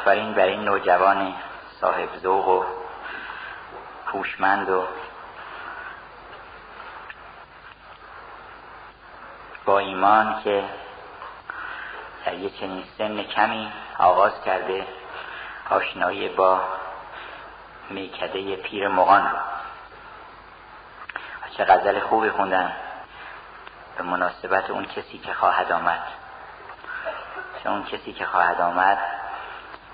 آفرین بر این نوجوان صاحب ذوق و هوشمند و با ایمان که در یه چنین سن کمی آغاز کرده آشنایی با میکده پیر مغان. رو چه غزل خوبی خوندن به مناسبت اون کسی که خواهد آمد. چه اون کسی که خواهد آمد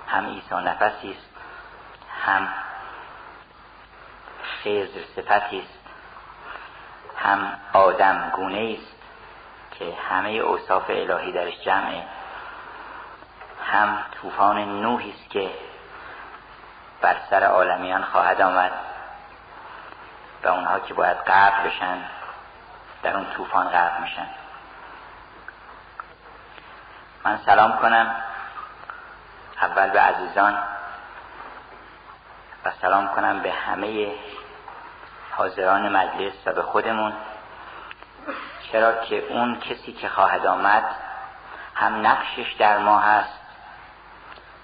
هم ایسا نفسی است هم خیزر صفتی است هم آدم گونه است که همه اوصاف الهی درش جمعه هم طوفان نوحی است که بر سر عالمیان خواهد آمد و اونها که باید غرق بشن در اون طوفان غرق میشن. من سلام کنم. اول به عزیزان و سلام کنم به همه حاضران مجلس و به خودمون. چرا که اون کسی که خواهد آمد هم نقشش در ما هست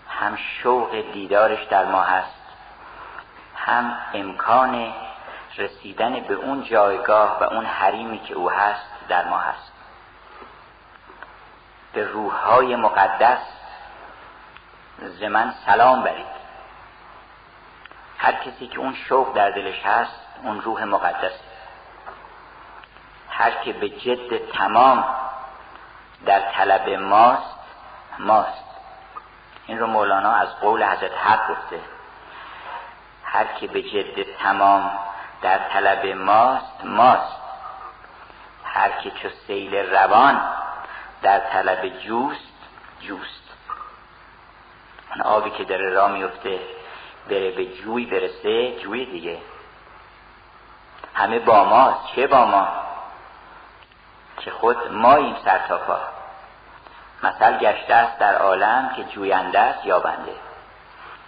هم شوق دیدارش در ما هست هم امکان رسیدن به اون جایگاه و اون حریمی که او هست در ما هست. به روحهای مقدس زمن سلام برید. هر کسی که اون شوق در دلش هست اون روح مقدس. هر که به جد تمام در طلب ماست ماست. این رو مولانا از قول حضرت حق گفته. هر که به جد تمام در طلب ماست ماست. هر که چو سیل روان در طلب جوست جوست. اون آبی که داره را میفته بره به جوی برسه جوی دیگه. همه با ماست چه با ما؟ که خود ماییم سر تا پا. مثل گشته است در عالم که جوینده است یابنده.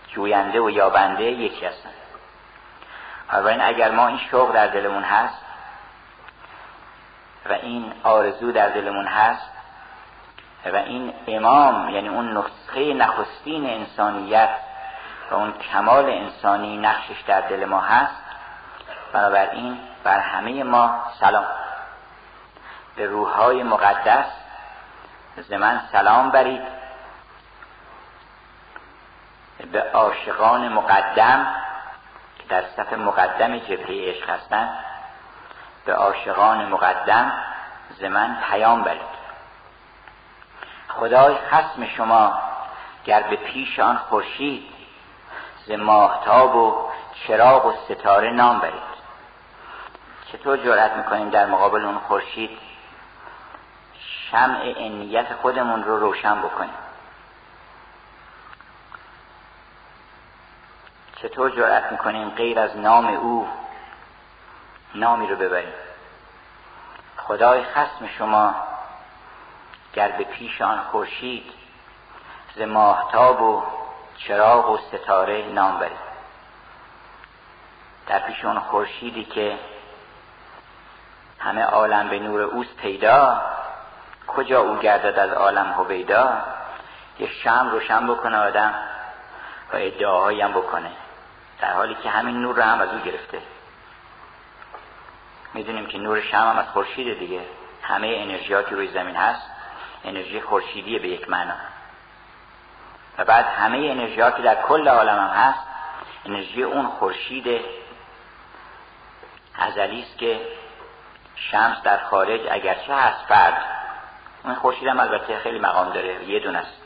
جوینده و یابنده یکی هستن. این اگر ما این شوق در دلمون هست و این آرزو در دلمون هست و این امام یعنی اون نسخه نخستین انسانیت و اون کمال انسانی نقشش در دل ما هست بنابراین بر همه ما سلام. به روحهای مقدس من سلام برید. به عاشقان مقدم که در صف مقدم جبهه عشق هستند به عاشقان مقدم زمن پیام برید. خدای خسم شما گر به پیش آن خورشید ز ماهتاب و چراغ و ستاره نام برید. چطور جرأت می‌کنیم در مقابل اون خورشید شمع انیت خودمون رو روشن بکنیم؟ چطور جرأت می‌کنیم غیر از نام او نامی رو ببریم؟ خدای خسم شما گر به پیش آن خورشید ز ماهتاب و چراغ و ستاره نام برید. در پیش اون خورشیدی که همه عالم به نور اوست پیدا کجا او گردد از عالم هویدا؟ یه شم روشن بکنه آدم و ادعاهایی هم بکنه در حالی که همین نور رو هم از او گرفته. می‌دونیم که نور شم هم از خورشید دیگه همه انرژیاتی روی زمین هست. انرژی خورشیدی به یک معنا. و بعد همه انرژی که در کل عالم هم هست انرژی اون خورشید ازلی است که شمس در خارج اگرچه هست فرد اون خورشید هم البته خیلی مقام داره یه دونه است.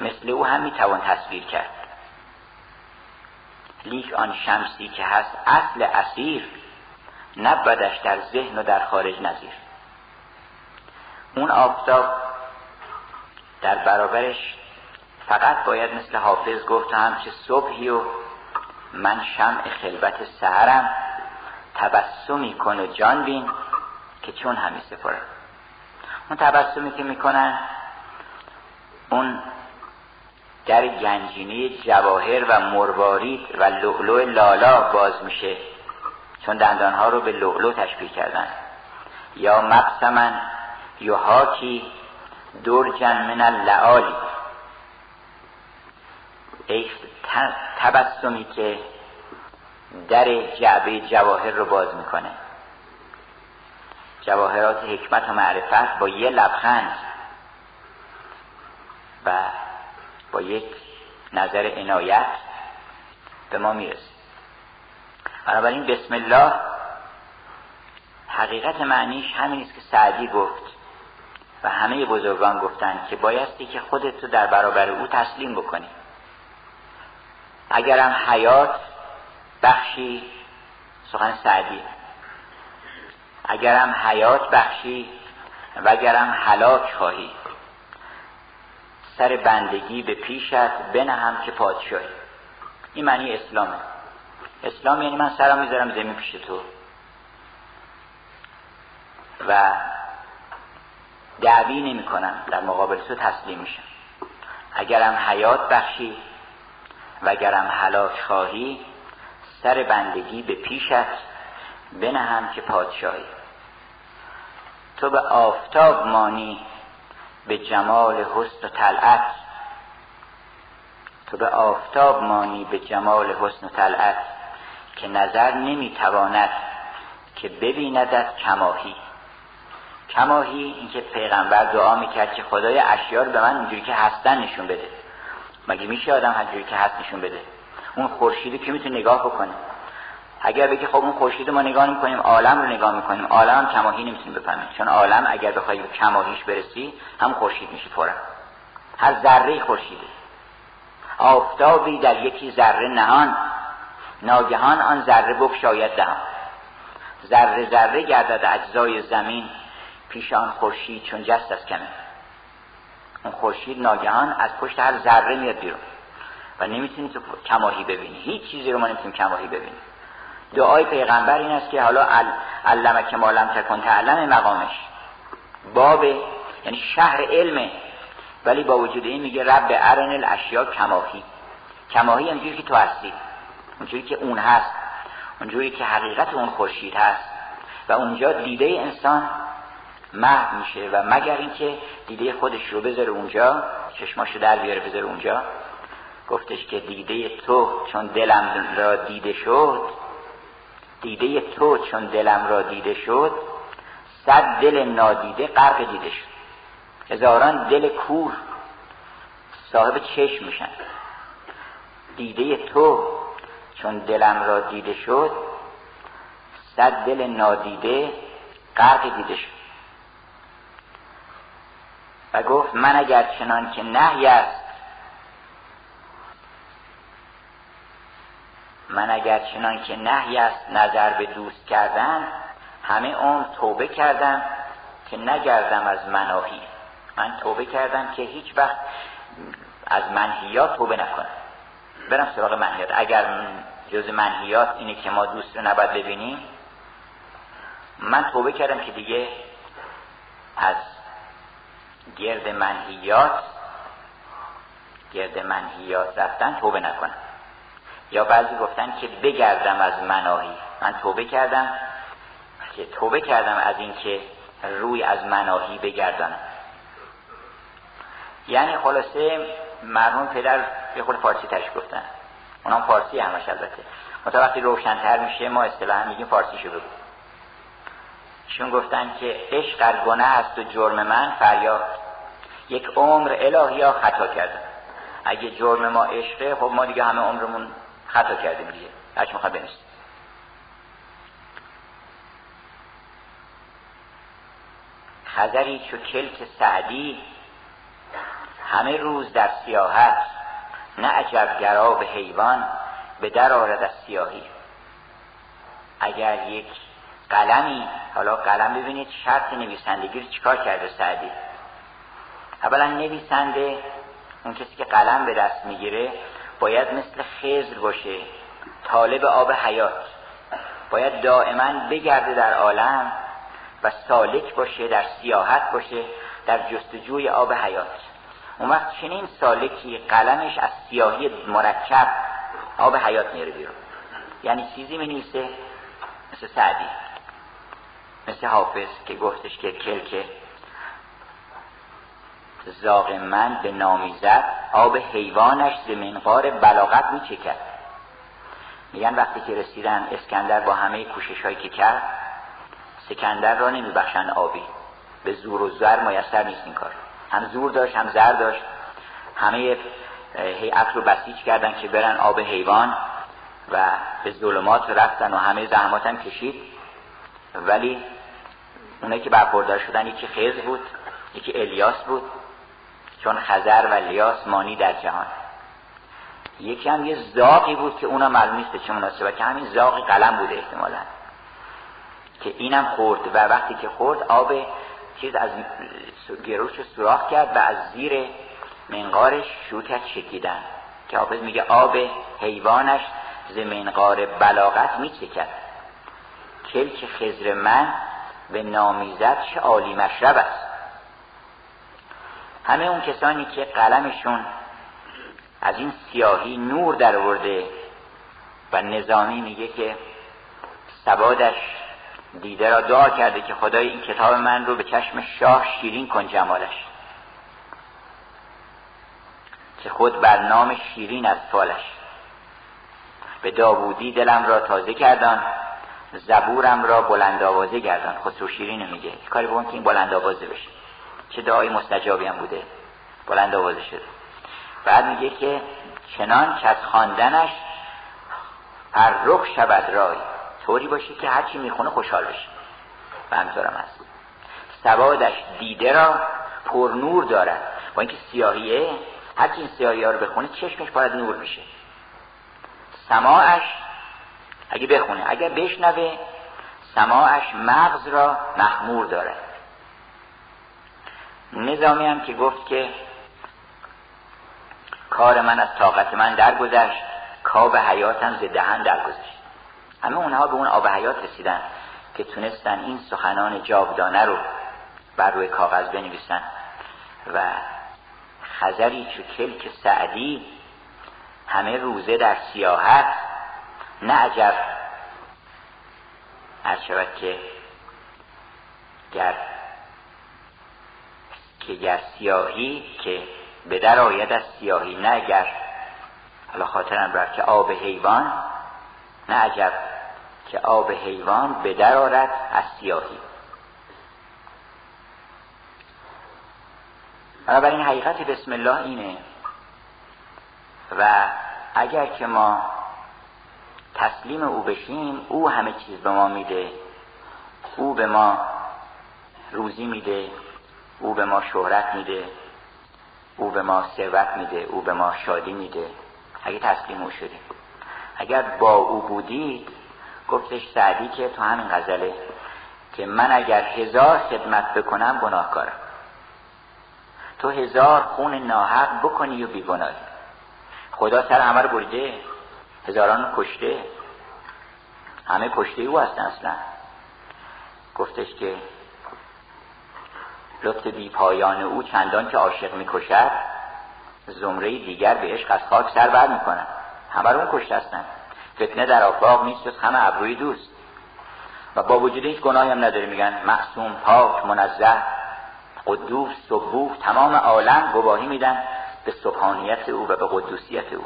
مثل او هم می‌توان تصویر کرد. لیک آن شمسی که هست اصل اسیر نبودش در ذهن و در خارج نظیر. اون آفتاب در برابرش فقط باید مثل حافظ گفت هم چه صبحی و من شمع خلبت سهرم تبسمی کن و جان بین که چون همی سپره اون تبسمی که می‌کنن اون در گنجینه جواهر و مروارید و لؤلؤ لالا باز میشه. چون دندانها رو به لؤلؤ تشبیه کردن. یا مقسمن یحاکی درجن من اللعالی. ای تبسمی که در جعبه جواهر رو باز می‌کنه. جواهرات حکمت و معرفت با یه لبخند و با یک نظر عنایت به ما می‌رسه. بنابراین بسم الله حقیقت معنیش همین است که سعدی گفت. همه بزرگان گفتند که بایستی که خودت رو در برابر او تسلیم بکنی. اگرم حیات بخشی سخن سعدی اگرم حیات بخشی و اگرم حلاک خواهی. سر بندگی به پیشت هم که پادشاهی. این معنی اسلامه. اسلام یعنی من سرم می‌ذارم زمین پیش تو. و دعوی نمی کنم در مقابل تو تسلیم میشم. اگرم حیات بخشی و اگرم حلاک خواهی سر بندگی به پیشت بنهم که پادشاهی. تو به آفتاب مانی به جمال حسن و طلعت. تو به آفتاب مانی به جمال حسن و طلعت. که نظر نمی‌تواند که ببیندت کماهی. کماهی اینکه پیغمبر دعا می‌کرد که خدای اشیار به من اونجوری که هستن نشون بده. مگه میشه آدم هرجوری که هست نشون بده؟ اون خورشیدی که می‌تونه نگاه بکنه؟ اگر بگی خب اون خورشید ما نگاه می‌کنیم عالم رو نگاه می‌کنیم عالم هم کماهی نمی‌تونیم بفهمیم چون عالم اگر بخوای به کماهیش برسی هم خورشید میشه فورا هر ذره خورشیده. آفتابی در یکی ذره نهان. ناگهان آن ذره بکشاید دهان. ذره ذره گردد اجزای زمین. پیش آن خورشید چون جست از کمه. اون خورشید ناگهان از پشت هر ذره میاد بیرون. و نمی‌تونی تو کماهی ببینی. هیچ چیزی رو ما نمی‌تونیم کماهی ببینیم. دعای پیغمبر این است که حالا علمه که مالم تکن تعلم مقامش. باب یعنی شهر علمه ولی با وجود این میگه رب ارن الاشیا کماهی. کماهی اونجوری که تو هستی. اونجوری که اون هست. اونجوری که حقیقت اون خورشید هست. و اونجا دیده انسان محو میشه و مگر اینکه دیده خودش رو بذاره اونجا چشماشو در بیاره بذاره اونجا. گفتش که دیده تو چون دلم را دیده شد دیده تو چون دلم را دیده شد صد دل نادیده غرق دیده شد. هزاران دل کور صاحب چشم میشن. دیده تو چون دلم را دیده شد صد دل نادیده غرق دیده شد. و گفت من اگر چنان که نهی است من اگر چنان که نهی است نظر به دوست کردن همه اون توبه کردم که نگردم از مناهی من توبه کردم که هیچ وقت از منهیات توبه نکنم. برم سراغ منهیات اگر جز منهیات اینه که ما دوست رو نباید ببینیم من توبه کردم که دیگه از گرد منهیات گرد منهیات رفتن توبه نکنم. یا بعضی گفتن که بگردم از مناهی. من توبه کردم. که توبه کردم از اینکه روی از مناهی بگردانم. یعنی خلاصه مرحوم پدر یه خود فارسی تش گفتن. اونام فارسی همش البته. وقتی روشنتر میشه ما اصطلاحا میگیم فارسی شو بگو. چون گفتن که عشق از گناه است و جرم من فریاد. یک عمر الهی ها خطا کردم اگه جرم ما عشقه خب ما دیگه همه عمرمون خطا کردیم دیگه. هرچی می‌خواد بنویسیم خزری چو کلک سعدی همه روز در سیاحت نه عجب گرا به حیوان به در آرد از سیاهی. اگر یک قلمی. حالا قلم ببینید شرط نویسندگی رو چیکار کرده سعدی؟ اولا نویسنده اون کسی که قلم به دست می‌گیره باید مثل خزر باشه طالب آب حیات. باید دائما بگرده در عالم و سالک باشه در سیاحت باشه در جستجوی آب حیات. اون وقت چنین سالکی قلمش از سیاهی مرکب آب حیات میره بیرون. یعنی چیزی می مثل سعدی. مثل حافظ که گفتش که کلکه زاغ من به نامیزد آب حیوانش ز منقار بلاغت میچکد. میگن وقتی که رسیدن اسکندر با همه کوشش هایی که کرد سکندر را نمیبخشن آبی. به زور و زر میسر نیست این کار. هم زور داشت هم زر داشت. همه هیئت رو بسیج کردن که برن آب حیوان و به ظلمات رفتن و همه زحمات هم کشید. ولی اونایی که برخوردار شدن یکی خیز بود یکی الیاس بود چون خزر و الیاس مانی در جهان. یکی هم یه زاقی بود که اونا معلوم نیست چه مناسبه که همین زاقی قلم بوده احتمالا. که اینم خورد و وقتی که خورد آب چیز از گروش سوراخ کرد و از زیر منقارش شروع کرد شکیدن. که حافظ میگه آب حیوانش ز منقار بلاغت میچکد. کلک خزر من به نامیزد چه عالی مشرب است. همه اون کسانی که قلمشون از این سیاهی نور در ورده و نظامی میگه که سبادش دیده را دعا کرده که خدای این کتاب من رو به چشم شاه شیرین کن جمالش. که خود بر نام شیرین از فالش به داوودی دلم را تازه کردن زبورم را بلند آوازه گردان خسرو شیرین میگه. کاری بکن که این بلند آوازه بشه. چه دعای مستجابی هم بوده. بلند آوازه شده. بعد میگه که چنان که از خواندنش فرخ شود رای. طوری باشه که هرچی می‌خونه خوشحال بشه. و همطورم هست. سوادش دیده را پر نور دارد. با اینکه سیاهیه هرچی این سیاهی ها رو بخونه چشمش باید نور میشه. سماعش اگه بخونه. اگر بشنوه سماعش مغز را مخمور دارد نظامی هم که گفت که کار من از طاقت من درگذشت کاب حیاتم ز دهن درگذشت. همه اونها به اون آب حیات رسیدن که تونستن این سخنان جاودانه رو بر روی کاغذ بنویسن. و خزری چو کلک سعدی همه روزه در سیاحت نه عجب. از شود که گر که گر سیاهی که به در آید از سیاهی نه اگر. حالا خاطرم رفت که آب حیوان نه عجب که آب حیوان به در آرد از سیاهی. بنابراین حقیقت بسم الله اینه. و اگر که ما تسلیم او بشیم او همه چیز به ما میده. او به ما روزی میده او به ما شهرت میده او به ما ثروت میده او به ما شادی میده. اگه تسلیم او شدیم. اگر با او بودید گفتش سعدی که تو همین غزله که من اگر هزار خدمت بکنم گناهکارم. تو هزار خون ناحق بکنی و بیگناهی. خدا سر همه رو بریده. هزاران کشته. همه کشته او هستن اصلا. گفتش که لطف بی پایان او چندان که عاشق می‌کشد زمره دیگر به عشق از خاک سر بر می‌کنن همه اون کشته هستن. فتنه در آفاق نیست جز همه ابروی دوست. و با وجود هیچ گناهی هم نداره. میگن معصوم پاک منزه قدوس صبوح تمام عالم گواهی میدن به سبحانیت او و به قدوسیت او.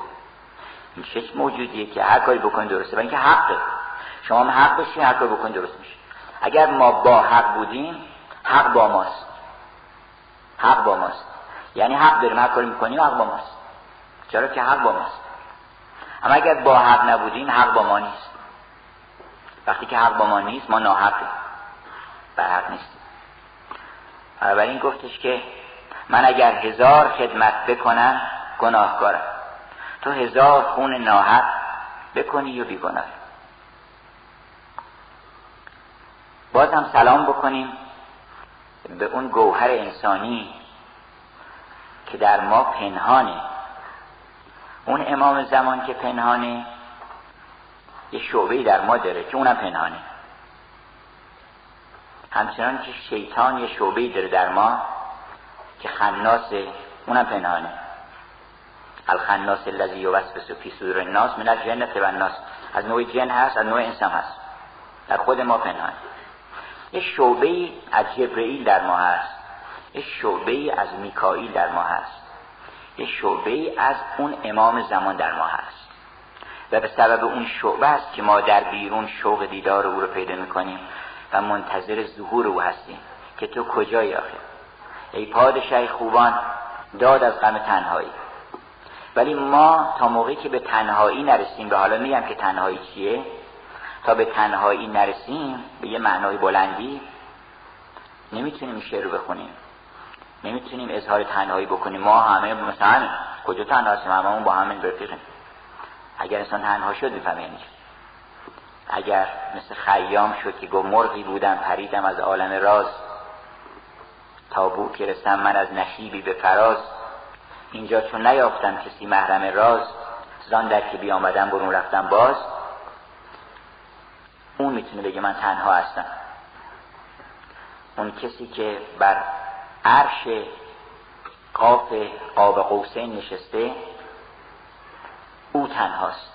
چه موجودیه که هر کاری بکنی درسته و اینکه حقه. شما هم حق بشی هر کاری بکنی درست میشه. اگر ما با حق بودیم حق با ماست. حق با ماست. یعنی حق داریم هر کاری می‌کنیم حق با ماست. چرا که حق با ماست؟ اما اگر با حق نبودیم حق با ما نیست. وقتی که حق با ما نیست ما ناحقیم. بر حق نیست این گفتش که من اگر هزار خدمت بکنم گناهکارم. تو هزار خون ناحق بکنی و بیگناه. باز هم سلام بکنیم به اون گوهر انسانی که در ما پنهانه. اون امام زمان که پنهانه یه شعبه در ما داره که اونم پنهانه. همچنان که شیطان یه شعبه داره در ما که خناسه اونم پنهانه. الخناس الذی یوسوس فی صدور الناس من الجنه و الناس از نوع جن هست از نوع انسان هست. در خود ما پنهان. یه شعبه از جبرئیل در ما هست. یه شعبه ای از میکائیل در ما هست. یه شعبه ای از اون امام زمان در ما هست. و به سبب اون شعبه است که ما در بیرون شوق دیدار او رو پیدا می‌کنیم و منتظر ظهور او هستیم که تو کجایی آخه؟ ای پادشاه خوبان داد از غم تنهایی. ولی ما تا موقعی که به تنهایی نرسیم به حالا میگم که تنهایی چیه؟ تا به تنهایی نرسیم به یه معنای بلندی نمی‌تونیم شعر رو بخونیم. نمی‌تونیم اظهار تنهایی بکنیم. ما همه مثلا کجا تنها هستیم؟ هممون با همین رفیقیم. اگر انسان تنها شد می‌فهمه یعنی اگر مثل خیام شد که گفت مرغی بودم پریدم از عالم راز تابو که رسم من از نشیبی به فراز. اینجا چون نیافتم کسی محرم راز. زان در که بیامدم برون رفتم باز. اون می‌تونه بگه من تنها هستم. اون کسی که بر عرش قاف قاب قوسین نشسته او تنهاست.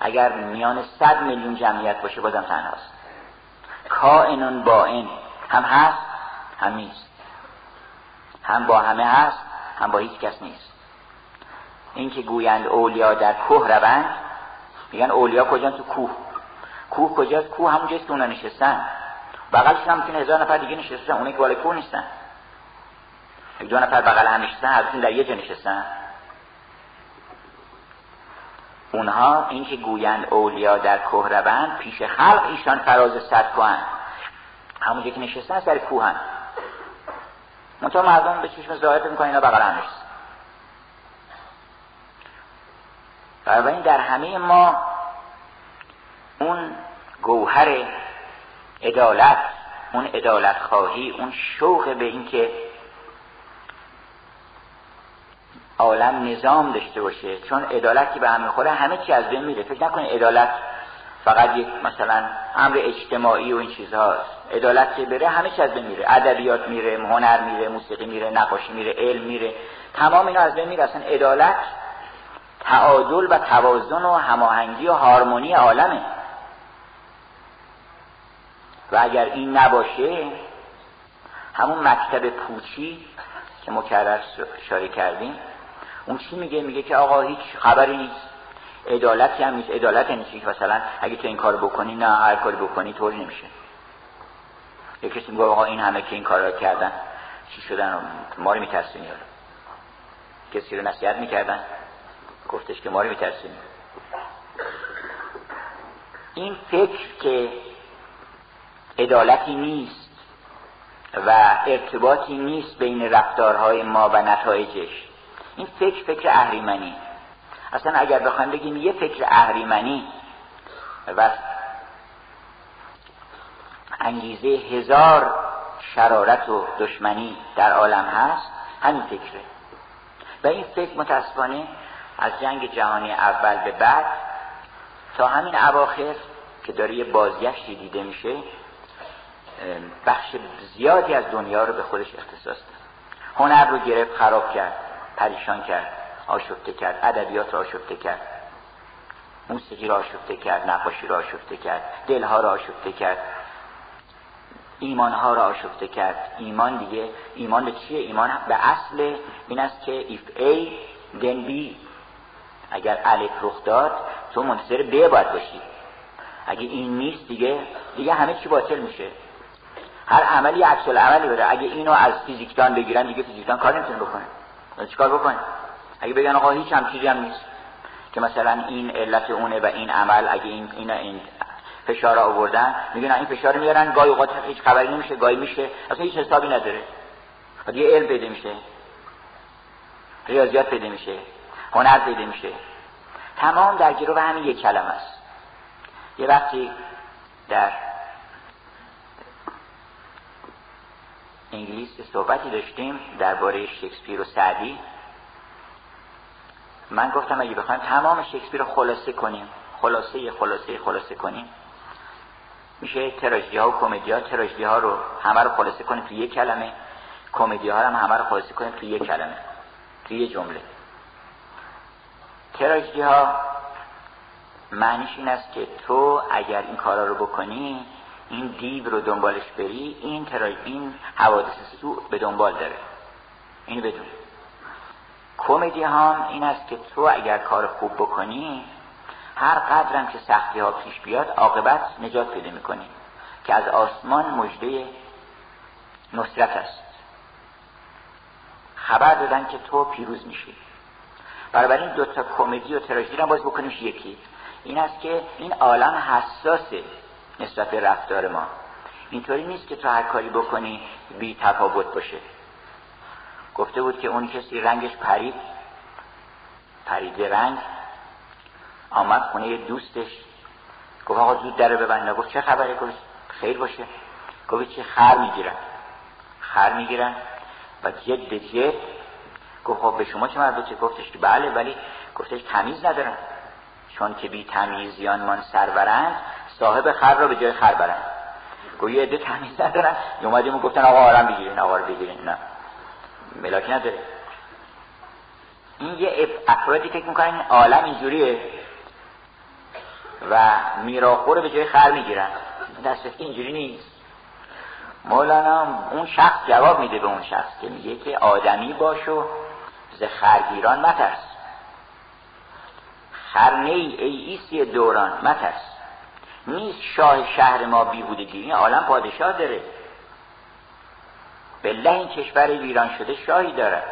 اگر میان صد میلیون جمعیت باشه بازم تنهاست. کائنون با این. هم هست هم نیست. هم با همه هست هم با هیچ کس نیست. این که گویند اولیا در کوه روند میگن اولیا کجا تو کوه. کوه کجاست؟ کوه همونجاست که اونا نشستن. بغلش هم می‌تونه هزار نفر دیگه نشستن اونایی که بالای کوه نیستن. یک دو نفر بغل هم نشستن هر در یه جا نشستن. اونها این که گویند اولیا در کوه روند پیش خلق ایشان فراز صد کوهن. همونجا که نشستن سر کوهن. منطقه مردم به چشم ظاهر می‌کنن اینا بغل هم بنابراین در همه ما اون گوهر عدالت اون عدالت خواهی اون شوق به اینکه عالم نظام داشته باشه. چون عدالتی به هم می‌خوره همه چی از بین میره. فکر نکنید عدالت فقط یک مثلا امر اجتماعی و این چیزهاست. عدالت که بره همه چی از بین میره. ادبیات میره هنر میره موسیقی میره نقاشی میره علم میره. تمام اینا از بین میره. اصلا عدالت تعادل و توازن و هماهنگی و هارمونی عالمه. و اگر این نباشه همون مکتب پوچی که مکرر اشاره کردیم اون چی میگه؟ میگه که آقا هیچ خبری نیست. عدالتی هم نیست عدالت نیست که مثلا اگه تو این کار بکنی نه هر کاری بکنی طوری نمیشه. یه کسی میگه آقا این همه که این کار را کردن چی شدن؟ ما رو میترسونی کسی رو نصیحت می‌کردن گفتش که ما رو این فکر که عدالتی نیست و ارتباطی نیست بین رفتارهای ما و نتایجش این فکر فکر اهریمنی. اصلا اگر بخوایم بگیم یه فکر اهریمنی و انگیزه هزار شرارت و دشمنی در عالم هست همین فکره. و این فکر متاسفانه از جنگ جهانی اول به بعد تا همین اواخر که داره یه بازگشتی دیده میشه بخش زیادی از دنیا رو به خودش اختصاص داد. هنر رو گرفت خراب کرد پریشان کرد. آشفته کرد ادبیات رو آشفته کرد موسیقی را آشفته کرد نقاشی را آشفته کرد دلها را آشفته کرد ایمانها را آشفته کرد. ایمان دیگه ایمان به چیه؟ ایمان به اصل این است که if A then B. اگر الف رخ داد تو منتظر B باید باشی. اگه این نیست دیگه دیگه همه چی باطل میشه. هر عملی عکس عملی بده. اگه اینو از فیزیکدان بگیرن دیگه فیزیکدان کار نمی‌تونه بکنه. چیکار بکنه؟ اگه بگن آقا هیچ هم چیزی هم نیست. که مثلا این علت اونه و این عمل اگه این این, این فشار آوردن میگن این فشار میارن گاهی اوقات هیچ خبری نمیشه گاهی میشه اصلا هیچ حسابی نداره. و دیگه علم پیدا میشه. ریاضیات پیدا میشه. هنر پیدا میشه. تمام در گروه همین یک کلمه است. یه وقتی در انگلیس صحبتی داشتیم درباره شکسپیر و سعدی. من گفتم اگه بخوایم تمام شکسپیر رو خلاصه کنیم. خلاصه خلاصه خلاصه کنیم. میشه تراژدی ها و کمدی ها تراژدی ها رو همه رو خلاصه کنیم توی یک کلمه. کمدی ها هم همه رو خلاصه کنیم توی یک کلمه. توی یک جمله. تراژدی ها معنیش این است که تو اگر این کارا رو بکنی این دیو رو دنبالش بری این ترا این حوادث سوء به دنبال داره. این بدون کمدی هم این است که تو اگر کار خوب بکنی هر قدرم که سختی ها پیش بیاد عاقبت نجات پیدا می‌کنی که از آسمان مجده نصرت است. خبر دادن که تو پیروز میشی. برابر این دوتا کمدی و تراژدی رو باز بکنیمش یکی. این است که این عالم حساسه نسبت به رفتار ما. اینطوری نیست که تو هر کاری بکنی بی تفاوت باشه. گفته بود که اون کسی رنگش پرید پرید رنگ آمد خونه دوستش گفت آقا زود در ببند. گفت چه خبره؟ گفت خیر باشه. گفت چه خر می‌گیرن. خر می‌گیرن و جد جد گفت خب به شما چه مربوطه؟ گفتش که بله ولی گفتش تمیز ندارن. چون که بی تمیزیان من سرورند صاحب خر رو به جای خر برند یه عده تمیز ندارن. اومدیم گفتن آقا آرام بگیرین آقا رو بگیرین. نه. ملاکی نداره. این یه افرادی فکر می‌کنن این عالم اینجوریه و میراخور به جای خر می‌گیرن. دست اینجوری نیست. مولانا اون شخص جواب میده به اون شخص که میگه که آدمی باش و ز خرگیران مترس. خرنه ای ایسی دوران مترس. نیست شاه شهر ما بیهودگی. این عالم پادشاه داره. بله این کشور ویران شده شاهی داره.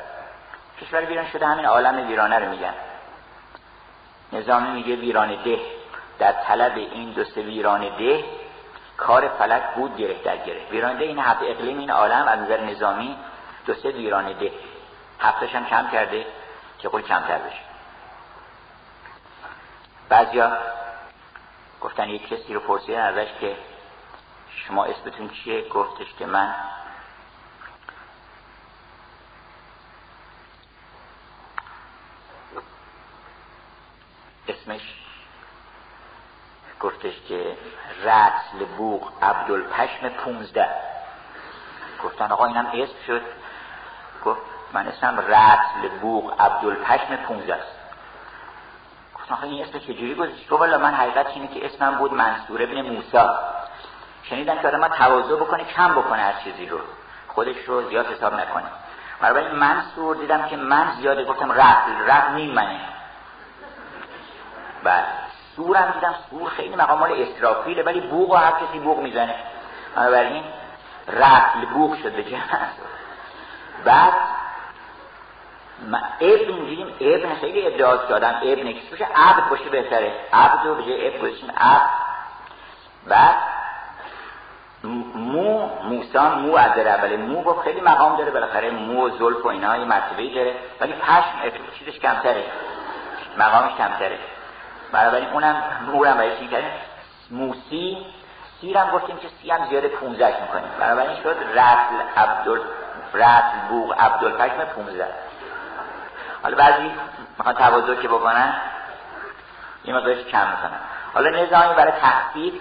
کشور ویران شده همین عالم ویرانه رو میگن. نظامی میگه ویران ده. در طلب این دو سه ویران ده کار فلک بود گره در گره ویران ده این هفت اقلیم این عالم از نظر نظامی دو سه ویران ده. هفتش هم کم کرده که قول کمتر بشه. بعضیا گفتن یک کسی رو پرسیدن ازش که شما اسمتون چیه؟ گفتش که من اسمش گفتش که رسل بوغ عبدالپشم پونزده. گفتن آقا اینم اسم شد. گفت من اسمم رسل بوغ عبدالپشم پونزده است. گفتن آقا این اسم چجوری گذاشت؟ تو والا من حقیقت اینه که اسمم بود منصور ابن موسا شنیدن که آدم تواضع بکنه کم بکنه هر چیزی رو. خودش رو زیاد حساب نکنه. برای منصور دیدم که من زیاده گفتم رفل رفل نیم منه بله سورم دیدم سور خیلی مقام مال اسرافیله ولی بوغ و هر کسی بوغ می‌زنه. بنابراین رفل بوغ شد به بعد ابن میگیم ابن خیلی ادعا کردم ابن کسی باشه عبد باشه بهتره. عبد رو جای ابن گذاشتیم عبد. بعد مو موسا مو از اولی مو با خیلی مقام داره بالاخره مو و زلف و اینا یه مرتبه داره ولی پشم چیزش کمتره. مقامش کمتره. بنابراین اونم مورم برای چی کردیم؟ موسی. سیرم گفتیم که سی هم زیاده پونزش می‌کنیم. بنابراین شد رتل عبدال رتل بوغ عبدالپشم پونزه. حالا بعضی می‌خوان تواضع که بکنن یه مقدارش کم می‌کنن. حالا نظامی برای تخفیف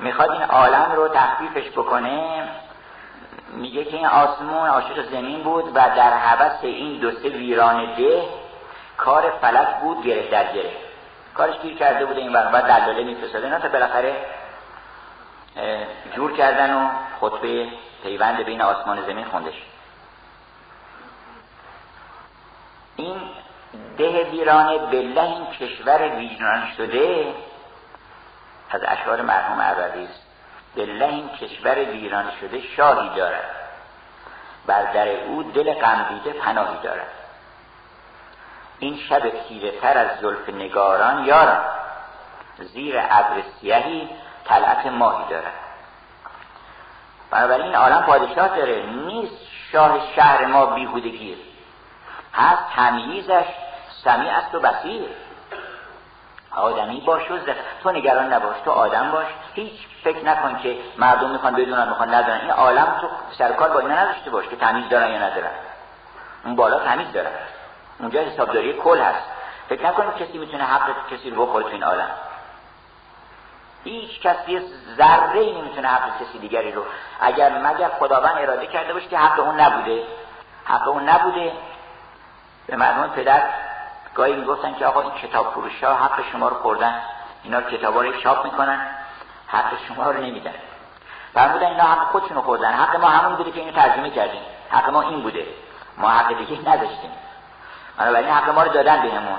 می‌خواد این عالم رو تخفیفش بکنه. میگه که این آسمون عاشق زمین بود و در حوث این دو سه ویران ده کار فلک بود گره در گره کارش گیر کرده بوده این برنامه دلاله میفرستاده. اینا تا بالاخره جور کردن و خطبه پیوند بین آسمان زمین خوندش. این ده ویرانه بله این کشور ویران شده از اشعار مرحوم عربی است بله این کشور ویران شده شاهی دارد. بر در او دل غمدیده پناهی دارد. این شب تیره تر از زلف نگاران یارم. زیر ابر سیهی طلعت ماهی دارد بنابراین عالم پادشاه داره. نیست شاه شهر ما بیهودگیر هست تمییزش سمیع است و بسیر آدمی باش و تو نگران نباش تو آدم باش. هیچ فکر نکن که مردم می‌خوان بدونن می‌خوان ندارن این عالم تو سرکار با اینا نداشته باش که تمیز دارن یا ندارن. اون بالا تمیز دارن. اونجا حسابداری کل هست. فکر نکنید کسی می‌تونه حق کسی رو بخوره تو این عالم. هیچ کسی ذره ای نمی‌تونه حق کسی دیگری رو. اگر مگر خداوند اراده کرده باشه که حق اون نبوده. حق اون نبوده. به مردم پدر گاهی می‌گفتن که آقا این کتاب فروش ها حق شما رو خوردن. اینا کتابا رو چاپ می‌کنن. حق شما رو نمیدن. فرمودن اینا حق خودشونو خوردن. حق ما همون بوده که اینو ترجمه کردیم. حق ما این بوده. ما حق دیگه نداشتیم. بنابراین حق ما رو دادن بهمون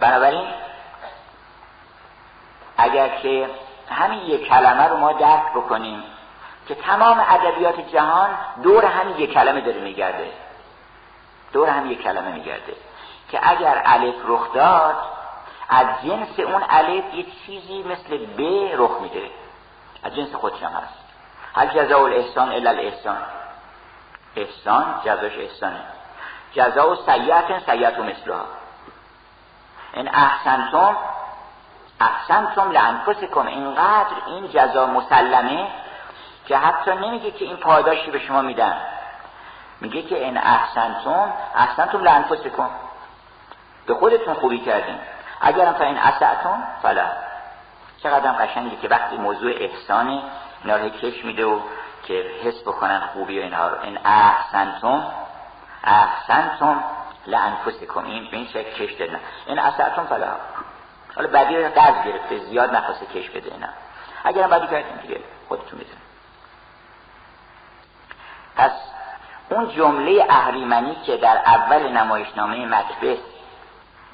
بنابراین اگر که همین یک کلمه رو ما درک بکنیم که تمام ادبیات جهان دور همین یک کلمه داره میگرده. دور همین یک کلمه میگرده. که اگر الف رخ داد از جنس اون الف یه چیزی مثل ب رخ میده. از جنس خودش هم هست. هل جزاء الاحسان الا الاحسان. احسان جزاش احسانه. جزاء سیعت سیعت و مثلها. این احسنتم احسنتم لانفسکم. اینقدر این جزا مسلمه که حتی نمیگه که این پاداشی به شما میدن. میگه که این احسنتم احسنتم لانفسکم. به خودتون خوبی کردین. اگرم تا این اسعتم فلا. چقدر قشنگه که وقتی موضوع احسانه اینا رو کش میده و که حس بکنن خوبی و اینها رو. این احسنتم احسنتم لانفسکم. این به این شکل کش دادن؟ این اسعتم فلا. حالا بعدی رو قرض گرفته زیاد نخواسته کش بده اینا. اگرم بعدی کردیم دیگه خودتون می‌دونید پس اون جمله اهریمنی که در اول نمایشنامه مکبث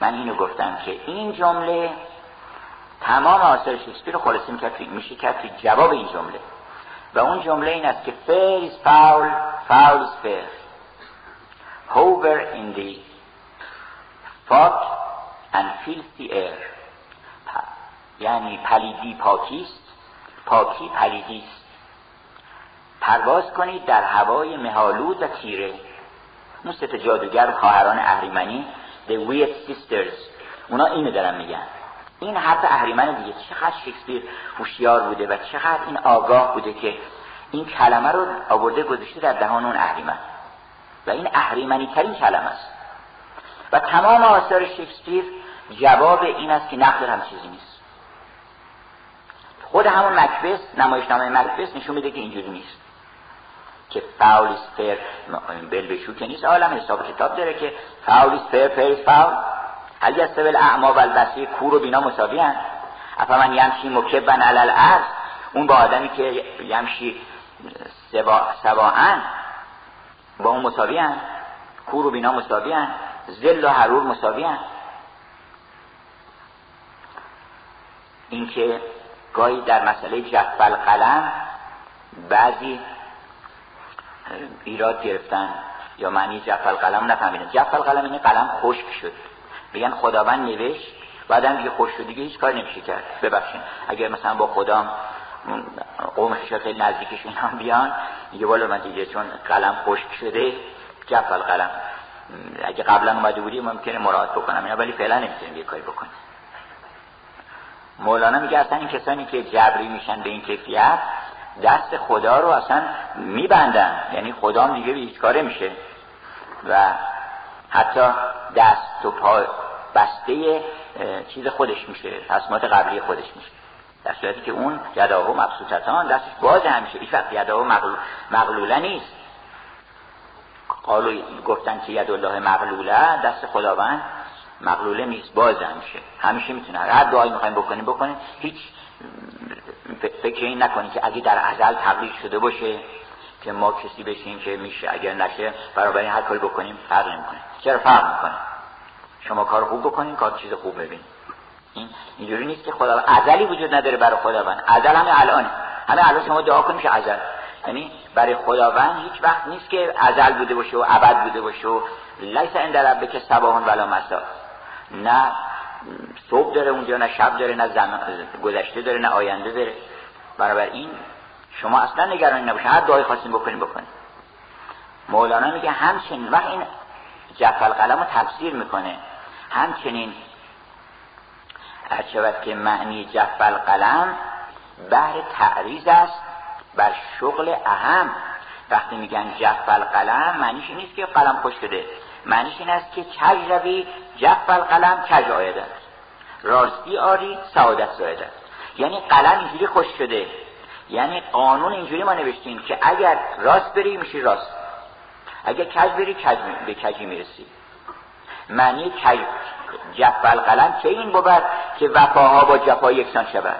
من اینو گفتم که این جمله تمام آثار شکسپیر خلاصه میشه کرد که جواب این جمله. و اون جمله این است که fair is foul, foul is fair hover in the fought and filthy air. یعنی پلیدی پاکیست پاکی پلیدیست پرواز کنید در هوای مهالود و تیره. اون سه جادوگر خواهران اهریمنی The Weird Sisters. اونا اینو دارن میگن. این حرف اهریمن دیگه چقدر شکسپیر هوشیار بوده و چقدر این آگاه بوده که این کلمه رو آورده گذاشته در دهان اون اهریمن. و این اهریمنی ترین کلمه است. و تمام آثار شکسپیر جواب این است که نقل هم چیزی نیست. خود همون مکبس نمایشنامه مکبس نشون میده که اینجوری نیست. که فاولیس فر بل بشو که نیست. عالم حساب کتاب داره که فاولیس فر فر فاول. هل یستوی اعما و البصیر کور و بینا مساوی هست افا من یمشی مکبن علل ارز اون با آدمی که یمشی سواهن با اون مساوی هست کور و بینا مساوی هست زل و حرور مساوی هست اینکه گاهی در مسئله جفل قلم بعضی ایراد گرفتن یا معنی جفل قلم نفهمیدن. جفل قلم اینه قلم خشک شد. بگن خداوند نوشت بعدم دیگه خوش شد دیگه هیچ کار نمیشه کرد. ببخشید. اگر مثلا با خدا قوم خیلی نزدیکش اینا بیان دیگه والا من دیگه چون قلم خشک شده جفل قلم. اگه قبلا اومده بودی ممکنه مراد بکنم اینا ولی فعلا نمی‌تونیم یه کاری بکنیم. مولانا میگه اصلا این کسانی که جبری میشن به این کیفیت دست خدا رو اصلا میبندن. یعنی خدا هم دیگه هیچ کاره میشه و حتی دست و پا بسته چیز خودش میشه تصمیمات قبلی خودش میشه. در صورتی که اون یداهو مبسوطتان دستش باز همیشه. هیچ وقت یداهو مغلوله نیست. قالو گفتن که ید الله مغلوله دست خداوند مغلوله نیست باز همیشه. همیشه می‌تونه هر دعایی می‌خوایم بکنیم بکنیم. هیچ فکر این نکنید که اگه در ازل تقلیل شده باشه که ما کسی بشیم که میشه. اگر نشه برابر هر کاری بکنیم فرق نمی‌کنه. چرا فرق می‌کنه؟ شما کار خوب بکنین کار چیز خوب ببینید این اینجوری نیست که خدا ازلی وجود نداره برای خداوند. ازل همه الان. همه الان شما دعا کنید که ازل. یعنی برای خداوند هیچ وقت نیست که ازل بوده باشه و ابد بوده باشه و لیس عند ربک صباح ولا مسا نه صبح داره اونجا نه شب داره نه زمان گذشته داره نه آینده داره. برابر این شما اصلا نگرانی نباشه هر دعای خواستیم بکنیم بکنیم مولانا میگه همچنین وقت این جفل قلم رو تفسیر می‌کنه. همچنین هرچود که معنی جفل قلم بهر تعریض است بر شغل اهم. وقتی میگن جفل قلم معنیش نیست که قلم خوش شده. معنیش این است که کج روی جفل قلم کج آیده راستی آری سعادت زایده یعنی قلم اینجوری خوش شده. یعنی قانون اینجوری ما نوشتیم که اگر راست بری میشی راست. اگر کج بری کج به کجی می‌رسی. معنی کج جف القلم چه این بود که وفاها با جفا یکسان شود؟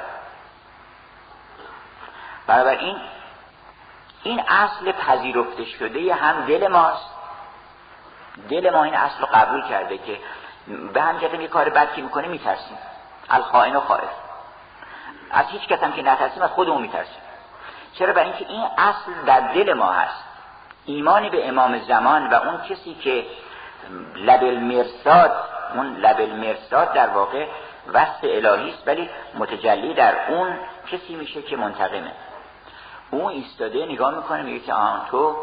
بنابراین این اصل پذیرفته شده هم دل ماست. دل ما این اصل رو قبول کرده که به هم یه کار بد که می‌کنه میترسیم. الخائن و خائف. از هیچ کس هم که نترسیم از خودمون میترسیم. چرا؟ برای اینکه این اصل در دل ما هست. ایمانی به امام زمان و اون کسی که لبل مرساد اون لبل مرساد در واقع وصف الهی است ولی متجلی در اون کسی میشه که منتقمه. اون ایستاده نگاه می‌کنه میگه که آن تو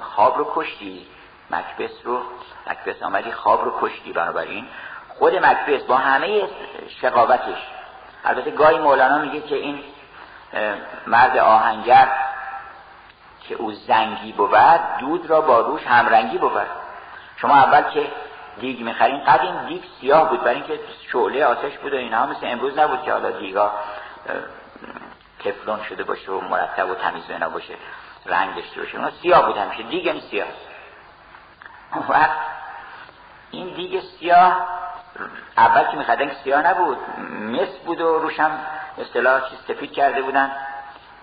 خواب رو کشتی مکبس رو مکبس آمدی خواب رو کشتی بنابراین. خود مکبس با همه شقاوتش البته گاهی مولانا میگه که این مرد آهنگر که او زنگی بود دود را با روش همرنگی بود. شما اول که دیگ می‌خرین قدیم دیگ سیاه بود برای اینکه شعله آتش بود و اینها مثل امروز نبود که حالا دیگا تفلون شده باشه و مرتب و تمیز بنا باشه رنگ داشته باشه. اون سیاه بود همیشه دیگ این سیاه. وقت این دیگ سیاه اول که میخدن سیاه نبود مس بود و روشم اصطلاح سفید کرده بودن.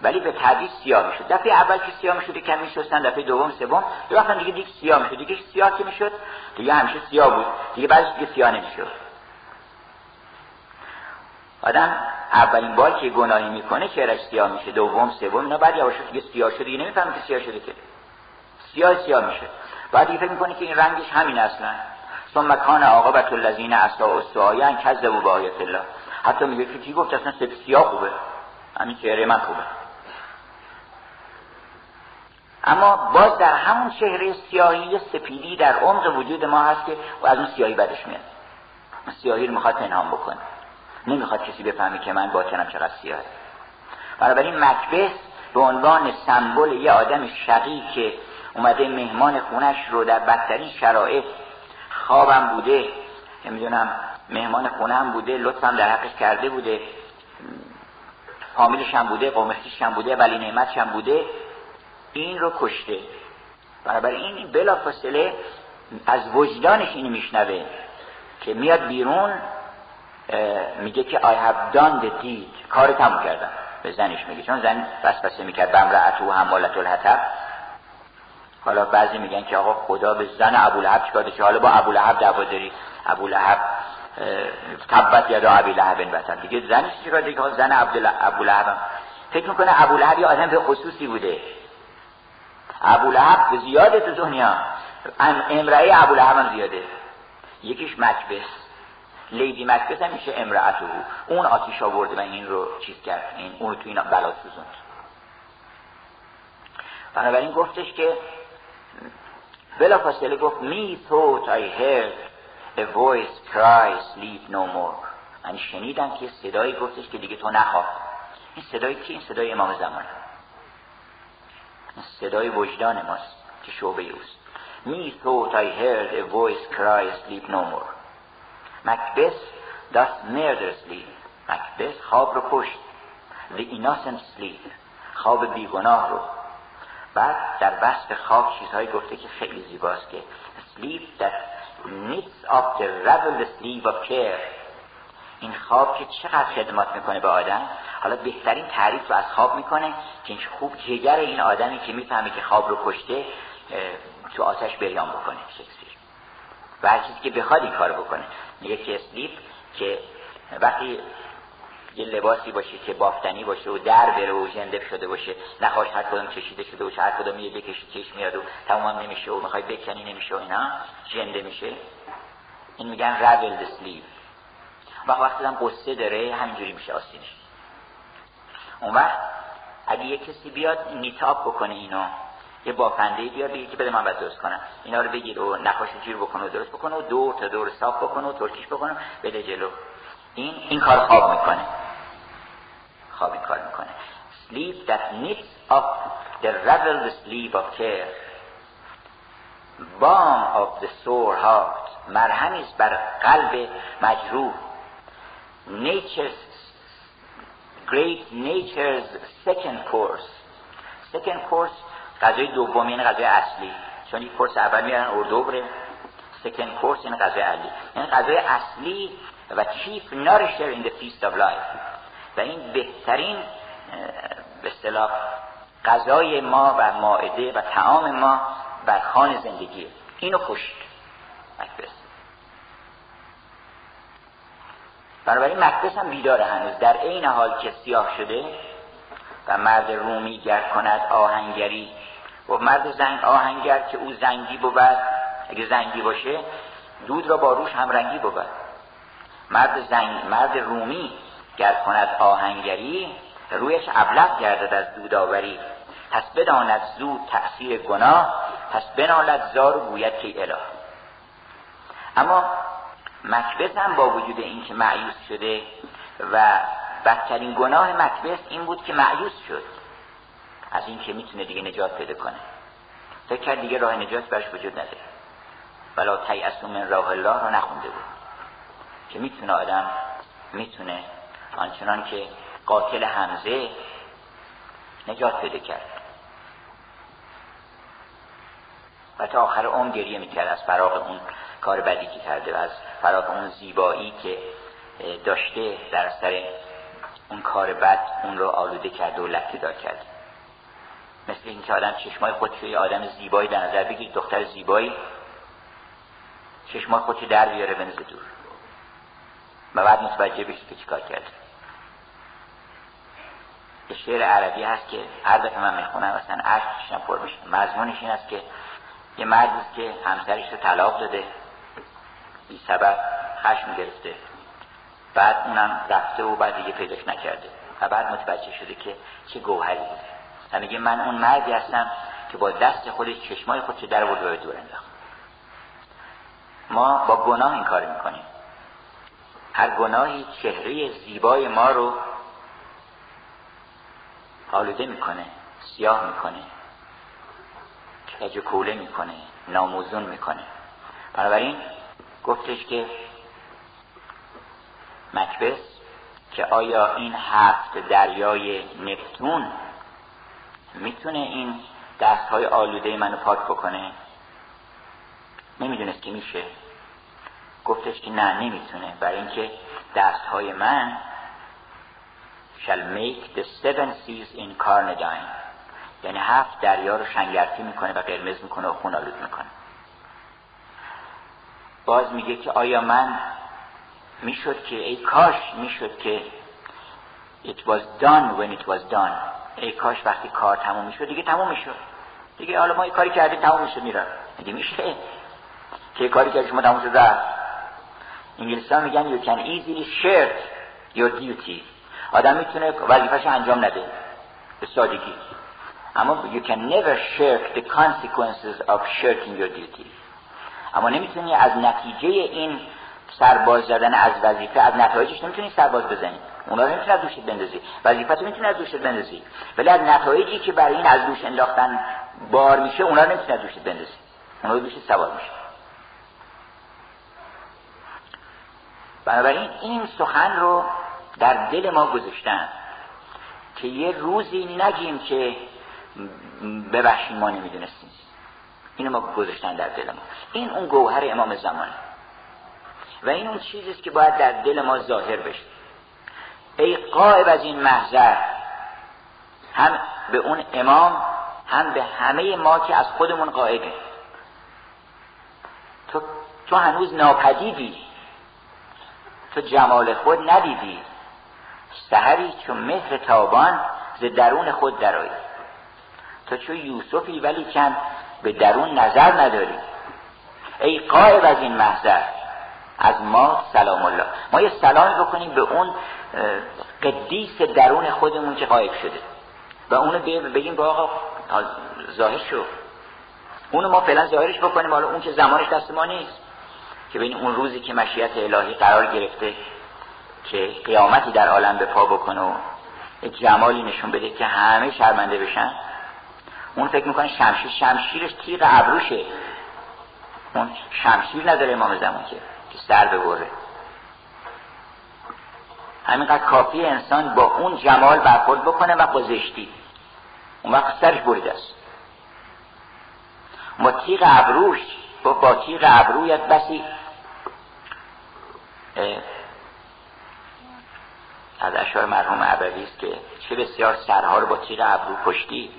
ولی به تدریج سیاه می‌شد. دفعه اول که سیاه می‌شد کم میشستن دفعه دوم سوم یه وقت دیگه دیگه سیاه می‌شد دیگه سیاه که می‌شد دیگه همیشه سیاه بود. دیگه بعدش دیگه سیاه نمی‌شد. آدم اولین بار که گناهی می‌کنه چهرش سیاه میشه دوم سوم اینا بعد یواش دیگه سیاه شده دیگه نمی‌فهمه که سیاه شده که. سیاه سیاه میشه. بعد دیگه فکر می‌کنه که این رنگش همین اصلا. ثم مکان عاقبت الذین اساءوا السعیان کذبوا بآیات الله. حتی میگه که چی گفت؟ اصلا سیاه خوبه. همین چهره من خوبه. اما باز در همون چهره سیاهی سپیدی در عمق وجود ما هست که و از اون سیاهی بدش میاد. سیاهی رو می‌خواد پنهان بکنه. نمی‌خواد کسی بفهمه که من باطنم چقدر سیاهه بنابراین مکبه به عنوان سمبل یه آدم شقی که اومده مهمان خونش رو در بدترین شرایط خوابم بوده نمی‌دونم مهمان خونه بوده لطفم در حقش کرده بوده فامیلش هم بوده قومشیش هم بوده ولی نعمتش هم بوده. این رو کشته. بنابراین این بلا فاصله از وجدانش اینو میشنوه که میاد بیرون میگه که I have done the deed. کار تموم کردم. به زنش میگه. چون زن بس بسه می‌کرد بمرعتو حمالت الحطب. حالا بعضی میگن که آقا خدا به زن ابو لهب چیکار داشته؟ حالا با ابو لهب دعوا داری. ابو لهب تبت یدا ابی لهب بطن دیگه زنش چیکار دیگه زن ابو لهب فکر می‌کنه ابو لهب یه آدم به خصوصی بوده. ابو لهب زیاده تو دنیا. امرأه ابو لهب هم زیاده. یکیش مکبس. لیدی مکبس هم میشه امرأته. اون آتیش آورده و این رو چیز کرد. این اون رو تو این بلا سوزوند. بنابراین گفتش که بلا فاصله گفت me thought I heard a voice cry sleep no more. من شنیدم که صدایی گفتش که دیگه تو نخواه. این صدایی که این صدای امام زمانه صدای وجدان ماست که شعبه اوست Me thought I heard a voice cry sleep no more Macbeth thus murder Macbeth خواب رو کشت The innocent sleep خواب بیگناه رو بعد در وصف خواب چیزهایی گفته که خیلی زیباست که sleep that knits up the ravel the sleep of care این خواب که چقدر خدمات می‌کنه به آدم حالا بهترین تعریف رو از خواب می‌کنه که این خوب جگر این آدمی که می‌فهمه که خواب رو کشته تو آتش بریان بکنه شکسپیر و هر چیزی که بخواد این کار بکنه. میگه که اسلیپ که وقتی یه لباسی باشه که بافتنی باشه و در بره و جنده شده باشه نخواهش هر کدوم کشیده شده باشه هر کدوم یه بکشی چشم میاد و تمام نمیشه و می‌خوای بکنی نمیشه و اینا جنده میشه. این میگن رول سلیپ و وقتی هم قصه داره همینجوری میشه آسینش. اون وقت اگه یه کسی بیاد نیتاب بکنه اینو یه بافنده بیاد بگه که بده من باید درست کنم. اینا رو بگیر و نخواش جیر بکنه و درست بکنه و دور تا دور صاف بکنه و ترکیش بکنه بده جلو. این این کار خواب می‌کنه. خواب این کار می‌کنه. Sleep that knits up the raveled sleep of care. Balm of the sore heart. مرهمی است بر قلب مجروح. Nature's great nature's second course. Second course غذای دوم یعنی غذای اصلی. چون یک کورس اول میارن اردوبره سکن کورس این غذای علی. این غذای اصلی و چیف نارشر این the feast of life. و این بهترین به اصطلاح غذای ما و ماعده و تعام ما بر خان زندگی اینو کشت مکبس بنابراین مکبس هم بیداره هنوز. در عین حال که سیاه شده و مرد رومی گر کند آهنگری. و مرد زنگ آهنگر که او زنگی بود اگه زنگی باشه دود را با روش همرنگی بود. مرد زنگ مرد رومی گر کند آهنگری رویش ابلغ گردد از دوداوری پس بداند زود تأثیر گناه پس بنالد زار و گوید که اله. اما مکبس هم با وجود اینکه معیوس شده و بدترین گناه مکبس این بود که معیوس شد. از اینکه می‌تونه دیگه نجات پیدا کنه. فکر کرد دیگه راه نجات برش وجود نداره. ولا تیعصو من راه الله رو نخونده بود. که می‌تونه آدم می‌تونه آنچنان که قاتل حمزه نجات پیدا کرد. و تا آخر عمر گریه می‌کرد از فراغ اون کار بدی که کرده و از فراغ اون زیبایی که داشته در سر اون کار بد اون رو آلوده کرده و لکه دار کرده مثل اینکه آدم چشمای خودش یه آدم زیبایی در نظر بگیر دختر زیبایی چشمای خودش در بیاره بنزه دور. و بعد متوجه بشید که چیکار کرده. یه شعر عربی هست که هر دفعه من می‌خونم اصلا عشق پر میشه. مضمونش این است که یه مردی که همسرش رو طلاق داده. بی سبب خشم گرفته. بعد اونم رفته و بعد دیگه پیداش نکرده. و بعد متوجه شده که چه گوهری بوده و میگه من اون مردی هستم که با دست خودش چشمای خودش در برد و دور انداخت. ما با گناه این کار می‌کنیم. هر گناهی چهره زیبای ما رو آلوده می‌کنه سیاه می‌کنه. کج کوله می‌کنه ناموزون می‌کنه. بنابراین گفتش که مکبس که آیا این هفت دریای نفتون می‌تونه این دست های آلوده منو پاک بکنه؟ نمی‌دونست که میشه. گفتش که نه نمی‌تونه. برای اینکه دست های من shall make the seven seas in Carnadine یعنی هفت دریا رو شنگرتی می‌کنه و قرمز می‌کنه و خون آلود می‌کنه. باز میگه که آیا من می‌شد که ای کاش می‌شد که it was done when it was done. ای کاش وقتی کار تموم می‌شد دیگه تموم می‌شد. دیگه حالا ما یه کاری کردیم تموم می‌شد میرن دیگه میشه که کاری که شما تموم شد؟ رفت. انگلیسان میگن you can easily share your duty. آدم می‌تونه وظیفش انجام نده. به سادگی. اما you can never shirk the consequences of shirking your duty اما نمی‌تونی از نتیجه این سرباز زدن از وظیفه از نتایجش نمی‌تونی سرباز بزنی. اونا رو نمی‌تونی از دوشت بندازی. وظیفت رو می‌تونی از دوشت بندازی. ولی از نتایجی که برای این از دوش انداختن بار میشه اونا رو نمی‌تونی از دوشت بندازی. اونا دوشت سوار میشه. بنابراین این سخن رو در دل ما گذاشتن که یه روزی نگیم که ببخشیم ما نمی‌دونستیم. اینو ما گذاشتن در دل ما. این اون گوهر امام زمانه و این اون چیزیست که باید در دل ما ظاهر بشه. ای قائب از این محضر هم به اون امام هم به همه ما که از خودمون قائبه تو, تو هنوز ناپدیدی. تو جمال خود ندیدی. سهری چون مهر تابان ز درون خود درایی تو چون یوسفی ولی چند به درون نظر نداری ای قائب از این محضر از ما سلام الله. ما یه سلامی بکنیم به اون قدیس درون خودمون که قائب شده. و اونو بگیم با آقا ظاهر شو. اونو ما فعلا ظاهرش بکنیم. حالا اون که زمانش دست ما نیست. که بین اون روزی که مشیت الهی قرار گرفته که قیامتی در عالم به پا بکنه و جمالی نشون بده که همه شرمنده بشن. اون فکر می‌کنه شمشیر شمشیرش تیغ ابروشه. اون شمشیر نداره امام زمان که که سر ببره. همینقدر کافی انسان با اون جمال برخورد بکنه و با زشتی. اون وقت سرش بریده است. با تیغ ابروش گفت با تیغ ابرویت بسی از اشعار مرحوم عبوی است که چه بسیار سرها رو با تیغ ابرو کشتی.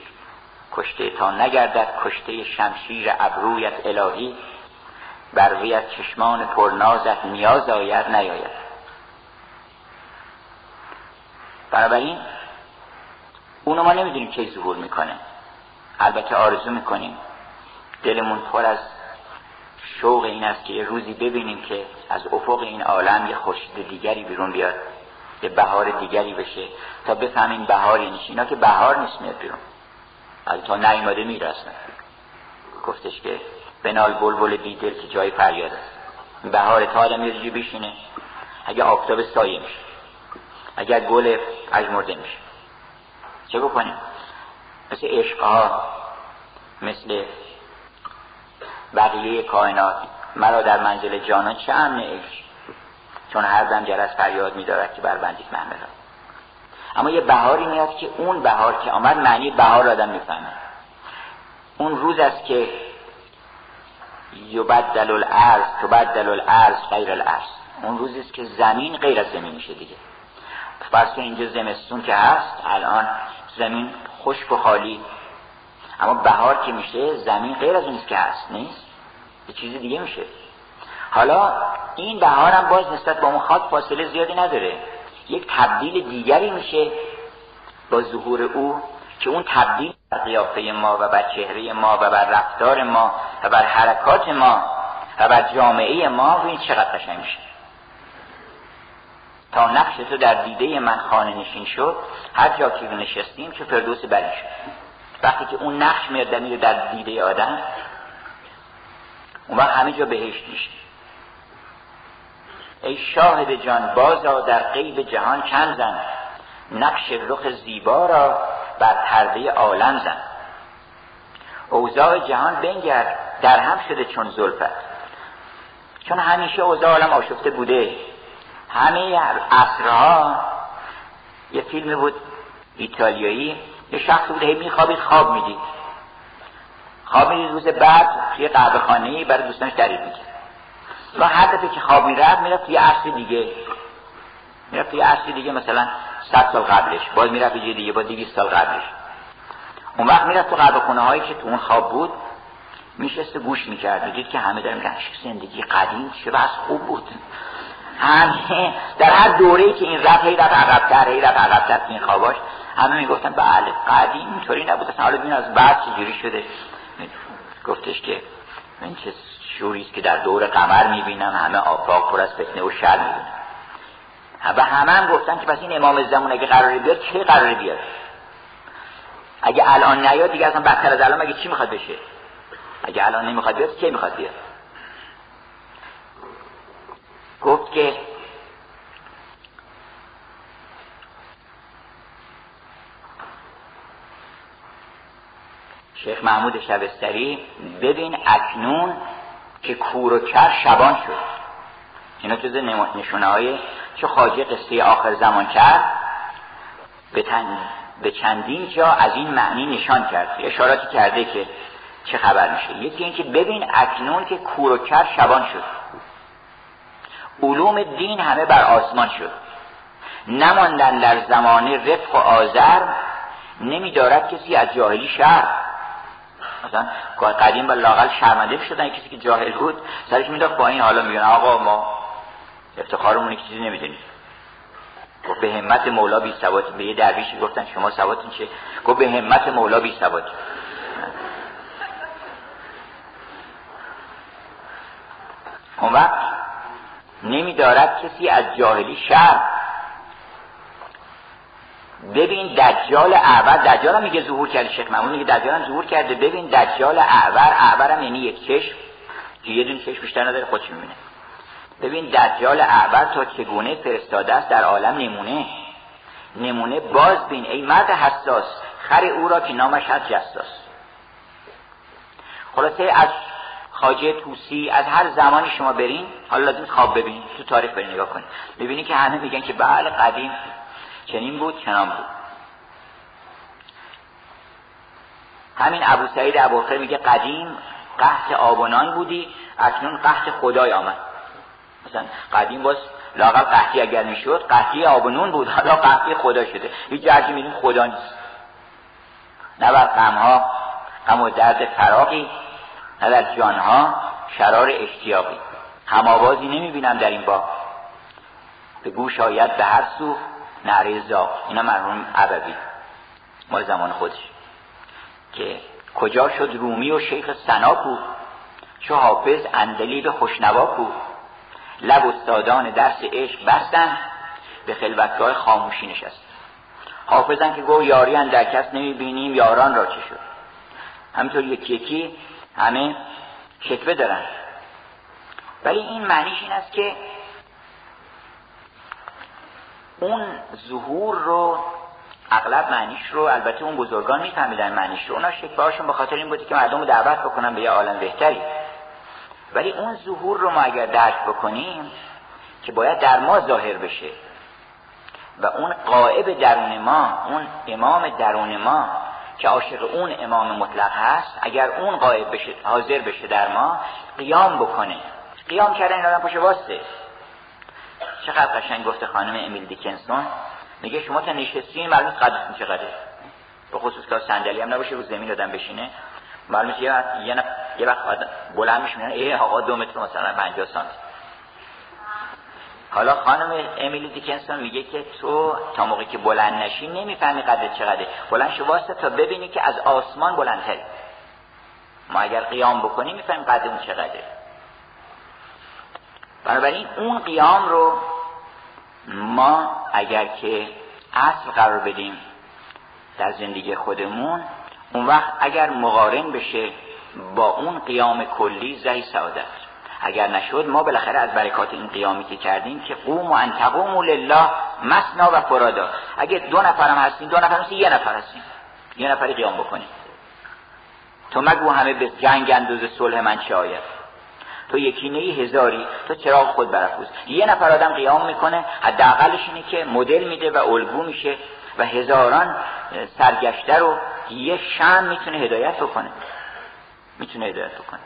کشته تا نگردد کشته شمشیر ابرویت الهی بر ویت چشمان پرنازت نیاز آید نیاید. بنابراین اونو ما نمی‌دونیم کی ظهور می‌کنه. البته آرزو می‌کنیم. دلمون پر از شوق این است که یه روزی ببینیم که از افق این عالم یه خورشید دیگری بیرون بیاد یه بهار دیگری بشه تا بفهمیم بهار یعنی اینا که بهار نیست میاد بیرون. از تا نیومده می‌رسن. گفتش که بنال بلبل بیدل که جای فریاد است. بهار تا یه بشینه. اگه آفتاب سایه میشه. اگر گل پژمرده میشه. چه بکنیم؟ مثل عشقها مثل بقیه کائنات. مرا در منزل جانان چه امن عشق؟ چون هر دم جرس فریاد میدارد که بربندید محمل را اما یه بهاری میاد که اون بهار که آمد معنی بهار آدم می‌فهمه. اون روز است که یبدل الارض تبدل الارض غیر الارض. اون روزی است که زمین غیر از زمین میشه دیگه. فرض اینجا زمستون که هست الان زمین خشک و خالی. اما بهار که میشه زمین غیر از اون که هست نیست؟ یه چیز دیگه میشه. حالا این بهار هم باز نسبت با اون خاک فاصله زیادی نداره. یک تبدیل دیگری میشه با ظهور او که اون تبدیل بر قیافه ما و بر چهره ما و بر رفتار ما و بر حرکات ما و بر جامعه ما این چقدر قشنگ میشه. تا نقش تو در دیده من خانه نشین شد هر جا که نشستیم چه فردوس بری شد. وقتی که اون نقش میاد در دیده آدم اون وقت همه جا بهشت میشه. ای شاهد جان بازا در قیب جهان چند زن؟ نقش رخ زیبا را بر پرده عالم زن. اوضاع جهان بنگر در هم شده چون زلفت چون همیشه اوضاع عالم آشفته بوده. همه عصرها یه فیلم بود ایتالیایی یه شخص بود هی میخوابید خواب می‌دید. خواب می‌دید روز بعد توی قهوه خانه برای دوستانش تعریف می‌کرد. و هر دفعه که خواب می‌رفت می‌رفت توی عصر دیگه. می‌رفت توی عصر دیگه مثلا صد سال قبلش. باز می‌رفت یه دیگه با 200 سال قبلش. اون وقت می‌رفت تو قهوه خونه هایی که تو اون خواب بود میشست گوش می‌کرد. دید که همه دارن میگن زندگی قدیم چه بس خوب بود. همه در هر دوره که این رفت هی رفت عقبتر هی رفت عقبتر این خواباش. همه می‌گفتن بله قدیم اینطوری نبود. اصلا حالا بین از بعد چجوری شده. گفتش که من چه شوریست که در دور قمر می‌بینم همه آفاق پر از فتنه و شر می‌بینم و همه هم گفتن که پس این امام زمان اگه قراری بیاد چه قراری بیاد؟ اگه الان نیاد دیگه اصلا بدتر از الان اگه چی می‌خواد بشه؟ اگه الان نمی‌خواد بیاد چه می‌خواد بیاد؟ گفت که شیخ محمود شبستری ببین اکنون که کور و کر شبان شد. اینا جز نشونه های چه خاجه قصه آخر زمان کرد؟ به, به چندین جا از این معنی نشان کرد. اشاراتی کرده که چه خبر میشه. یکی اینکه ببین اکنون که کور و کر شبان شد. علوم دین همه بر آسمان شد. نماندن در زمانه رفق و آذر نمیدارد کسی از جاهلی شهر مثلا قدیم با لاغل شرمنده شدن کسی که جاهل بود سرش میداخت با این حالا میگن آقا ما افتخارمون چیزی نمی‌دونیم. گفت به همت مولا بی سواد به یه درویشی گفتن شما سوادتون چه؟ گفت به همت مولا بی سواد اون وقت نمیدارد کسی از جاهلی شر ببین دجال اعور دجال میگه ظهور کرده شیخ محمود میگه دجال هم ظهور کرده. ببین دجال اعور اعور هم یعنی یک چشم. که یه دون چشم بیشتر نداره خودش می‌بینه. ببین دجال اعور تا چگونه فرستاده است در عالم نمونه. نمونه باز بین ای مرد حساس خر او را که نامش هست جستاس خلاصه از خاجه توسی از هر زمانی شما برین حالا لازم خواب ببینید تو تاریخ برین نگاه کنید. ببینی که همه میگن که بله قدیم چنین بود چنان بود. همین ابو سعید ابوخر میگه قدیم قحط آبونان بودی اکنون قحط خدای آمد. مثلا قدیم باز لاغل قحطی اگر می‌شد قحطی آبونون بود حالا قحطی خدا شده. هیچ جرجی میدیم خدا نیست. نه بر غمها غم و درد فراقی نه در جانها شرار اشتیاقی. هماوازی نمی‌بینم در این با به گوش آید به هر سو نعره زاق اینا مرحوم عبوی مال زمان خودش. که کجا شد؟ رومی و شیخ سنا چو حافظ به خوشنوا کو لب استادان درس عشق بستن. به خلوتگاه خاموشی نشست. حافظن که گو یاری در کس نمی‌بینیم یاران را چه شد؟ همینطور یکی یکی همه شکوه دارن. ولی این معنیش این است که اون ظهور رو اغلب معنیش رو البته اون بزرگان میفهمیدن معنیش رو. اونا شکوهاشون به خاطر این بودی که مردم رو دعوت بکنن به یه عالم بهتری. ولی اون ظهور رو ما اگر درک بکنیم که باید در ما ظاهر بشه. و اون قائب درون ما اون امام درون ما که عاشق اون امام مطلق هست اگر اون قائب بشه حاضر بشه در ما قیام بکنه. قیام کردن این آدم پشت واسه چقدر قشنگ گفته خانم امیل دیکنسون. میگه شما تا نشستین معلوم قدرتون چقدره به خصوص که صندلی هم نباشه رو زمین آدم بشینه. معلوم یه یه, یه وقت بلند میشه ای آقا دو متر مثلا 50 سانتی. حالا خانم امیلی دیکنسون میگه که تو تا موقعی که بلند نشی نمی‌فهمی قدر چقدره. بلند شو واسه تا ببینی که از آسمان بلندتری. ما اگر قیام بکنیم می‌فهمیم قدر اون چقدره. بنابراین اون قیام رو ما اگر که اصل قرار بدیم در زندگی خودمون اون وقت اگر مقارن بشه با اون قیام کلی زهی سعادت. اگر نشد ما بالاخره از برکات این قیامی که کردیم که قوم و انتقوم لله مسنا و فرادا. اگه دو نفرم هستیم دو نفر هستیم یه نفر هستیم. یه نفر قیام بکنیم. تو مگو همه به جنگ اندوز صلح من چه آید؟ تو یکی نه هزاری تو چراغ خود برافروز یه نفر آدم قیام می‌کنه حداقلش اینه که مدل میده و الگو میشه و هزاران سرگشته رو یه شم می‌تونه هدایت بکنه. می‌تونه هدایت بکنه.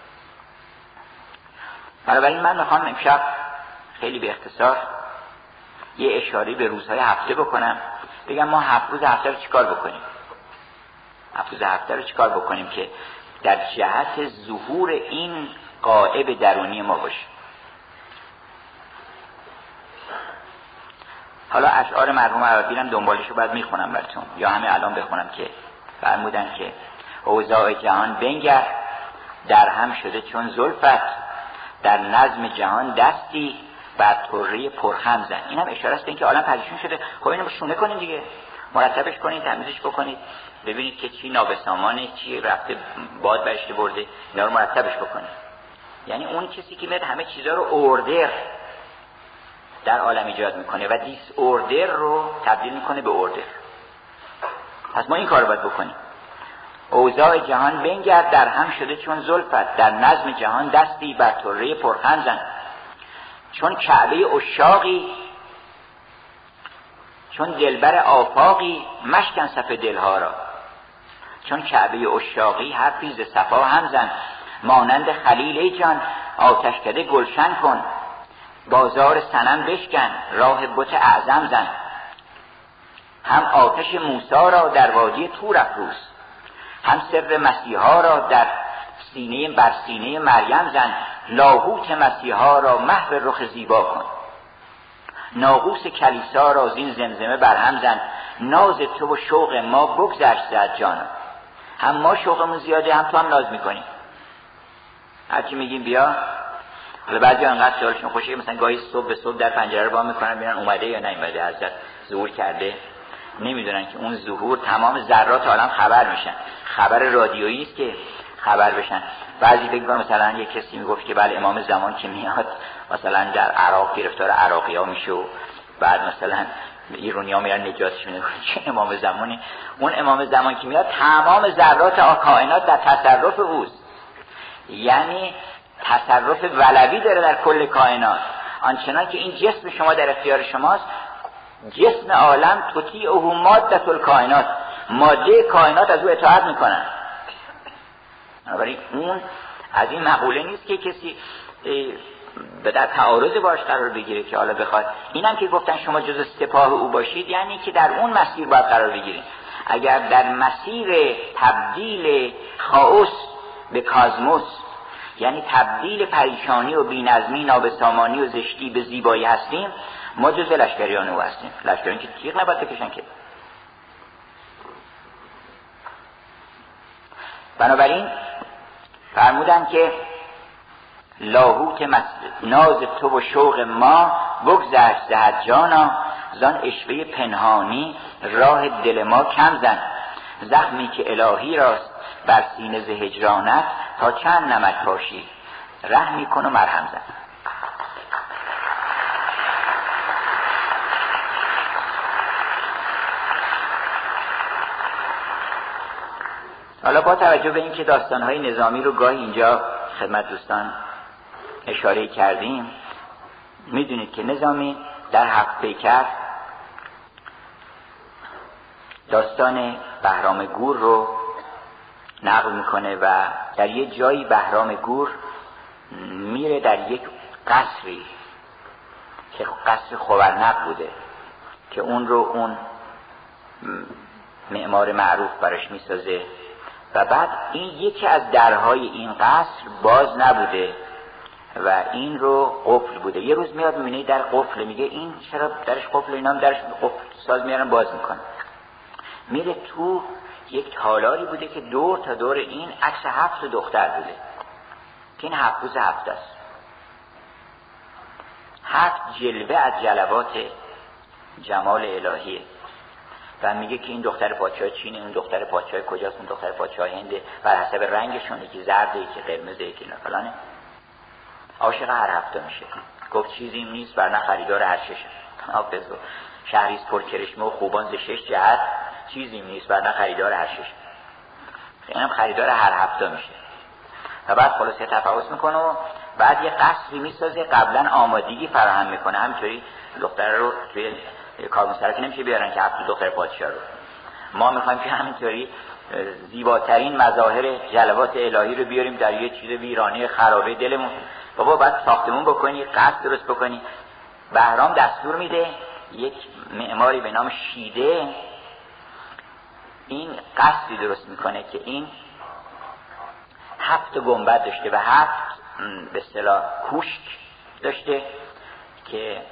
بنابراین من می‌خوام امشب خیلی به اختصار یه اشاره به روزهای هفته بکنم. بگم ما هفت روز هفته رو چیکار بکنیم؟ هفت روز هفته رو چیکار بکنیم که در جهت ظهور این قائب درونی ما باشه حالا اشعار مرحوم عربی هم دنبالشو باید می‌خونم براتون. یا همه الان بخونم که فرمودن که اوضاع جهان بنگر در هم شده چون زلفت در نظم جهان دستی بر طره پرخم زن. این اشاره است اینکه عالم پریشون شده. خب اینو شونه کنید دیگه. مرتبش کنید تمیزش بکنید ببینید که چی نابسامانه چی رفته باد برشته برده. اینا رو مرتبش بکنید یعنی اون کسی که میاد همه چیزها رو اوردر در عالم ایجاد می‌کنه و دیس اوردر رو تبدیل می‌کنه به اوردر پس ما این کار باید بکنیم. اوضاع جهان بنگرد در هم شده چون زلفت. در نظم جهان دستی بر طره پرخنزن چون کعبه اشاقی چون دلبر آفاقی مشکن صف دلها را. چون کعبه اشاقی هر پیز صفا هم زن. مانند خلیل ای جان آتشکده گلشن کن. بازار سنم بشکن راه بت اعظم زن. هم آتش موسا را در وادی تور افروز هم سر مسیحا را در سینه بر سینه مریم زن. لاهوت مسیحا را محو رخ زیبا کن. ناقوس کلیسا را زین زمزمه برهم زن. ناز تو و شوق ما بگذشت زد جانا هم ما شوقمون زیاده هم تو هم ناز می‌کنیم. هرچی میگیم بیا. حالا بعضی انقدر سوالشون خوشه مثلا گاهی صبح به صبح در پنجره رو با می‌کنن ببینن اومده یا نیومده حضرت ظهور کرده. نمی‌دونن که اون ظهور تمام ذرات عالم خبر میشن. خبر رادیویی است که خبر بشن. بعضی فکر مثلا یه کسی می‌گفت که بله امام زمان که میاد مثلا در عراق گرفتار عراقی ها میشه و بعد مثلا ایرونی ها میرن نجاتش میدن. چه امام زمانی؟ اون امام زمان که میاد تمام ذرات کائنات در تصرف اوست. یعنی تصرف ولوی داره در کل کائنات. آنچنان که این جسم شما در اختیار شماست جسم عالم توتی او مادت کائنات ماده کائنات از او اطاعت می‌کنن. بنابراین اون از این مقوله نیست که کسی به در تعارض باش قرار بگیره که حالا بخواد. اینم که گفتن شما جز سپاه او باشید یعنی که در اون مسیر باید قرار بگیرید. اگر در مسیر تبدیل خاوس به کازموس یعنی تبدیل پریشانی و بینظمی نابسامانی و زشتی به زیبایی هستیم ما جز لشکریان او هستیم. لشکریان که تیغ نباید بکشن که. بنابراین فرمودن که لاهوت ناز تو و شوق ما بگذشت زهد جانا زان اشوه پنهانی راه دل ما کم زن. زخمی که الهی راست بر سینه هجرانت تا چند نمک باشی رحمی کن و مرهم زن. حالا با توجه به اینکه داستانهای نظامی رو گاهی اینجا خدمت دوستان اشاره کردیم می‌دونید که نظامی در هفت پیکر داستان بهرام گور رو نقل می‌کنه و در یه جایی بهرام گور میره در یک قصری که قصر خوبرنق بوده که اون رو اون معمار معروف براش می‌سازه. و بعد این یکی از درهای این قصر باز نبوده و این رو قفل بوده. یه روز میاد می‌بینه در قفل میگه این چرا درش قفل اینا درش قفل ساز میارن باز می‌کنه. میره تو یک تالاری بوده که دور تا دور این عکس هفت دختر بوده. که این هفت روز هفت است. هفت جلوه از جلوات جمال الهیه. و میگه که این دختر پادشاه چینه اون دختر پادشاه کجاست اون دختر پادشاه هنده بر حسب رنگشون یکی زرده یکی قرمزه یکی فلانه. عاشق هر هفته میشه. گفت چیزی نیست بر نه خریدار هر شش حافظ شهریست پر کرشمه و خوبان ز شش جهت. چیزی نیست نه خریدار هر شش. اینم خریدار هر هفته میشه. و بعد خلاصه تفاوت می‌کنه و بعد یه قصری می‌سازه قبلا آمادگی فراهم می‌کنه. همینطوری دختر رو توی کار که نمیشه بیارن که هفته دختر پادشاه رو. ما می‌خوایم که همینطوری زیباترین مظاهر جلوات الهی رو بیاریم در یه چیز ویرانی خرابه دلمون. بابا باید ساختمون بکنی قصد درست بکنی. بهرام دستور میده یک معماری به نام شیده این قصدی درست می‌کنه که این هفت گنبد داشته و هفت به اصطلاح کوشک داشته که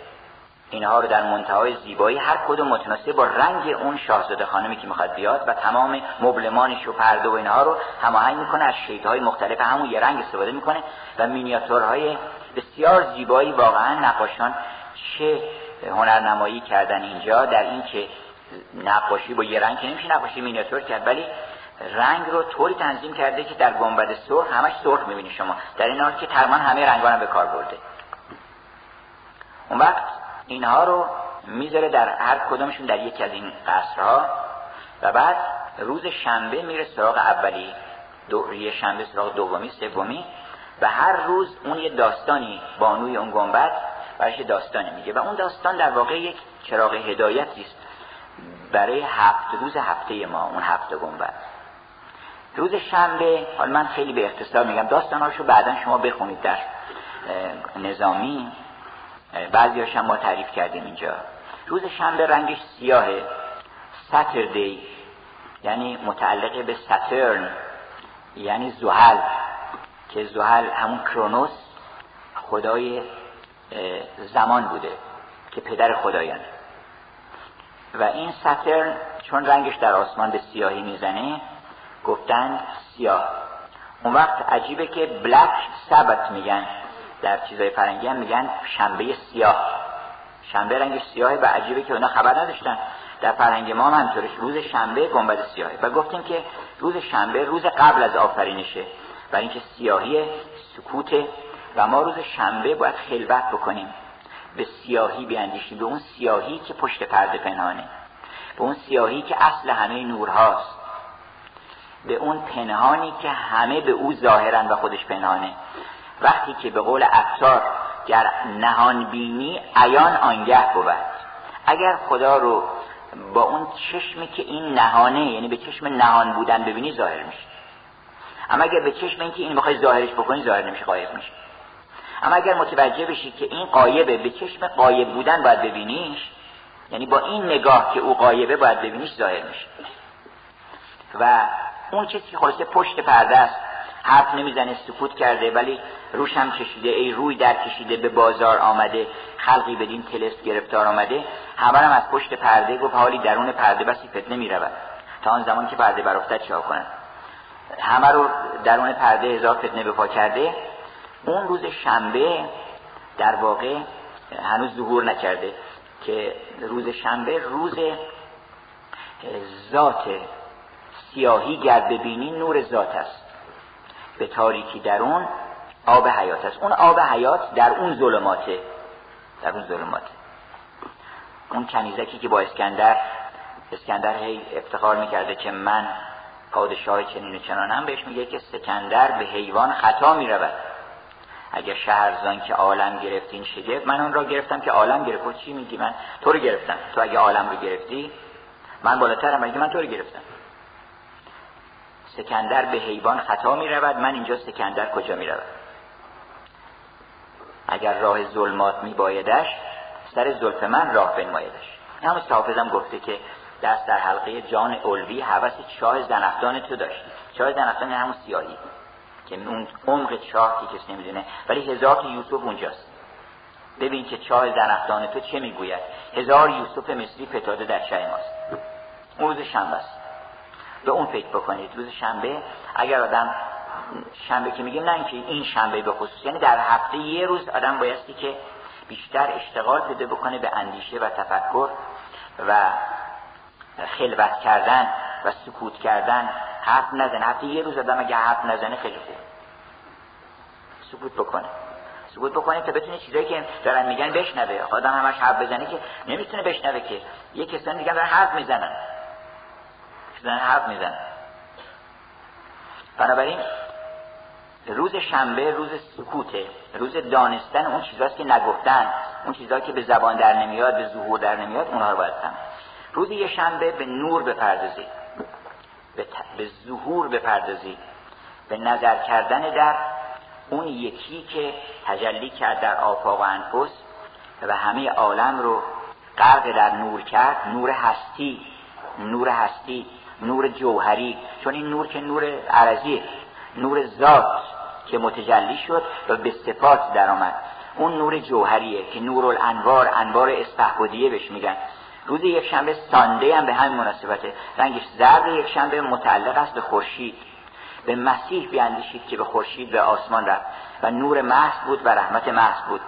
اینها رو در منتهای زیبایی هر کدوم متناسب با رنگ اون شاهزاده خانمی که می‌خواد بیاد و تمام مبلمانش و پرده و اینها رو هماهنگ می‌کنه از شیدهای مختلف همون یه رنگ استفاده می‌کنه و مینیاتورهای بسیار زیبایی واقعا نقاشان چه هنرنمایی کردن اینجا در این که نقاشی با یه رنگ که نمیشه نقاشی مینیاتور کرد ولی رنگ رو طوری تنظیم کرده که در گنبد سرخ همش سرخ می‌بینی شما. در این حال که تقریبا همه رنگان به کار برده. اون وقت اینها رو می‌ذاره در هر کدومشون در یکی از این قصرها و بعد روز شنبه میره سراغ اولی دو یه شنبه سراغ دومی سومی و هر روز اون یه داستانی بانوی اون گنبد برش داستانی میگه. و اون داستان در واقع یک چراغ هدایتی است برای هفت روز هفته ما اون هفته گنبد. روز شنبه حالا من خیلی به اختصار میگم داستاناشو بعدا شما بخونید در نظامی. بعضی هم ما تعریف کردیم اینجا. روز شنبه رنگش سیاهه. ساتردی یعنی متعلق به ساترن یعنی زحل که زحل همون کرونوس خدای زمان بوده که پدر خدایان و این ساترن چون رنگش در آسمان به سیاهی می‌زنه گفتن سیاه. اون وقت عجیبه که بلک سبت میگن. در چیزای فرنگی هم میگن شنبه سیاه. شنبه رنگش سیاهه و عجیبه که اونا خبر نداشتن. در فرهنگ ما هم همطورش روز شنبه گنبد سیاهه. و گفتیم که روز شنبه روز قبل از آفرینشه برای اینکه سیاهی سکوته و ما روز شنبه باید خلوت بکنیم. به سیاهی بیاندیشیم به اون سیاهی که پشت پرده پنهانه به اون سیاهی که اصل همه نورهاست به اون پنهانی که همه به او ظاهرن و خودش پنهانه. وقتی که به قول افسار گر نهان بینی عیان آنگه بود. اگر خدا رو با اون چشمی که این نهانه یعنی به چشم نهان بودن ببینی ظاهر میشه. اما اگر به چشم اینکه این بخوای ظاهرش بکنی ظاهر نمیشه قایب میشه. اما اگر متوجه بشی که این قایبه به چشم قایب بودن باید ببینیش یعنی با این نگاه که او قایبه باید ببینیش ظاهر میشه. و اون کسی که خلاصه پشت پرده است حرف نمی‌زنه سکوت کرده ولی روش هم کشیده ای روی در کشیده به بازار آمده خلقی بدین تلست گرفتار آمده هم از پشت پرده گفت حالی درون پرده بسی فتنه می‌رود. تا آن زمان که پرده برافتد چه کنن همه رو درون پرده هزار فتنه بپا کرده اون روز شنبه در واقع هنوز ظهور نکرده که روز شنبه روز ذات سیاهی گر ببینی نور ذات است. به تاریکی در اون آب حیات است. اون آب حیات در اون ظلماته. در اون ظلماته. اون کنیزکی که با اسکندر اسکندر هی افتخار می‌کرده که من پادشاه چنین و چنانم بهش میگه که سکندر به حیوان خطا می‌رود. اگر شهرزان که عالم گرفتین شگفت من اون را گرفتم که عالم گرفت. چی میگی من؟ تو رو گرفتم. تو اگه عالم رو گرفتی؟ من بالاترم. اگه من تو رو گرفتم؟ سکندر به حیوان خطا می رود من اینجا سکندر کجا می رود اگر راه ظلمات می بایدش سر زلف من راه بنمایدش. همون حافظم گفته که دست در حلقه جان اولوی حوث چاه زنفتان تو داشتی. چاه زنفتان همون سیاهی. که اون عمق چاه که کسی نمی‌دونه. ولی هزار تا یوسف اونجاست. ببین که چاه زنفتان تو چه می‌گوید. هزار یوسف مصری فتاده در شه ماست. اون روز شنبه است. به اون فکر بکنید. روز شنبه اگر آدم شنبه که میگیم نه اینکه این شنبه به خصوص یعنی در هفته یه روز آدم بایستی که بیشتر اشتغال پیدا بکنه به اندیشه و تفکر و خلوت کردن و سکوت کردن حرف نزنه. هفته یه روز آدم اگه حرف نزنه خیلی خوب. سکوت بکنه. سکوت بکنه تا بتونه چیزایی که دارن میگن بشنوه. آدم همش حرف بزنه که نمی‌تونه بشنوه که یه کسانی دیگه دارن حرف می‌زنن. دارن حرف می‌زنن. بنابراین روز شنبه روز سکوته. روز دانستن اون چیزاست که نگفتن. اون چیزهایی که به زبان در نمیاد به ظهور در نمیاد اونها رو باید روز یه شنبه به نور بپردازید. به, به ظهور بپردازید به نظر کردن در اون یکی که تجلی کرد در آفاق و انفس و همه عالم رو غرق در نور کرد نور هستی نور هستی نور جوهری. چون این نور که نور عرضیه نور ذات که متجلی شد و به صفات در آمد اون نور جوهریه که نور الانوار انوار اسپهبدیه بهش میگن. روز یک شنبه سانده هم به همین مناسبته. رنگش زرد یک شنبه متعلق است به خورشید. به مسیح بیاندیشید که به خورشید به آسمان رفت و نور محض بود و رحمت محض بود.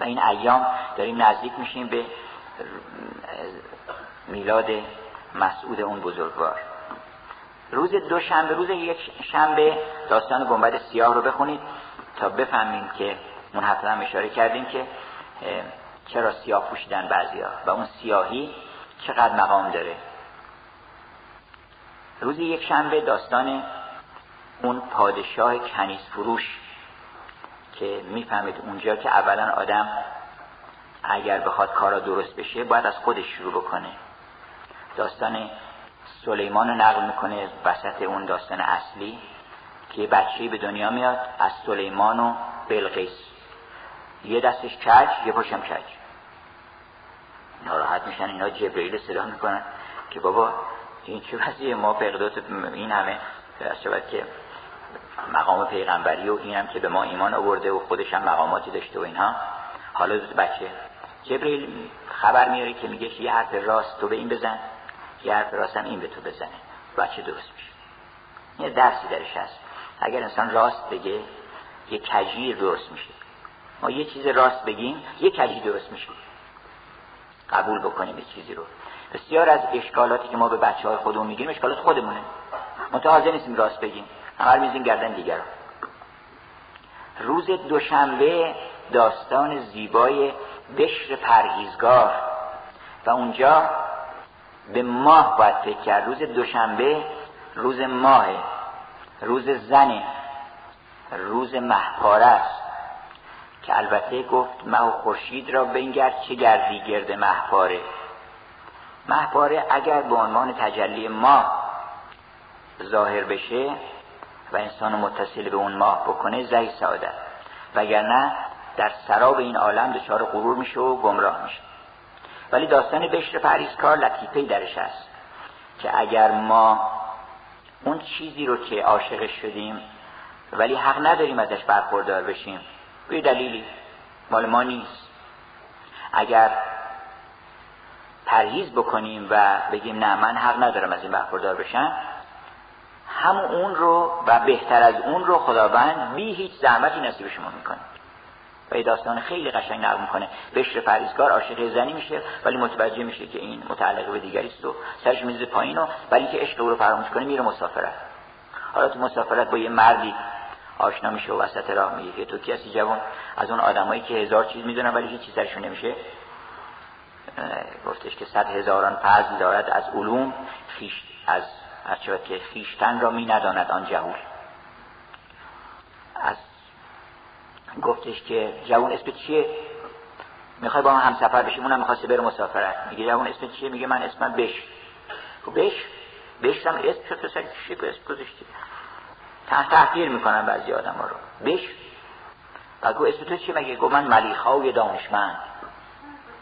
و این ایام داریم نزدیک میشیم به میلاد مسعود اون بزرگوار. روز دو شنبه روز یک شنبه داستان گنبد سیاه رو بخونید تا بفهمیم که اون اشاره کردیم که چرا سیاه پوشیدن بعضیا و اون سیاهی چقدر مقام داره؟ روز یک شنبه داستان اون پادشاه کنیز فروش که می‌فهمید اونجا که اولا آدم اگر بخواد کارا درست بشه باید از خودش شروع بکنه. داستان سلیمان رو نقل می‌کنه وسط اون داستان اصلی که بچه به دنیا میاد از سلیمان و بلقیس. یه دستش کج یه پشم کج. ناراحت میشن اینا جبرئیل صدا می‌کنن که بابا این چه وضعیه؟ ما بغداد این همه شود که مقام پیغمبری و اینم که به ما ایمان آورده و خودش هم مقاماتی داشته و اینها. حالا بچه جبرئیل خبر میاره که میگه یه حرف راست تو به این بزن یه حرف راست هم این به تو بزنه. بچه درست میشه. یه درسی درش هست. اگر انسان راست بگه یه کجی درست میشه. ما یه چیز راست بگیم یه کجی درست میشه. قبول بکنیم یه چیزی رو. بسیار از اشکالاتی که ما به بچه های خودمون میگیم اشکالات خودمونه. متحاضر نیستیم راست بگیم. همه میزیم گردن دیگر روز دوشنبه داستان زیبای بشر پرهیزگار. و اونجا به ماه باید فکر کرد. روز دوشنبه روز ماه روز زنه. روز محپاره است. که البته گفت مه و خورشید را بنگر چه گردی گرد محپاره محپاره اگر به عنوان تجلی ماه ظاهر بشه و انسان متصل به اون ماه بکنه زی سعادت. وگرنه در سراب این عالم دچار غرور میشه و گمراه میشه. ولی داستان بشر پریزکار لطیفه درش هست که اگر ما اون چیزی رو که عاشقش شدیم ولی حق نداریم ازش برخوردار بشیم به دلیلی؟ مال ما نیست. اگر پرهیز بکنیم و بگیم نه من حق ندارم از این برخوردار بشم همون اون رو و بهتر از اون رو خداوند بی هیچ زحمتی نصیب شما می‌کنه. و یه داستان خیلی قشنگ نقل می‌کنه. بشر پریزگار عاشق زنی میشه ولی متوجه میشه که این متعلق به دیگری است و سرش میزه پایین و ولی که عشق او رو فراموش کنه میره مسافرت. حالا تو مسافرت با یه مردی آشنا میشه و وسط راه میگه که تو کسی جوان؟ از اون آدمایی که هزار چیز می‌دونن ولی هیچ چیز نمیشه. گفتش که صد هزاران فضل دارد از علوم خیش از از که خیشتن را می نداند آن جهول. از گفتش که جوان اسم چیه؟ می‌خوای با هم همسفر بشیم؟ اونم می‌خواسته بره مسافرت. میگه جوان اسم چیه؟ میگه من اسمم بش. خب بش؟ بش هم اسم شد تو چی اسم گذاشتی؟ تحقیر می‌کنن بعضی آدم ها رو. بش و گو اسم تو چی مگه؟ گو من ملیخای دانشمند.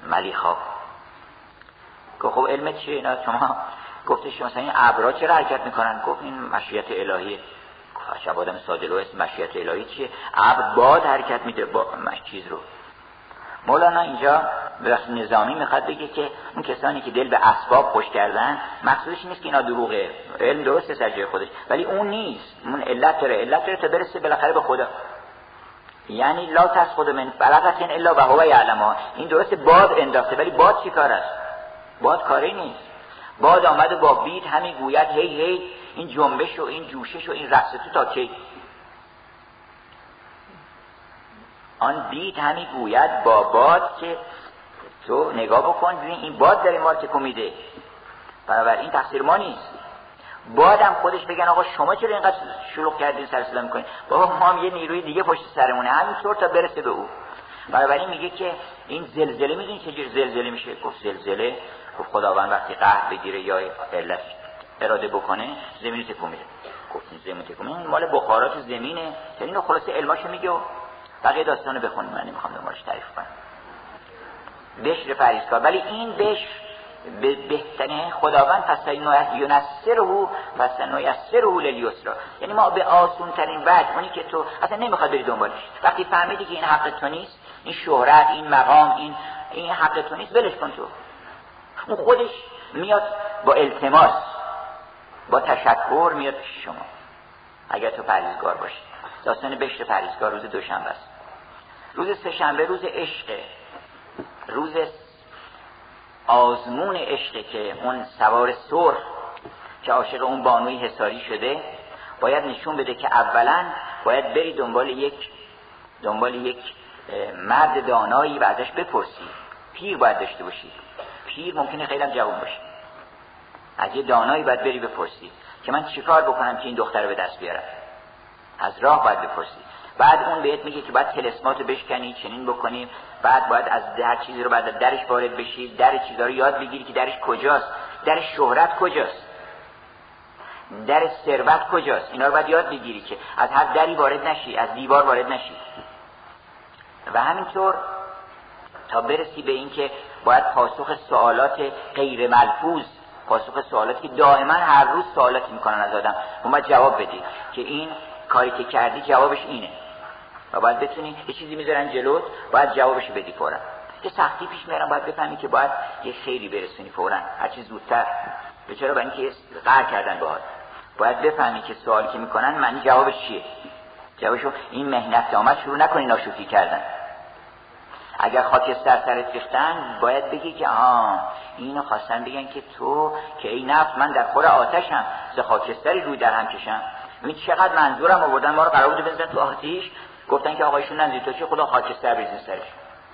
ملیخا. گو خب علمت چیه اینا؟ شما گفتش مثلا این ابرا چرا حرکت می‌کنن؟ گفت این مشیت الهیه عجب آدم ساده اسم مشیت الهی چیه؟ ابر باد حرکت میده با چیز رو. مولانا اینجا به نظامی می‌خواد بگه که اون کسانی که دل به اسباب خوش کردن مقصودش نیست که اینا دروغه علم درسته سر جای خودش ولی اون نیست. اون علت داره علت داره تا برسه بالاخره به خدا. یعنی لا خود من بلغت الا و هو یعلم. این درسته باد انداخته ولی باد چی کار است؟ باد کاری نیست. باد آمد با بید همین گوید هی هی این جنبش و این جوشش و این رقص تو تا کی؟ آن بید همین گوید با باد که تو نگاه بکن ببین این باد داره ما تکو میده این تقصیر ما نیست. بادم خودش بگن آقا شما چرا اینقدر شلوغ کردین سر صدا می‌کنین؟ بابا ما هم یه نیروی دیگه پشت سرمونه همینطور تا برسه به او. بنابراین میگه که این زلزله می‌دونی چجور زلزله میشه؟ گفت زلزله. خب خداوند وقتی قهر بگیره یا علت اراده بکنه زمین تکون میده. گفت زمین تکون این مال بخارات زمینه. یعنی اینو خلاصه علماشو میگه و بقیه داستانو بخونیم. من نمی‌خوام دنبالش تعریف کنم. بشر فریزکار ولی این بشر به بهترین خداوند پس یونسره پس نویسره لیسرا یعنی ما به آسون ترین وجه اونی که تو اصلا نمی‌خواد بری دنبالش. وقتی فهمیدی که این حق تو نیست این شهرت این مقام این این حق تو نیست ولش کن تو. اون خودش میاد با التماس با تشکر میاد پیش شما. اگر تو پریزگار باشی. داستان بشت پریزگار روز دوشنبه است. روز سهشنبه روز عشق. روز آزمون عشقه که اون سوار سرخ که عاشق اون بانوی حساری شده باید نشون بده که اولا باید بری دنبال یک دنبال یک مرد دانایی و ازش بپرسی. پیر باید داشته باشی. پیر ممکنه خیلی جوان باشه. از یه دانایی باید بری بپرسی که من چیکار بکنم که این دختر رو به دست بیارم؟ از راه باید بپرسی. بعد اون بهت میگه که باید تلسمات رو بشکنی چنین بکنیم بعد باید از هر چیزی رو بعد درش وارد بشی. در چیزا رو یاد بگیری که درش کجاست. در شهرت کجاست. در ثروت کجاست. اینا رو باید یاد بگیری که از هر دری وارد نشی از دیوار وارد نشی. و همینطور تا برسی به اینکه باید پاسخ سوالات غیر ملفوظ پاسخ سوالاتی که دائما هر روز سوالاتی می‌کنن از آدم باید جواب بدی که این کاری که کردی جوابش اینه. و باید بتونی یه چیزی می‌ذارن جلوت باید جوابش بدی فورا. که سختی پیش میارن باید بفهمی که باید یه خیلی برسونی فورا. هر چیز زودتر. به چرا؟ با اینکه قهر کردن باید باید بفهمی که سوالی که می‌کنن معنی جوابش چیه. جوابشو این مهنت آمد شروع نکنی ناشوفی کردن. اگر خاکستر سرت ریختن باید بگی که آه اینو خواستن بگن که تو که ای نفس من در خور آتشم ز خاکستری روی در هم کشم. این چقدر منظورم آوردن ما رو قرار بوده بزنن تو آتیش؟ گفتن که آقایشون نزدی تو چه؟ خدا خاکستر بریزین سرش.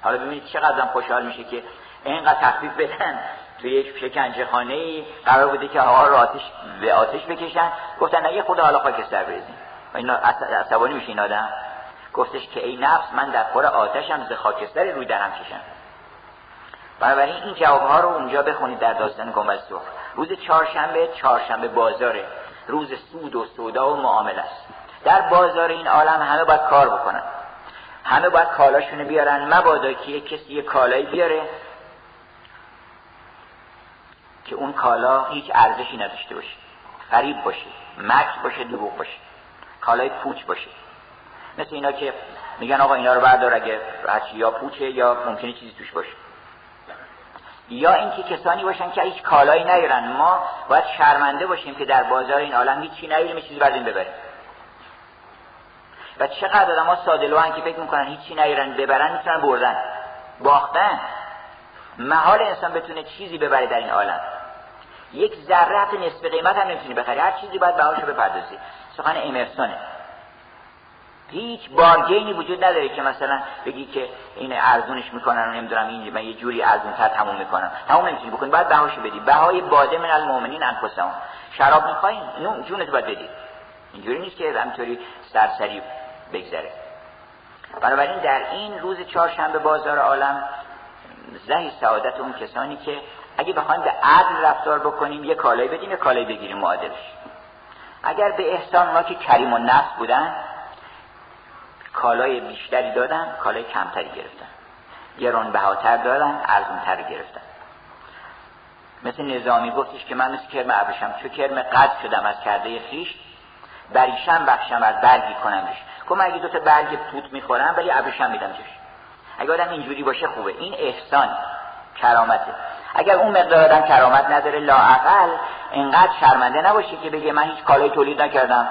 حالا ببینید چقدر خوشحال میشه که اینقدر تخفیف بدن. توی یک شکنجه خانه ای قرار بوده که آقا رو آتش به آتش بکشن. گفتن نه خدا حالا خاکستر بریزین اینا عصبانی میشه این آدم. گفتش که ای نفس من در خور آتشم ز خاکستری روی درم کشم. بنابراین این جواب ها رو اونجا بخونید در داستان گنبد سرخ روز چهارشنبه چهارشنبه بازاره. روز سود و سودا و معامله است. در بازار این عالم همه باید کار بکنن. همه باید کالاشونو بیارن. مبادا که یک کسی یه کالایی بیاره که اون کالا هیچ ارزشی نداشته باشه. فریب باشه مکس باشه دروغ باشه. کالای پوچ باشه. مثل اینا که میگن آقا اینا رو بردار اگه یا پوچه یا ممکنه چیزی توش باشه. یا اینکه کسانی باشن که هیچ کالایی نیارن ما باید شرمنده باشیم که در بازار این عالم هیچی نیاریم چیزی بردیم ببریم. و چقدر آدم ها ساده که فکر می‌کنن هیچی نیارن ببرن می‌تونن بردن. باختن. محال انسان بتونه چیزی ببره در این عالم. یک ذره حتی نصف قیمت هم نمی‌تونی بخری. هر چیزی باید بهاشو بپردازی. سخن امرسونه هیچ بارگینی وجود نداره که مثلا بگی که این ارزونش می‌کنن و نمی‌دونم این من یه جوری ارزون تر تموم می‌کنم. تموم نمی‌تونی بکنی. باید بهاشو بدی. بهای باده من المؤمنین انفسهم. شراب می‌خواین نو جونت باید بدی. اینجوری نیست که همینطوری سرسری بگذره. بنابراین در این روز چهارشنبه بازار عالم زهی سعادت اون کسانی که اگه بخوایم به عدل رفتار بکنیم یه کالایی بدیم یه کالایی بگیریم معادلش. اگر به احسان ما که کریم و نفس بودن کالای بیشتری دادن کالای کمتری گرفتن. گران بهاتر دادن ارزونتر گرفتن. مثل نظامی گفتش که من مثل کرم عبشم چو کرم قد شدم از کرده خیش بریشم بخشم از برگی کنمش. گفت من اگه دوتا برگ توت می‌خورم ولی عبشم میدم جوش اگه آدم اینجوری باشه خوبه. این احسان کرامته. اگر اون مقدار آدم کرامت نداره لاعقل اینقدر شرمنده نباشه که بگه من هیچ کالای تولید نکردم.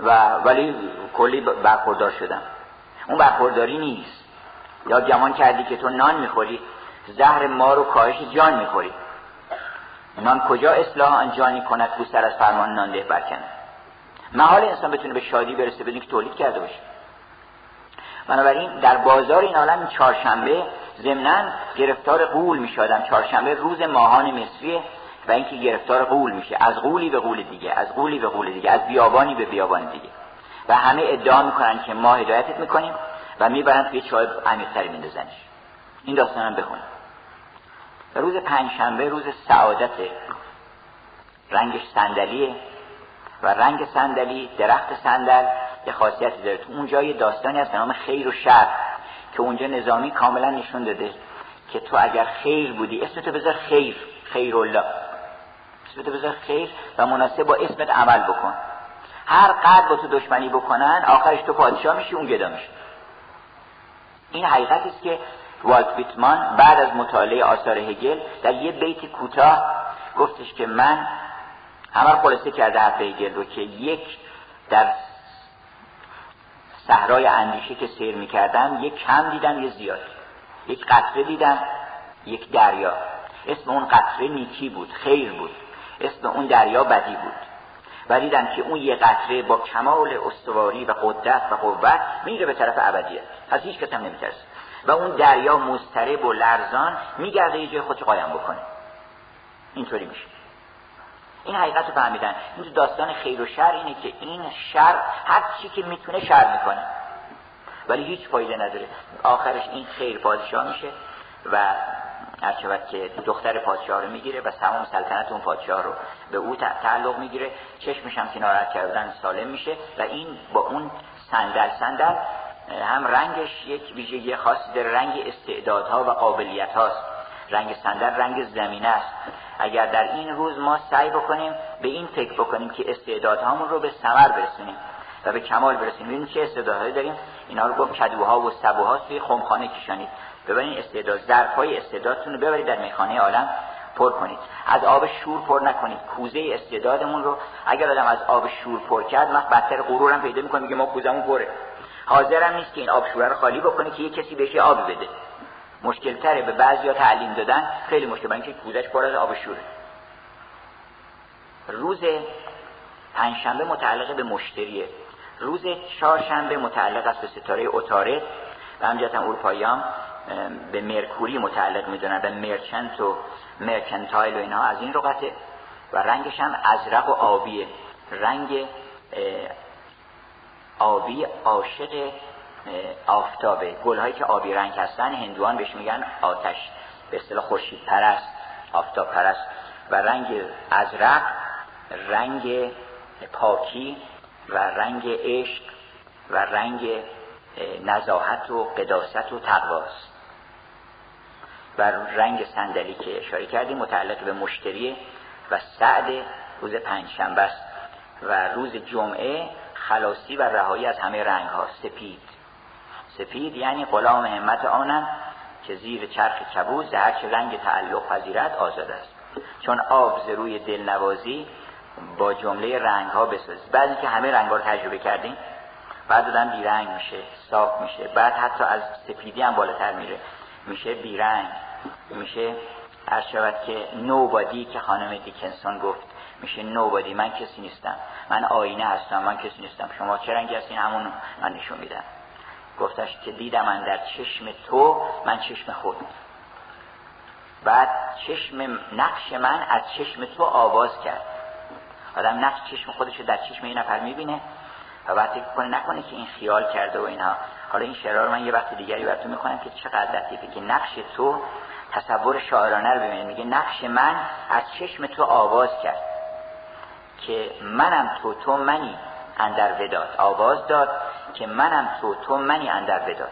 و ولی کلی برخوردار شدم. اون برخورداری نیست. یا گمان کردی که تو نان می‌خوری زهر ما رو کاهش جان می‌خوری. نان کجا اصلاح آن جانی کند کو سر از فرمان نان ده برکنه محال انسان بتونه به شادی برسه بدون که تولید کرده باشه. بنابراین در بازار این عالم چهارشنبه ضمنا گرفتار قول میشادم چهارشنبه روز ماهان مصریه و اینکه گرفتار قول میشه. از قولی به قول دیگه از قولی به قول دیگه از بیابانی به بیابان دیگه. و همه ادعا می‌کنن که ما هدایتت می‌کنیم و می‌برن توی چاه عمیقتری میندازنش. این داستان هم بخونیم روز پنجشنبه روز سعادت رنگش صندلیه و رنگ صندلی درخت صندل یه خاصیتی داره. تو اونجا یه داستانی هست نام خیر و شر که اونجا نظامی کاملا نشون داده که تو اگر خیر بودی اسمتو بذار خیر خیر الله اسمتو بذار خیر و مناسب با اسمت عمل بکن. هر قدر با تو دشمنی بکنن آخرش تو پادشاه میشی اون گدا میشه. این حقیقتی است که والت ویتمان بعد از مطالعه آثار هگل در یه بیت کوتاه گفتش که من همه خلاصه کرده حرف هگل رو که یک در صحرای اندیشه که سیر می‌کردم یک کم دیدم یه زیاد. یک قطره دیدم یک دریا. اسم اون قطره نیکی بود خیر بود. اسم اون دریا بدی بود. و دیدم که اون یه قطره با کمال استواری و قدرت و قوت میره به طرف ابدیت از هیچ کس هم نمیترسه. و اون دریا مسترب و لرزان میگرده یه جای خودش قایم بکنه. اینطوری میشه. این حقیقت رو فهمیدن. این داستان خیر و شر اینه که این شر هر چی که می‌تونه شر می‌کنه. ولی هیچ فایده نداره. آخرش این خیر پادشاه میشه و هر که دختر پادشاه رو می‌گیره و تمام سلطنت اون پادشاه رو به او تعلق می‌گیره چشمش هم که ناراحت کردن سالم میشه و این با اون صندل صندل هم رنگش یک ویژگی خاصی داره. رنگ استعدادها و قابلیت هاست رنگ صندل رنگ زمینه است. اگر در این روز ما سعی بکنیم به این فکر بکنیم که استعدادهامون رو به ثمر برسونیم و به کمال برسونیم. ببینید چه استعدادهایی داریم. اینا رو گفت کدوها و سبوها توی خمخانه کشانید. ببرین استعداد ظرفای استعدادتون رو ببرید در میخانه عالم پر کنید. از آب شور پر نکنید. کوزه استعدادمون رو اگر آدم از آب شور پر کرد وقت بدتر غرورم پیدا می‌کنه میگه ما کوزمون پره. حاضرم نیست که این آب شوره رو خالی بکنه که یه کسی بهش آب بده. مشکل تره به بعضی تعلیم دادن خیلی مشکل اینکه کوزش پر از آب شوره. روز پنجشنبه متعلق به مشتریه. روز چهارشنبه متعلق است به ستاره اتاره. و همجهت هم اروپاییان به مرکوری متعلق می‌دونن به مرچنت و مرکنتایل و اینها. از این رقطه. و رنگش هم ازرق و آبیه. رنگ آبی عاشق آفتابه. گلهایی که آبی رنگ هستن هندوان بهش میگن آتش. به اصطلاح خورشید پرست آفتاب پرست و رنگ ازرق رنگ پاکی و رنگ عشق و رنگ نزاحت و قداست و تقواست. و رنگ صندلی که اشاره کردیم متعلق به مشتری و سعد روز پنجشنبه است. و روز جمعه خلاصی و رهایی از همه رنگ ها سپید. سپید یعنی غلام همت آنم که زیر چرخ کبوز هرچه رنگ تعلق پذیرت آزاد است. چون آب ز روی دلنوازی با جمله رنگ ها بسازید. بعضی که همه رنگ ها رو تجربه کردیم بعد بی بیرنگ میشه صاف میشه. بعد حتی از سپیدی هم بالاتر میره. میشه بیرنگ. میشه هر شود که نوبادی که خانم دیکنسون گفت. میشه نوبادی من کسی نیستم. من آینه هستم. من کسی نیستم. شما چه رنگی هستین؟ همون من نشون میدم. گفتش که دیدم من در چشم تو من چشم خود. بعد چشم نقش من از چشم تو آواز کرد. آدم نقش چشم خودش در چشم این نفر می‌بینه. و بعد فکر کنه نکنه که این خیال کرده و اینها حالا این شعرها رو من یه وقت دیگری براتون می‌کنم که چقدر لطیفه که نقش تو تصور شاعرانه رو ببینید میگه نقش من از چشم تو آواز کرد که منم تو تو منی اندر وداد. آواز داد که منم تو تو منی اندر وداد.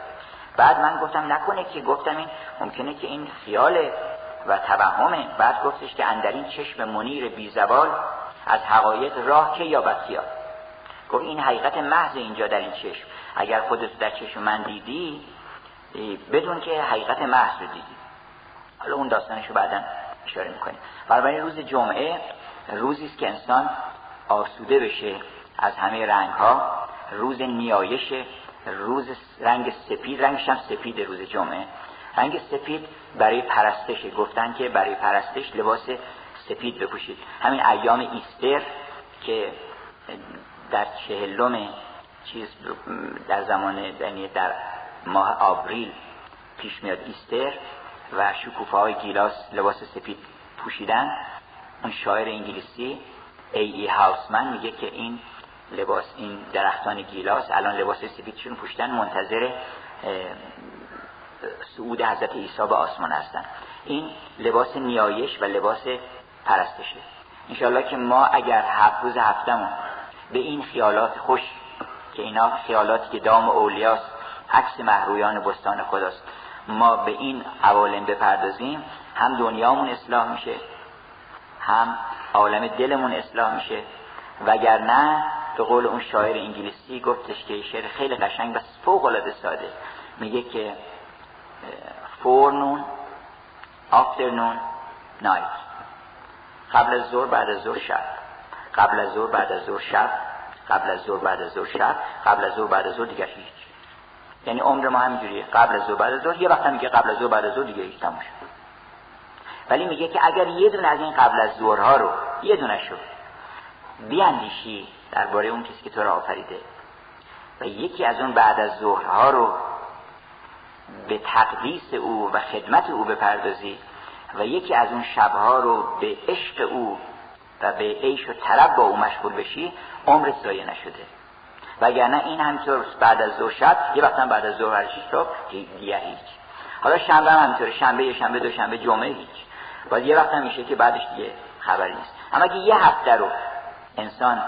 بعد من گفتم نکنه که گفتم این ممکنه که این خیال و توهمه. بعد گفتش که اندر این چشم منیر بی زوال از حقایق راه که یا خیال گفت این حقیقت محض اینجا در این چشم. اگر خودت در چشم من دیدی بدون که حقیقت محض رو دیدی. حالا اون داستانشو بعدا اشاره می‌کنیم. برای روز جمعه روزی است که انسان آسوده بشه از همه رنگ ها روز نیایش روز رنگ سپید رنگش هم سپید روز جمعه. رنگ سپید برای پرستش گفتن که برای پرستش لباس سپید بپوشید. همین ایام ایستر که در چهلم چیز در زمان یعنی در ماه آوریل پیش میاد ایستر و شکوفه های گیلاس لباس سپید پوشیدن. اون شاعر انگلیسی ای ای هاوسمن میگه که این لباس این درختان گیلاس الان لباس سفیدشون پوشیدن منتظر سعود حضرت عیسی به آسمان هستن. این لباس نیایش و لباس پرستشه. انشاءالله که ما اگر هفت روز هفتمون به این خیالات خوش که اینا خیالاتی که دام اولیاست عکس محرویان بستان خداست. ما به این عوالم بپردازیم هم دنیامون اصلاح میشه هم عالم دلمون اصلاح میشه. وگرنه به قول اون شاعر انگلیسی گفتش که شعر خیلی قشنگ و فوق العاده ساده. میگه که فورنون آفترنون نایت قبل از ظهر بعد از ظهر شب. قبل از ظهر بعد از ظهر شب قبل از ظهر بعد از ظهر شب قبل از ظهر بعد از ظهر دیگه هیچ. یعنی عمر ما همینجوریه. قبل از ظهر بعد از ظهر. یه وقت میگه قبل از ظهر بعد از ظهر دیگه هیچ تموم شد. ولی میگه که اگر یه دونه از این قبل از ظهرها رو یه دونه شو بیاندیشی درباره اون کسی که تو را آفریده و یکی از اون بعد از ظهرها رو به تقدیس او و خدمت او بپردازی و یکی از اون شبها رو به عشق او و به عیش و طرب با او مشغول بشی عمرت ضایع نشده. وگرنه این همینطور بعد از ظهر شب یه وقتا بعد از ظهر صبح دیگه هیچ. حالا شنبه هم همینطوره شنبه یه شنبه دو شنبه جمعه هیچ. باید یه وقت میشه که بعدش دیگه خبری نیست. اما اگه یه هفته رو انسان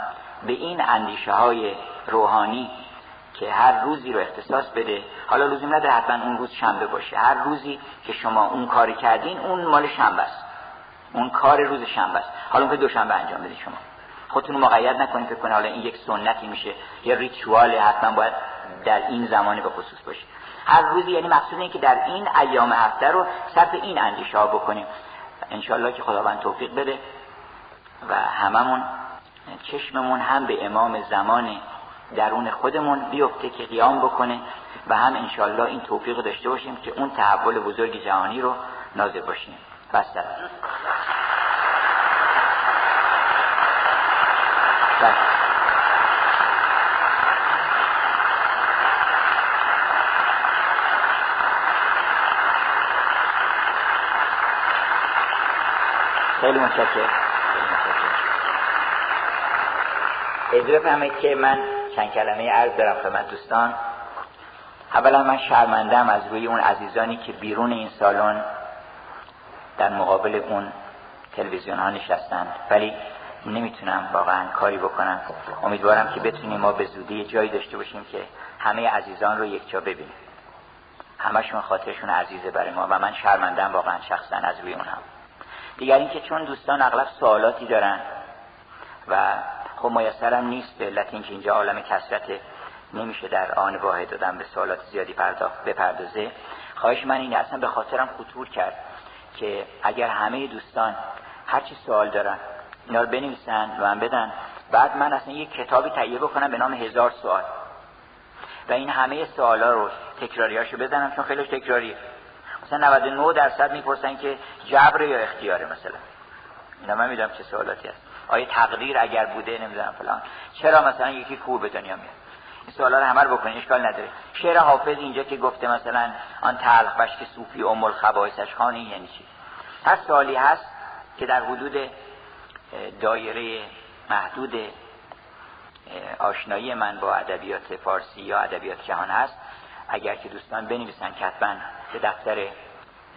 به این اندیشه های روحانی که هر روزی رو اختصاص بده حالا لزوم نداره حتما اون روز شنبه باشه. هر روزی که شما اون کاری کردین اون مال شنبه است. اون کار روز شنبه است. حالا که دوشنبه انجام بدید شما. خودتون مقید نکنید فکر کنید حالا این یک سنتی میشه یه ریچوال حتما باید در این زمانی به خصوص باشه. هر روزی یعنی مقصود اینه که در این ایام هفته رو صرف این اندیشه ها بکنیم. انشالله که خداوند توفیق بده و هممون چشممون هم به امام زمان درون خودمون بیفته که قیام بکنه و هم انشالله این توفیق داشته باشیم که اون تحول بزرگ جهانی رو نازل باشیم. بس. خیلی متشکرم. اجازه بفرمایید که من چند کلمه عرض دارم خدمت دوستان. اولا من شرمندم از روی اون عزیزانی که بیرون این سالن در مقابل اون تلویزیون ها نشستند. ولی نمی‌تونم واقعا کاری بکنم. امیدوارم که بتونیم ما به زودی جایی داشته باشیم که همه عزیزان رو یک جا ببینیم. همشون خاطرشون عزیزه برای ما و من شرمندم واقعا شخصا از روی اونم دیگر اینکه چون دوستان اغلب سوالاتی دارن و خب میسرم نیست به علت اینکه اینجا عالم کسرت نمیشه در آن واحد دادن به سوالات زیادی پرداخت بپردازه خواهش من اینه اصلا به خاطرم خطور کرد. که اگر همه دوستان هر چی سوال دارن اینا رو بنویسن و من بدن بعد من اصلا یک کتابی تهیه بکنم به نام هزار سوال. و این همه سوالا رو تکراریاشو بزنم چون خیلی تکراریه. مثلا 99 درصد می‌پرسن که جبر یا اختیاره مثلا. اینا من می‌دونم چه سوالاتی هست. آیا تقدیر اگر بوده نمی‌دونم فلان. چرا مثلا یکی کور به دنیا میاد؟ سوالا رو همه رو اشکال نداره. شعر حافظ اینجا که گفته مثلا آن تلخ بشک صوفی ام الخبائثش خانی یعنی چی؟ هر سوالی هست که در حدود دایره محدود آشنایی من با ادبیات فارسی یا ادبیات جهان هست اگر که دوستان بنویسن کتبا به دفتر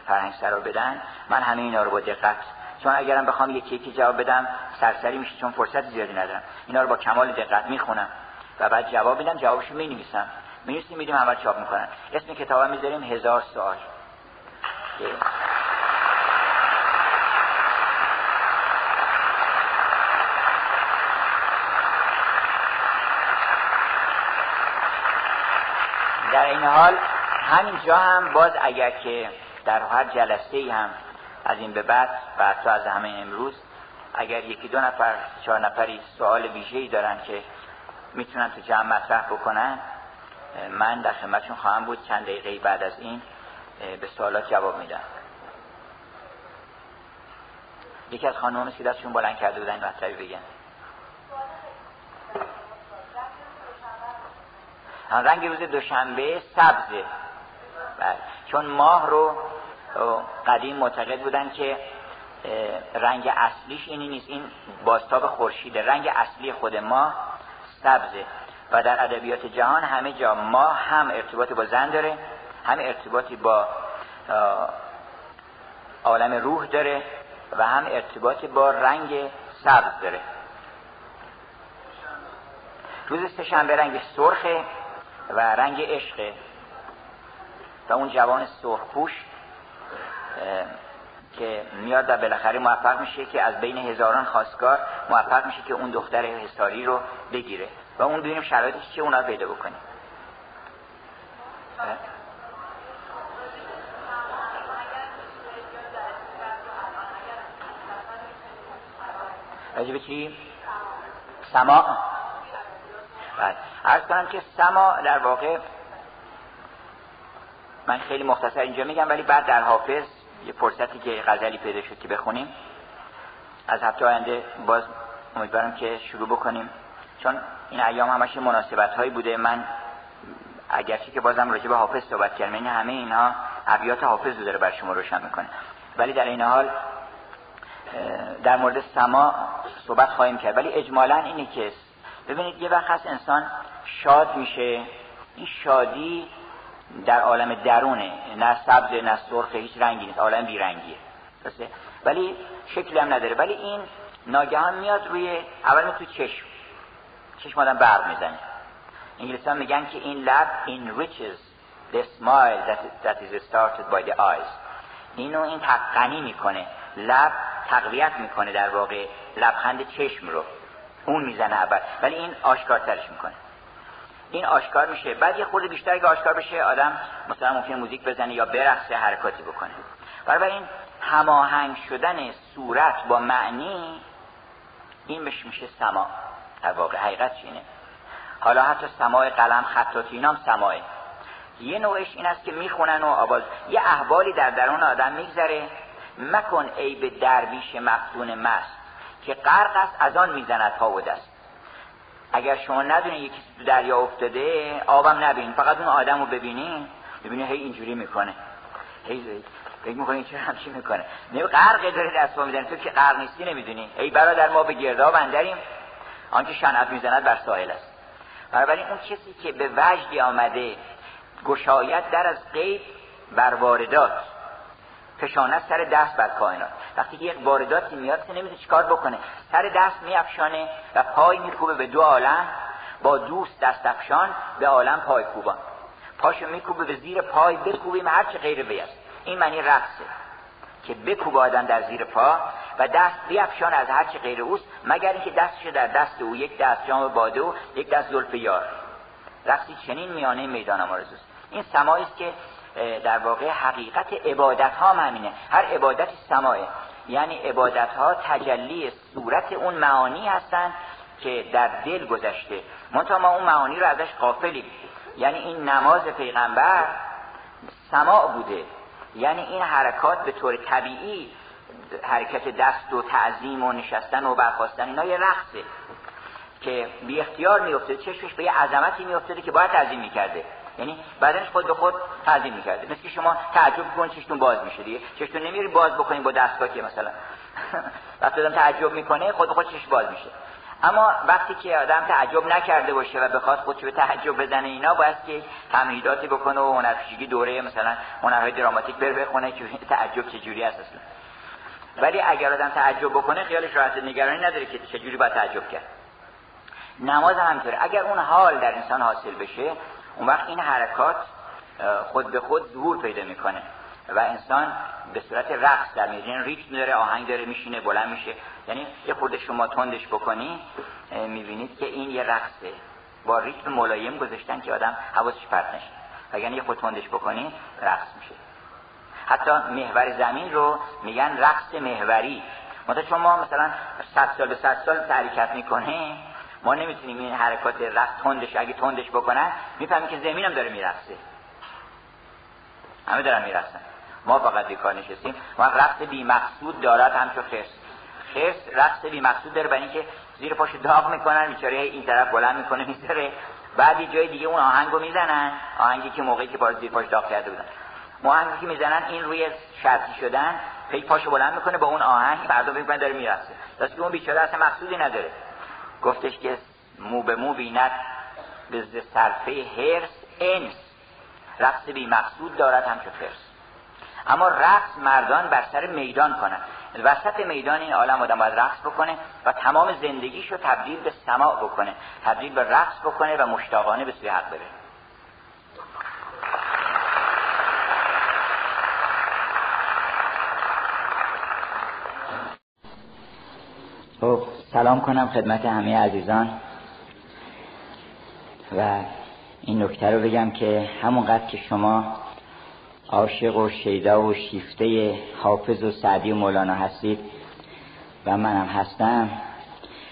فرهنگ سرا بدن من همه اینا رو با دقت چون اگرم بخوام یکی یکی جواب بدم سرسری میشه چون فرصت زیادی ندارم. اینا رو با کمال دقت می‌خونم. و بعد جواب میدم جوابشو می‌نویسم. می‌نویسیم میدیم اول چاپ می‌کنن. اسم کتابم می‌ذاریم هزار سوال در این حال همینجا هم باز اگر که در هر جلسه هم از این به بعد و از همه امروز اگر یکی دو نفر چهار نفری سوال ویژه‌ای دارن که می‌تونن تو جمع مطرح بکنن؟ من در خدمتشون خواهم بود. چند دقیقه بعد از این به سوالات جواب میدم. یکی از خانوم که دستشون بلند کرده بودن مطلبی بگن. رنگ روز دوشنبه سبزه. بله. چون ماه رو قدیم معتقد بودن که رنگ اصلیش اینی نیست. این باستاب خورشیده. رنگ اصلی خود ماه سبزه. و در ادبیات جهان همه جا ماه هم ارتباط با زن داره هم ارتباطی با عالم روح داره و هم ارتباطی با رنگ سبز داره. روز سهشنبه رنگ سرخه و رنگ عشقه. و اون جوان سرخپوش که میاد و بالاخره موفق میشه که از بین هزاران خواستگار موفق میشه که اون دختر حساری رو بگیره و اون ببینیم شرایطش چه اونا پیدا بکنیم راجب چی؟ سما بله. عرض کنم که سما در واقع من خیلی مختصر اینجا میگم ولی بعد در حافظ یه فرصتی که غزلی پیدا شد که بخونیم. از هفته آینده باز امیدوارم که شروع بکنیم. چون این ایام همش مناسبت هایی بوده. من اگرچه که بازم راجع به حافظ صحبت کردم یعنی همه اینها ابیات حافظ رو داره بر شما روشن می‌کنه. ولی در این حال در مورد سما صحبت خواهیم کرد. ولی اجمالا اینه که ببینید یه وقت هست انسان شاد میشه. این شادی در عالم درونه نه سبز نه سرخ هیچ رنگی نیست عالم بیرنگیه. درسته؟ ولی شکلی هم نداره. ولی این ناگهان میاد روی اول تو چشم. چشم آدم برق می‌زنه. انگلیسی میگن که این لب enriches the smile that, that is started by the eyes. اینو این تقنی می‌کنه. لب تقویت می‌کنه در واقع لبخند چشم رو. اون می‌زنه اول. ولی این آشکارترش می‌کنه. این آشکار میشه. بعد یه خورده بیشتر که آشکار بشه آدم مثلا ممکن موزیک بزنه یا برقصه حرکاتی بکنه. این هماهنگ شدن صورت با معنی این بهش میشه سما. در واقع حقیقت اینه؟ حالا حتی سماع قلم خطاتی اینام سماعه. یه نوعش این است که می‌خونن و آواز. یه احوالی در درون آدم میگذره. مکن به درویش مفتون مست که غرق است از آن می‌زند ها و دست. اگر شما ندونید یکی تو دریا افتاده آبم نبین فقط اون آدم رو ببینی ببینی هی اینجوری می‌کنه. هی فکر می‌کنی چه همچی می‌کنه. نه غرق داره دست می‌زنه تو که غرق نیستی نمی‌دونی. ای برادر ما به گرداب اندریم. آنکه شنعت می‌زند بر ساحل است. بنابراین اون کسی که به وجدی آمده گشایت در از غیب بر واردات. فشانه سر دست بر کائنات. وقتی که یک وارداتی میاد که نمیده چیکار بکنه. سر دست میافشانه و پای میکوبه به دو عالم. با دوست دست افشان به عالم پای کوبان. پاشو میکوبه به زیر پای بکوبیم هر چه غیر وی است. این معنی رقصه. که بکوبه آدم در زیر پا و دست بیافشان از هر چه غیر اوست مگر اینکه دستش در دست او یک دست جام باده و یک دست زلف یار. رقصی چنین میانه میدان آرزوست این سمایی است که در واقع حقیقت عبادت ها همینه هر عبادتی سماه یعنی عبادت ها تجلی صورت اون معانی هستند که در دل گذشته. منتها ما اون معانی رو ازش قافلیم یعنی این نماز پیغمبر سماع بوده. یعنی این حرکات به طور طبیعی حرکت دست و تعظیم و نشستن و برخواستن اینا یه رقصه که بی اختیار میفته چشمش به یه عظمتی میافتاده که باید تعظیم می‌کرده. یعنی بدنش خود به خود تعظیم می‌کرده. مثل که شما تعجب کن چشتون باز میشه دیگه. چشتون نمیری باز بکنین با دستگاه که مثلا. وقتی آدم تعجب می‌کنه خود به خود چشم باز میشه. اما وقتی که آدم تعجب نکرده باشه و بخواد خودش به تعجب بزنه اینا باید که تمهیداتی بکنه و هنرپیشگی دوره مثلا هنرهای دراماتیک بره بخونه که تعجب چجوری است اصلا. ولی اگر آدم تعجب بکنه خیالش راحت نگرانی نداره که چجوری باید تعجب کرد. نماز هم همینطوره. اگر اون حال در انسان حاصل بشه اون وقت این حرکات خود به خود ظهور پیدا می‌کنه و انسان به صورت رقص در میاد یعنی ریتم داره آهنگ داره میشینه بلند میشه. یعنی یه خود شما تندش بکنی می‌بینید که این یه رقصه. با ریتم ملایم گذاشتن که آدم حواسش پرت نشه. اگر یه خود تندش بکنی رقص میشه. حتی محور زمین رو میگن رقص محوری. مثلا چون ما مثلا 100 سال به 100 سال حرکت می‌کنه ما نمی‌تونیم این حرکات رقص تندش اگه تندش بکنن می‌فهمیم که زمین هم داره میرقصه همه دارن میرقصن ما فقط بیکار نشستیم. و رقص بی مقصود دارد همچون خرس. خرس رقص بی مقصود داره برای اینکه زیر پاش داغ می‌کنن بیچاره این طرف بلند می‌کنه می‌ذاره. بعدی جای دیگه اون آهنگو می‌زنن. آهنگی که موقعی که باز زیر پاش داغ کرده بودن. آهنگی که می‌زنن این روی شرطی شدن پی پاشو بلند می‌کنه با اون آهنگ فکر می‌کنه داره میرقصه دست که اون بیچاره اصلا مقصودی نداره. گفتش که مو به مو بیند ز صرفه حرص انس. رقص بی مقصود دارد همچو خرس اما رقص مردان بر سر میدان کنند. وسط میدان این عالم آدم باید رقص بکنه و تمام زندگیش رو تبدیل به سماع بکنه تبدیل به رقص بکنه و مشتاقانه به سوی حق بره. خب سلام کنم خدمت همه عزیزان. و این نکته رو بگم که همونقدر که شما عاشق و شیدا و شیفته حافظ و سعدی و مولانا هستید و منم هستم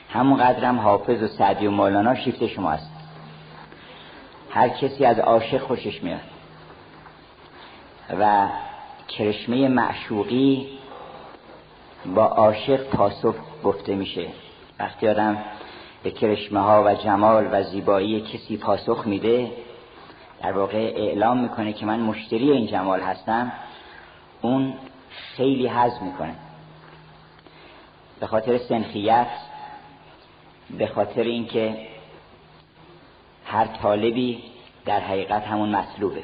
همون قدرم حافظ و سعدی و مولانا شیفته شما هست. هر کسی از عاشق خوشش میاد. و کرشمه معشوقی با عاشق پاسخ گفته میشه. وقتی آدم به کرشمه ها و جمال و زیبایی کسی پاسخ میده در واقع اعلام می‌کنه که من مشتری این جمال هستم. اون خیلی حز می‌کنه. به خاطر سنخیت به خاطر اینکه هر طالبی در حقیقت همون مطلوبه.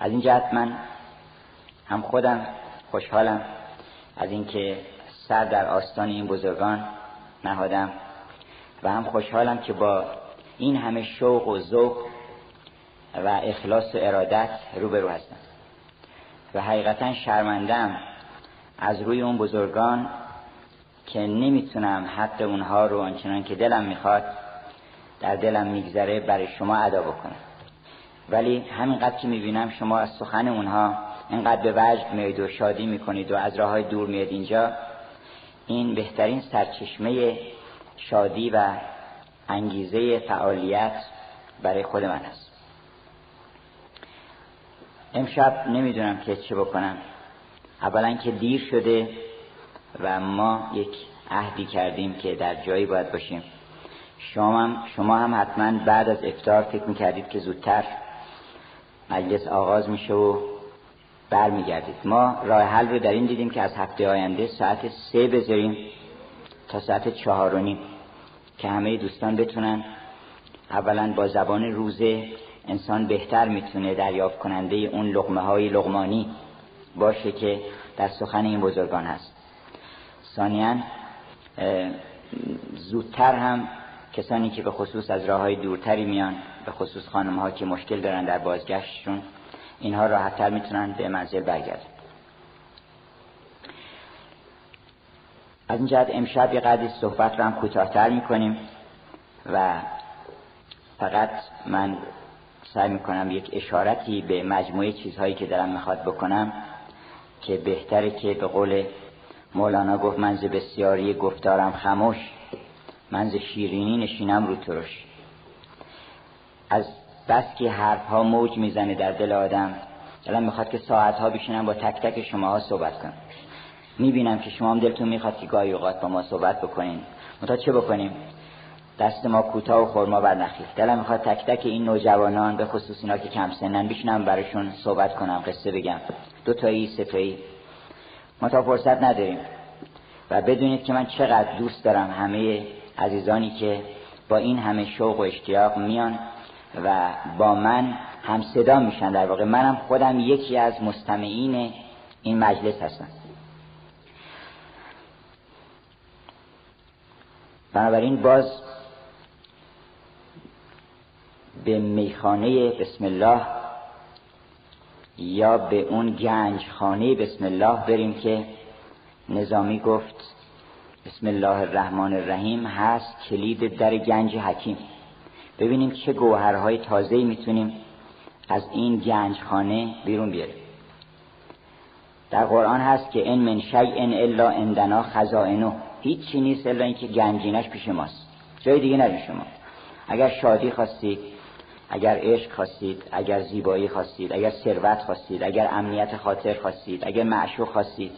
از این جهت من هم خودم خوشحالم از اینکه سر در آستان این بزرگان نهادم. و هم خوشحالم که با این همه شوق و ذوق و اخلاص و ارادت روبرو هستم. و حقیقتا شرمندم از روی اون بزرگان که نمی‌تونم حق اونها رو آنچنان که دلم می‌خواد در دلم میگذره برای شما ادا بکنم. ولی همینقدر که می‌بینم شما از سخن اونها اینقدر به وجد میاد و شادی می‌کنید و از راه های دور میاد اینجا این بهترین سرچشمه شادی و انگیزه فعالیت برای خود من است. امشب نمی‌دونم که چه بکنم. اولا که دیر شده و ما یک عهدی کردیم که در جایی باید باشیم. شما هم, شما هم حتما بعد از افتار فکر می‌کردید که زودتر مجلس آغاز میشه و برمیگردید. ما راه حل رو در این دیدیم که از هفته آینده ساعت سه بذاریم تا ساعت چهار و نیم که همه دوستان بتونن اولا با زبان روزه انسان بهتر می‌تونه دریافت کننده اون لغمه های لغمانی باشه که در سخن این بزرگان هست. ثانیا زودتر هم کسانی که به خصوص از راه های دورتری میان به خصوص خانم ها که مشکل دارن در بازگشتشون اینها راحتتر می‌تونن به منزل برگردن. از این جهت امشب یه قدری صحبت رو هم کوتاهتر می‌کنیم و فقط من سعی می‌کنم یک اشارتی به مجموعه چیزهایی که دارم می‌خواد بکنم که بهتره که به قول مولانا گفت منز بسیاری گفتارم خموش منز شیرینی نشینم رو ترش. از بس که حرف ها موج می‌زنه در دل آدم. دلم می‌خواد که ساعت ها بشینم با تک تک شما ها صحبت کنم. می‌بینم که شما هم دلتون می‌خواد که گاهی اوقات با ما صحبت بکنین. متا چه بکنیم؟ دست ما کوتاه و خورما بر نخیل دلم می‌خواد تک تک این نوجوانان به خصوص اینا که کم سنن بشینم براشون صحبت کنم قصه بگم. دو تایی سه تایی. ما تا فرصت نداریم. و بدونید که من چقدر دوست دارم همه عزیزانی که با این همه شوق و اشتیاق میان. و با من هم صدا میشن در واقع. منم خودم یکی از مستمعین این مجلس هستم. بنابراین باز به میخانه بسم الله یا به اون گنج خانه بسم الله بریم که نظامی گفت بسم الله الرحمن الرحیم هست کلید در گنج حکیم. ببینیم چه گوهرهای تازه‌ای می‌تونیم از این گنج خانه بیرون بیاریم. در قرآن هست که ان من شیء الا عندنا خزائنه. هیچی نیست الا اینکه گنجینش پیش ماست. جای دیگه نداری شما. اگر شادی خواستید اگر عشق خواستید اگر زیبایی خواستید اگر ثروت خواستید اگر امنیت خاطر خواستید اگر معشوق خواستید.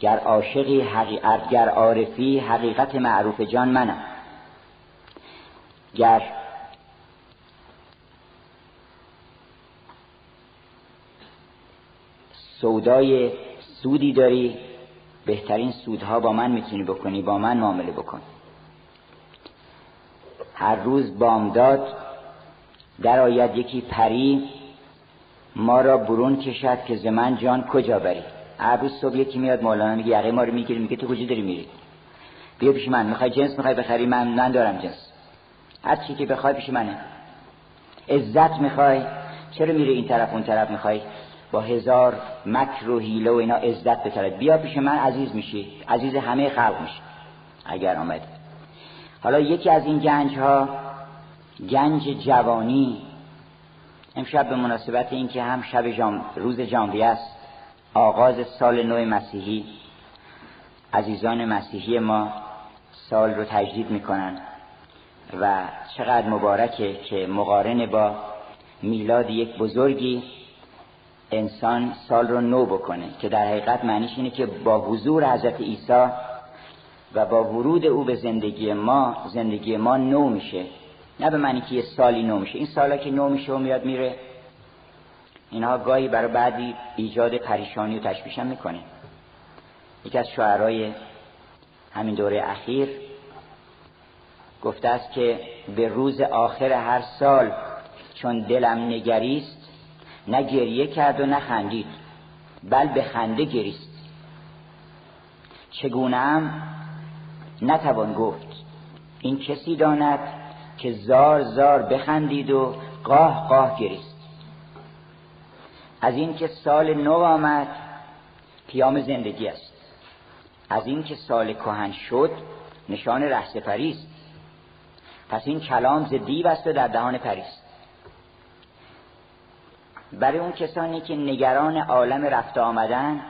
گر عاشقی حقیقت گر عارفی حقیقت معروف جان منم. گر سودای سودی داری بهترین سودها با من می‌تونی بکنی با من معامله بکن. هر روز بامداد در آید یکی پری ما را برون کشد که زمن جان کجا بری. هر روز صبح یکی میاد مولانا میگه یقه ما رو می‌گیری میگه تو کجا داری میری؟ بیا پیش من می‌خوای جنس می‌خوای بخری؟ من من دارم جنس. هر چی که بخوای پیش منه. عزت می‌خوای؟ چرا میری این طرف اون طرف می‌خوای؟ با هزار مکر و حیله و اینا عزت بترد بیا پیش من عزیز میشی. عزیز همه خلق میشی. اگر آمد. حالا یکی از این گنج ها گنج جوانی. امشب به مناسبت اینکه هم شب جام روز جانویه است آغاز سال نو مسیحی. عزیزان مسیحی ما سال رو تجدید می‌کنن. و چقدر مبارکه که مقارن با میلاد یک بزرگی انسان سال رو نو بکنه که در حقیقت معنیش اینه که با حضور حضرت عیسی و با ورود او به زندگی ما زندگی ما نو میشه. نه به معنی که یه سالی نو میشه. این سالا که نو میشه و میاد میره اینها گاهی برای بعدی ایجاد پریشانی و تشویش هم می‌کنه. یکی از شعرهای همین دوره اخیر گفته است که به روز آخر هر سال چون دلم نگریست نه گریه کرد و نه خندید بل به خنده گریست. چگونه هم نتوان گفت. این کسی داند که زار زار بخندید و قاه قاه گریست. از این که سال نو آمد پیام زندگی است. از این که سال کهن شد نشان رهسپری است. پس این کلام ز دیو است و در دهان پریست برای اون کسانی که نگران عالم رفته آمدن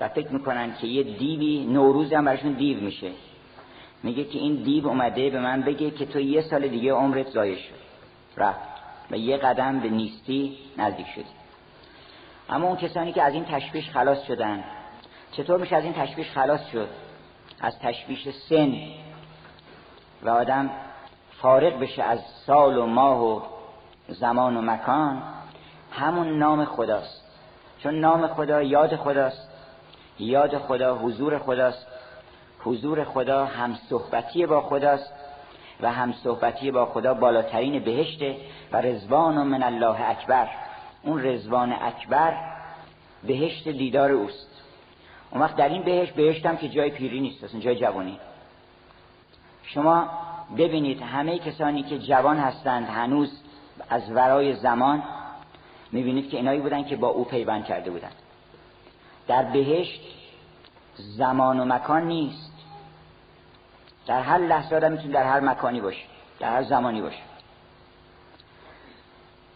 و فکر می‌کنن که یه دیوی نوروز هم براشون دیو میشه. میگه که این دیو اومده به من بگه که تو یه سال دیگه عمرت زایش شد. رفت. و یه قدم به نیستی نزدیک شدی. اما اون کسانی که از این تشویش خلاص شدن چطور میشه از این تشویش خلاص شد؟ از تشویش سن. و آدم فارغ بشه از سال و ماه و زمان و مکان همون نام خداست. چون نام خدا یاد خداست یاد خدا حضور خداست حضور خدا هم صحبتی با خداست و هم صحبتی با خدا بالاترین بهشته و رزوان من الله اکبر. اون رزوان اکبر بهشت دیدار اوست. اون وقت در این بهشت بهشتم که جای پیری نیست اصلا جای جوانی. شما ببینید همه کسانی که جوان هستند هنوز از ورای زمان می‌بینید که اینایی بودن که با او پیوند کرده بودند. در بهشت زمان و مکان نیست. در هر لحظه آدم می‌تونه در هر مکانی باشه در هر زمانی باشه.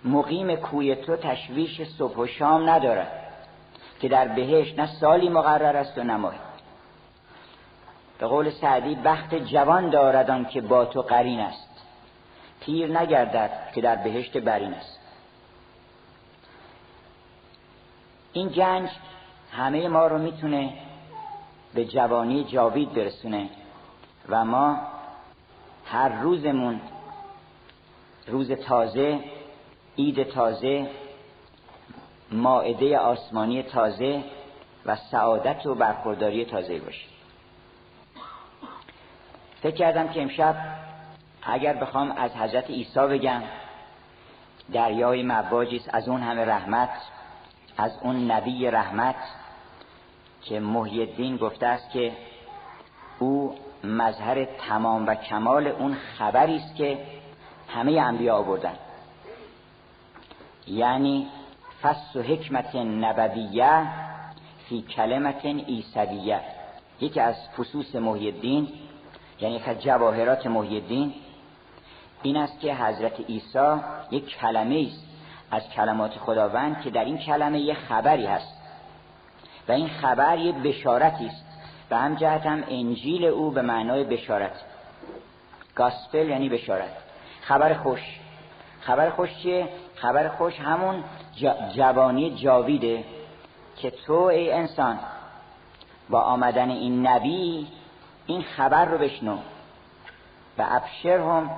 مقیم کوی تو تشویش صبح و شام ندارد که در بهشت نه سالی مقرر است و نمایی به قول سعدی بخت جوان داردان که با تو قرین است. تیر نگردد که در بهشت برین است. این گنج همه ما رو می‌تونه به جوانی جاوید برسونه و ما هر روزمون روز تازه عید تازه ماعده آسمانی تازه و سعادت و برخورداری تازه باشه فکر کردم که امشب اگر بخوام از حضرت عیسی بگم دریای مواجی از اون همه رحمت از اون نبی رحمت که محی الدین گفته است که او مظهر تمام و کمال اون خبری است که همه انبیا آوردن. یعنی فصل و حکمت نبویه فی کلمت ایسویه یکی از فصوص محی الدین یعنی یک از جواهرات محی الدین این است که حضرت عیسی یک کلمه است از کلمات خداوند که در این کلمه یه خبری هست. و این خبر یه بشارتی است. و هم جهت هم انجیل او به معنای بشارت. گاسپل یعنی بشارت. خبر خوش. خبر خوش چیه؟ خبر خوش همون جوانی جاویده که تو ای انسان با آمدن این نبی این خبر رو بشنو. و ابشرهم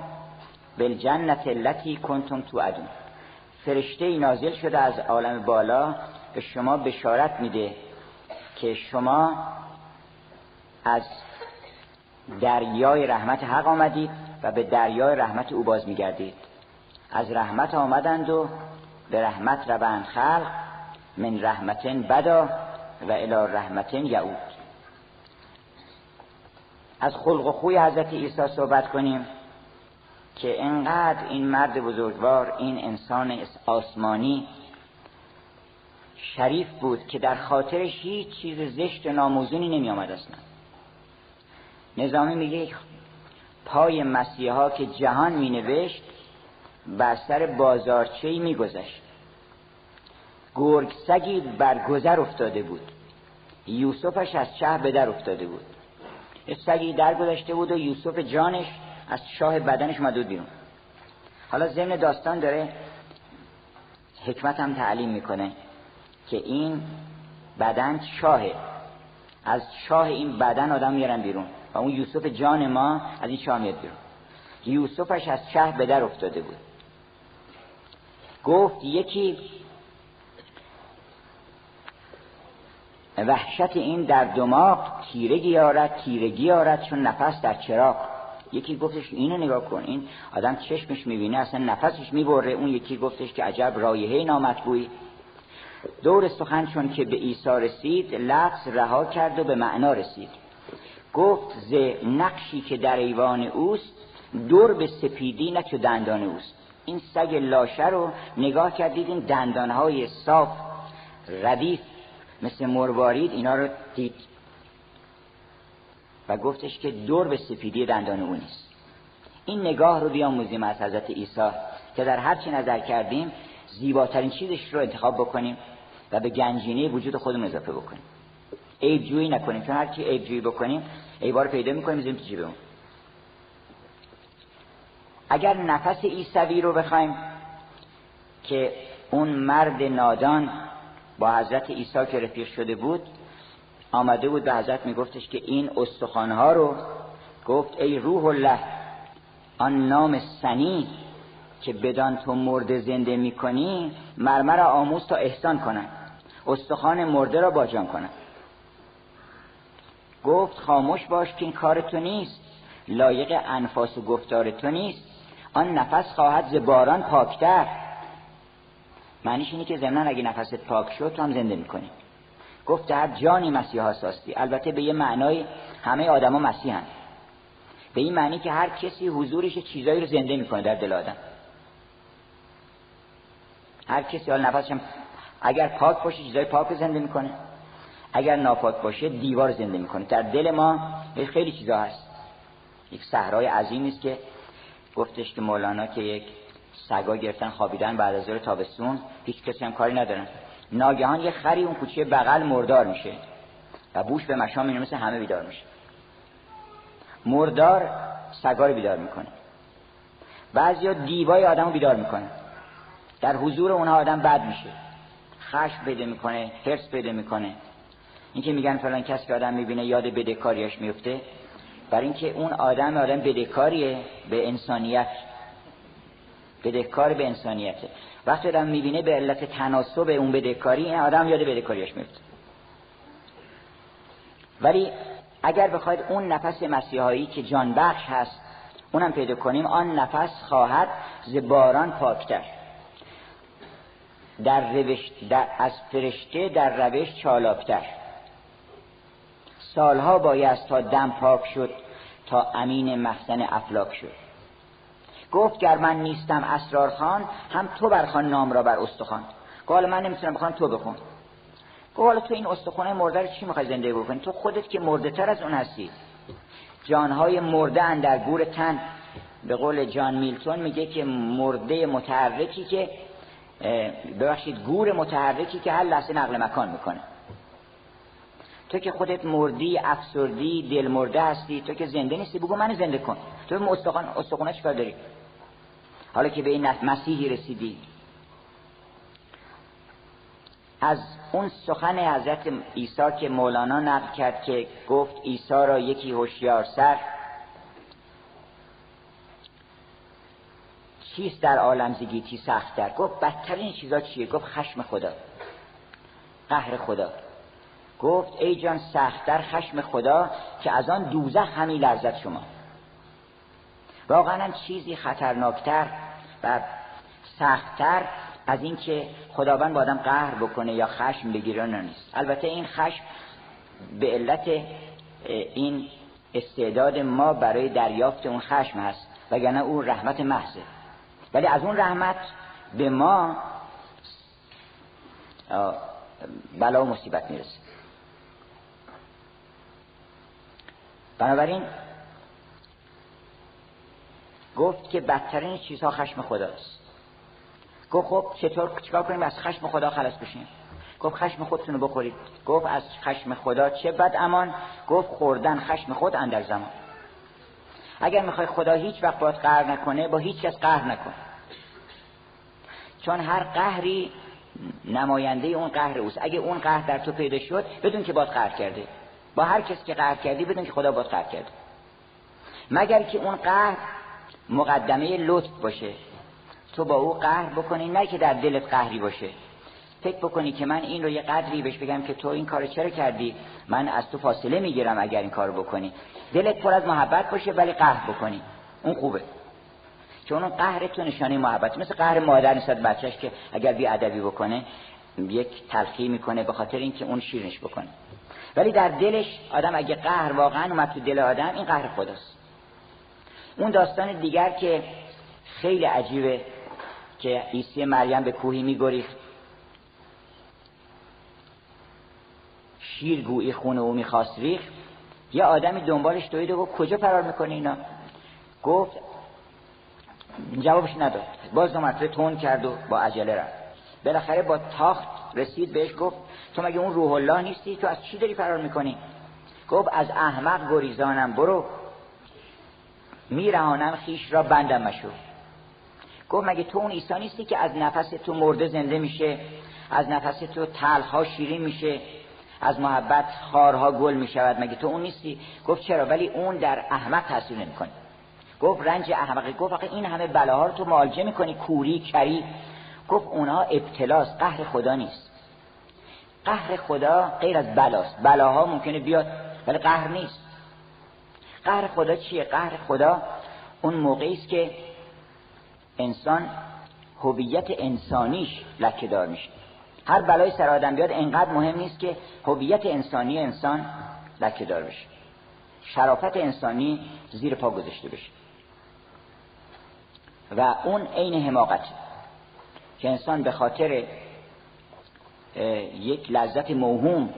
بالجنت التي کنتم ادون فرشته نازل شده از عالم بالا به شما بشارت میده که شما از دریای رحمت حق آمدید و به دریای رحمت او باز میگردید. از رحمت آمدند و به رحمت روند خلق من رحمتن بدا و الى رحمتن یعود. از خلق و خوی حضرت عیسی صحبت کنیم که انقدر این مرد بزرگوار این انسان آسمانی شریف بود که در خاطرش هیچ چیز زشت و ناموزونی نمی آمد اصلا. نظامی میگه پای مسیحا که جهان می نوشت بر سر بازارچه می گذشت گرگ سگی بر گذر افتاده بود. یوسفش از چه به در افتاده بود. سگی در گذشته بود و یوسف جانش از شاه بدنش مدود بیرون. حالا ضمن داستان داره حکمت هم تعلیم می‌کنه که این بدن شاهه. از شاه این بدن آدم میارن بیرون و اون یوسف جان ما از این شاه میاد بیرون. یوسفش از شهر به در افتاده بود. گفت یکی وحشت این در دماغ تیرگی آرد تیرگی آرد چون نفس در چراغ. یکی گفتش اینو نگاه کن این آدم چشمش می‌بینه اصلا نفسش می‌بره. اون یکی گفتش که عجب رایحه نامطبوعی. دور سخن چون که به عیسی رسید لفظ رها کرد و به معنا رسید. گفت ز نقشی که در ایوان اوست دور به سپیدی نه چو دندان اوست. این سگ لاشه رو نگاه کردید این دندانهای صاف ردیف. مثل مروارید اینا رو دید. و گفتش که دور به سپیدی دندان او نیست. این نگاه رو بیاموزیم از حضرت عیسی که در هر چی نظر کردیم زیباترین چیزش رو انتخاب بکنیم و به گنجینه وجود خودمون اضافه بکنیم. عیب جویی نکنیم. چون هر کی عیب جویی بکنیم عیبا پیدا می‌کنیم می‌ذاریم جیبمون. اگر نفس عیسوی رو بخوایم که اون مرد نادان با حضرت عیسی که رفیق شده بود آمده بود به حضرت میگفتش که این استخوانها رو گفت ای روح الله آن نام سنی که بدان تو مرده زنده می‌کنی مرمر آموز تا احسان کنن استخوان مرده را باجان کنن گفت خاموش باش که این کار تو نیست. لایق انفاس و گفتار تو نیست. آن نفس خواهد ز باران پاکتر. معنیش اینه که ضمن اگه نفست پاک شد تو هم زنده می‌کنی. گفت هر جانی مسیح ساستی. البته به یه معنای همه آدما مسیحن به این معنی که هر کسی حضورش چیزایی رو زنده می‌کنه در دل آدم. هر کسی حال نفسش اگر پاک باشه چیزای پاک زنده می‌کنه. اگر ناپاک باشه دیوار زنده می‌کنه. در دل ما خیلی چیزا هست. یک صحرای عظیمی است که گفتش که مولانا که یک سگا گرفتن خوابیدن بعد از ظهر تابستون هیچ کسی هم کاری ندارن. ناگهان یه خری اون کوچه بغل مردار میشه و بوش به مشام میره مثل همه بیدار میشه. مردار سگا رو بیدار می‌کنه. بعضیا دیوای آدم بیدار می‌کنه در حضور اونها آدم بد میشه. خشم پیدا می‌کنه حرس پیدا می‌کنه. اینکه میگن فلان کسی که آدم می‌بینه یاد بدهکاریش میفته برای اینکه اون آدم آدم بدهکاریه به انسانیت بدهکار به انسانیته وقتی آدم می‌بینه به علت تناسب اون بدهکاری این آدم یاد بدهکاریش میفته. ولی اگر بخواید اون نفس مسیحایی که جان بخش هست اونم پیدا کنیم آن نفس خواهد ز باران پاکتر. در روش در از فرشته در روش چالاکتر. سالها باید تا دم پاک شد تا امین مخزن افلاک شد. گفت گر من نیستم اسرار خان هم تو برخان نام را بر استخوان. گفت من نمی‌تونم بخوان تو بخون گفت تو این استخوانه مرده رو چی می‌خوای زنده بکنی؟ تو خودت که مرده تر از اون هستی. جانهای مرده در گور تن. به قول جان میلتون میگه که مرده متحرکی که ببخشید گور متحرکی که هر لحظه نقل مکان می‌کنه. تو که خودت مردی افسردی دل مرده هستی تو که زنده نیستی بگو من زنده کن. تو استخوان استخونه چیکار داری؟ حالا که به این مسیحی رسیدی. از اون سخن حضرت عیسی که مولانا نقل کرد که گفت عیسی را یکی هوشیار سر چیست در عالم زگیتی سختتر؟ گفت بدترین چیزا چیه؟ گفت خشم خدا. قهر خدا. گفت ای جان سختتر خشم خدا که از آن دوزخ همی لرزد شما. واقعا چیزی خطرناکتر و سختتر از اینکه خداوند با آدم قهر بکنه یا خشم بگیره نیست. البته این خشم به علت این استعداد ما برای دریافت اون خشم هست وگرنه اون رحمت محضه. ولی از اون رحمت به ما بلا و مصیبت می‌رسه. بنابراین گفت که بدترین چیزها خشم خداست. گفت خب چطور چیکار کنیم؟ از خشم خدا خلاص بشیم. گفت خشم خودتون رو بخورید. گفت از خشم خدا چه بد امان؟ گفت خوردن خشم خود اندر زمان. اگر می‌خوای خدا هیچ وقت باید قهر نکنه با هیچ کس قهر نکن. چون هر قهری نماینده اون قهر اوست. اگه اون قهر در تو پیدا شد بدون که باید قهر کرده. با هر کس که قهر کردی بدون که خدا باید قهر کرده. مگر که اون قهر مقدمه لطف باشه. تو با او قهر بکنی نه که در دلت قهری باشه. فکر بکنی که من این رو یه قدری بهش بگم که تو این کار چرا کردی؟ من از تو فاصله می‌گیرم اگر این کار بکنی. دلت پر از محبت باشه ولی قهر بکنی. اون خوبه. چون اون قهر تو نشانه محبت مثل قهر مادر نسبت بچهش که اگر بی ادبی بکنه یک تلخی می‌کنه به خاطر اینکه اون شیرنش بکنه. ولی در دلش آدم اگه قهر واقعا اومد تو دل آدم این قهر خداست. اون داستان دیگر که خیلی عجیبه که عیسی مریم به کوهی میگریخت. شیر گویی خونه او می‌خواست ریخ یه آدمی دنبالش دوید و کجا فرار می‌کنه اینا؟ گفت جوابش نداد. باز دو مرتبه تون کرد و با عجله رفت. بالاخره با تاخت رسید بهش گفت تو مگه اون روح الله نیستی؟ تو از چی داری فرار می‌کنی؟ گفت از احمق گریزانم برو. میرهانم خیش را بندم مشو گفت مگه تو اون عیسی نیستی که از نفس تو مرده زنده میشه؟ از نفس تو تلخ شیرین میشه؟ از محبت خارها گل می‌شود؟ مگه تو اون نیستی؟ گفت چرا؟ ولی اون در احمق تاثیر نمی‌کنه. گفت رنج احمقی گفت این همه بلاها رو تو معالجه می‌کنی کوری کری. گفت اونها ابتلاست قهر خدا نیست. قهر خدا غیر از بلاست. بلاها ممکنه بیاد ولی قهر نیست. قهر خدا چیه؟ قهر خدا اون موقعی است که انسان هویت انسانیش لکه دار میشه. هر بلای سر آدم بیاد انقدر مهم نیست که هویت انسانی انسان لکه دار بشه. شرافت انسانی زیر پا گذاشته بشه. و اون عین حماقت که انسان به خاطر یک لذت موهوم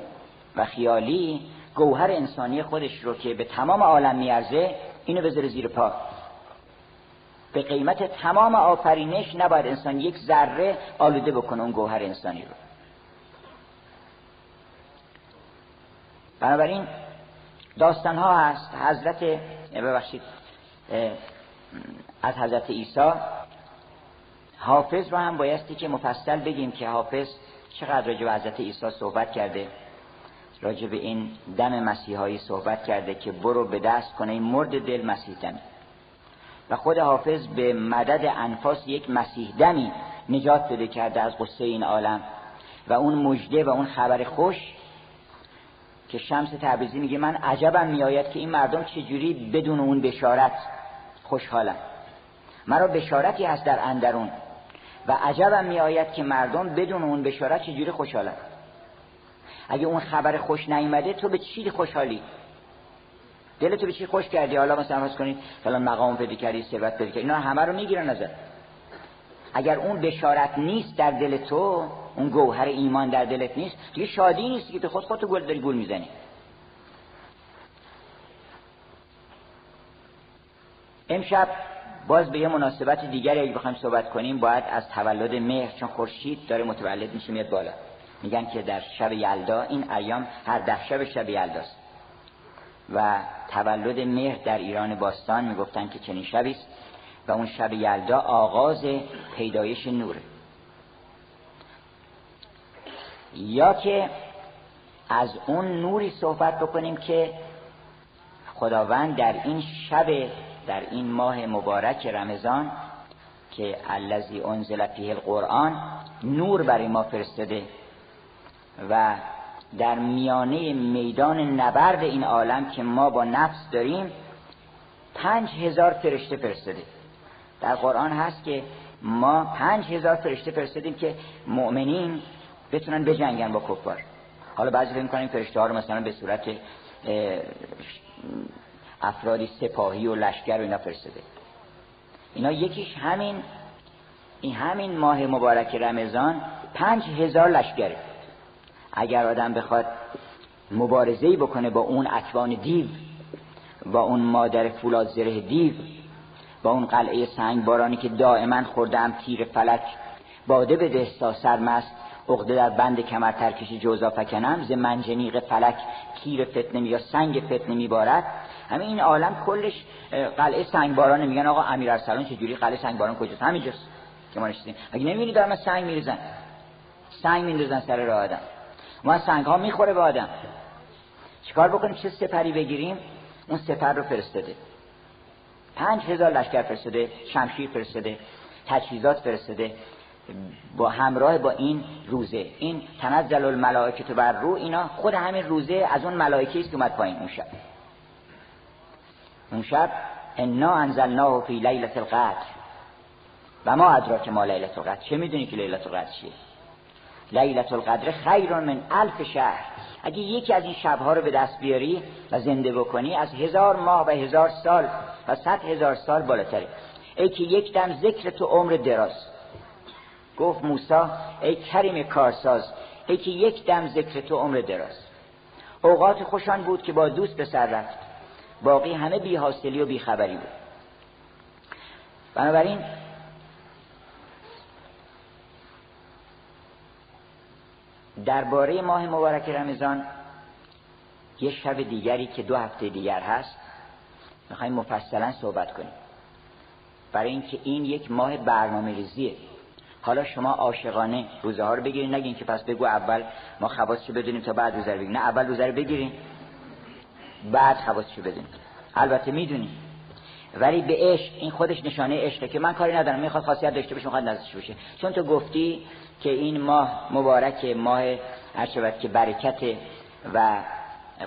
و خیالی گوهر انسانی خودش رو که به تمام عالم میارزه اینو بذاره زیر پا. به قیمت تمام آفرینش نباید انسان یک ذره آلوده بکنه اون گوهر انسانی رو. بنابراین داستان ها هست. حضرت ببخشید از حضرت عیسی. حافظ رو هم بایستی که مفصل بگیم که حافظ چقدر راجع به حضرت عیسی صحبت کرده. راجع به این دم مسیحایی صحبت کرده که برو به دست کنه این مرد دل مسیح دمی و خود حافظ به مدد انفاس یک مسیح دمی نجات پیدا کرده از قصه این عالم. و اون مجده و اون خبر خوش که شمس تبریزی میگه من عجبم میآید که این مردم چجوری بدون اون بشارت خوشحالن. مرا بشارتی هست در اندرون و عجبم میآید که مردم بدون اون بشارت چجوری خوشحالن. اگه اون خبر خوش نیومده تو به چی خوشحالی؟ دلتو به چی خوش کردی؟ حالا مثلا فرض کنید فلان مقام پیدا کردی ثروت پیدا کردی اینا همه رو می‌گیرن نظر اگر اون بشارت نیست در دل تو اون گوهر ایمان در دلت نیست دیگه شادی نیست که تو خود خودتو گل داری گول می‌زنی. امشب باز به یه مناسبت دیگری اگه بخوایم صحبت کنیم باید از تولد مهر چون خورشید داره متولد میشه میاد بالا. میگن که در شب یلدا این ایام هر ده شب شب یلداست. و تولد مهر در ایران باستان می‌گفتن که چنین شبی است و اون شب یلدا آغاز پیدایش نوره یا که از اون نوری صحبت بکنیم که خداوند در این شب در این ماه مبارک رمضان که الذی انزل فیه القرآن نور برای ما فرستاده. و در میانه میدان نبرد این عالم که ما با نفس داریم پنج هزار فرشته فرستاده. در قرآن هست که ما پنج هزار فرشته فرستادیم که مؤمنین بتونن بجنگن با کفار. حالا بعضی فکر می‌کنیم فرشته ها رو مثلا به صورت افرادی سپاهی و لشکر و اینا فرستاده. اینا یکیش همین این همین ماه مبارک رمضان پنج هزار لشکره. اگر آدم بخواد مبارزه بکنه با اون اکوان دیو با اون مادر فولاد زره دیو با اون قلعه سنگ بارانی که دائما خوردم تیر فلک باده به تا سرمست عقده در بند کمر ترکشی جوزا فکنم ز منجنیق فلک تیر فتنه یا سنگ فتنه میبارد همه این عالم کلش قلعه سنگ بارانه میگن آقا امیر ارسلان چجوری قلعه سنگ باران کجاست؟ همینجاست. که ما نشستیم اگه نمی‌بینی دارم سنگ میریزن؟ سنگ میندازن سر راه آدم. ما سنگ ها می‌خوره به آدم. چیکار بکنیم؟ چه سپری بگیریم؟ اون سپر رو فرستاده. پنج هزار لشکر فرستاده شمشیر فرستاده تجهیزات فرستاده. با همراه با این روزه. این تنزل الملائکه بر رو اینا خود همین روزه از اون ملائکه است اومد پایین اون شب. اون شب انا انزلناه فی لیلت القدر. و ما ادراک ما لیلت القدر. چه می‌دونی که لیلت القدر چیه؟ لیلت القدر خیر من الف شهر. اگه یکی از این شبها رو به دست بیاری و زنده بکنی از هزار ماه و هزار سال و صد هزار سال بالاتره. ای که یک دم ذکر تو عمر دراز. گفت موسا ای کریم کارساز ای که یک دم ذکر تو عمر دراز. اوقات خوشان بود که با دوست به سر رفت. باقی همه بی حاصلی و بی خبری بود. بنابراین درباره ماه مبارک رمضان یه شب دیگری که دو هفته دیگر هست می‌خوایم مفصلا صحبت کنیم. برای اینکه این یک ماه برنامه ریزیه. حالا شما عاشقانه روزه ها رو بگیرین نگین که پس بگو اول ما خواستشو بدونیم تا بعد روزه رو بگیریم. نه اول روزه رو بگیرین بعد خواستشو بدونیم. البته می‌دونیم. ولی به عشق این خودش نشانه عشقه که من کاری ندارم. می‌خواد خاصیت داشته باشه می‌خواد نزدش باشه. چون تو گفتی که این ماه مبارک ماه هر که برکت و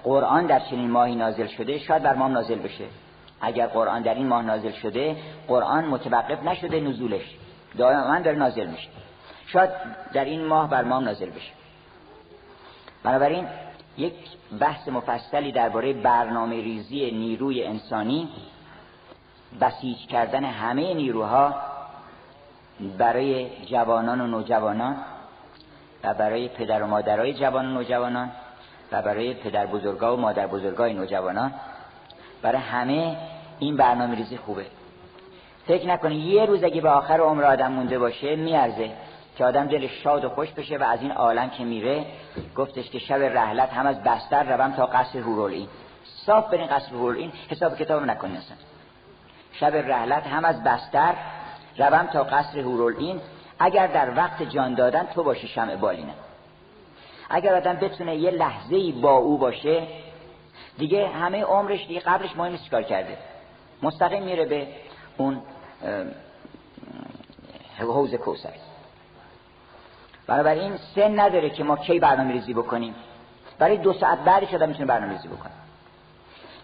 قرآن در چنین ماهی نازل شده شاید بر ما نازل بشه. اگر قرآن در این ماه نازل شده قرآن متوقف نشده نزولش. دائما داره نازل میشه. شاید در این ماه بر ما نازل بشه. بنابراین یک بحث مفصلی درباره برنامه ریزی نیروی انسانی بسیج کردن همه نیروها برای جوانان و نوجوانان و برای پدر و مادرای جوان و نوجوانان و برای پدر بزرگا و مادر بزرگای نوجوانان. برای همه این برنامه ریزی خوبه. فکر نکنید یه روز اگه به آخر عمر آدم مونده باشه میارزه که آدم دلش شاد و خوش بشه و از این عالم که میره گفتش که شب رحلت هم از بستر روم تا قصر هورولین. صاف برین قصر هورولین حساب کتاب نکنید اصلا. شب رحلت هم از بستر روم تا قصر هورولین اگر در وقت جان دادن تو باشی شمع بالینه. اگر آدم بتونه یه لحظه ای با او باشه دیگه همه عمرش دیگه قبلش مهم چیکار کرده. مستقیم میره به اون حوض کوسر بنابراین سن نداره که ما کی برنامه ریزی بکنیم. برای دو ساعت بعدش آدم می‌تونه برنامه ریزی بکنه.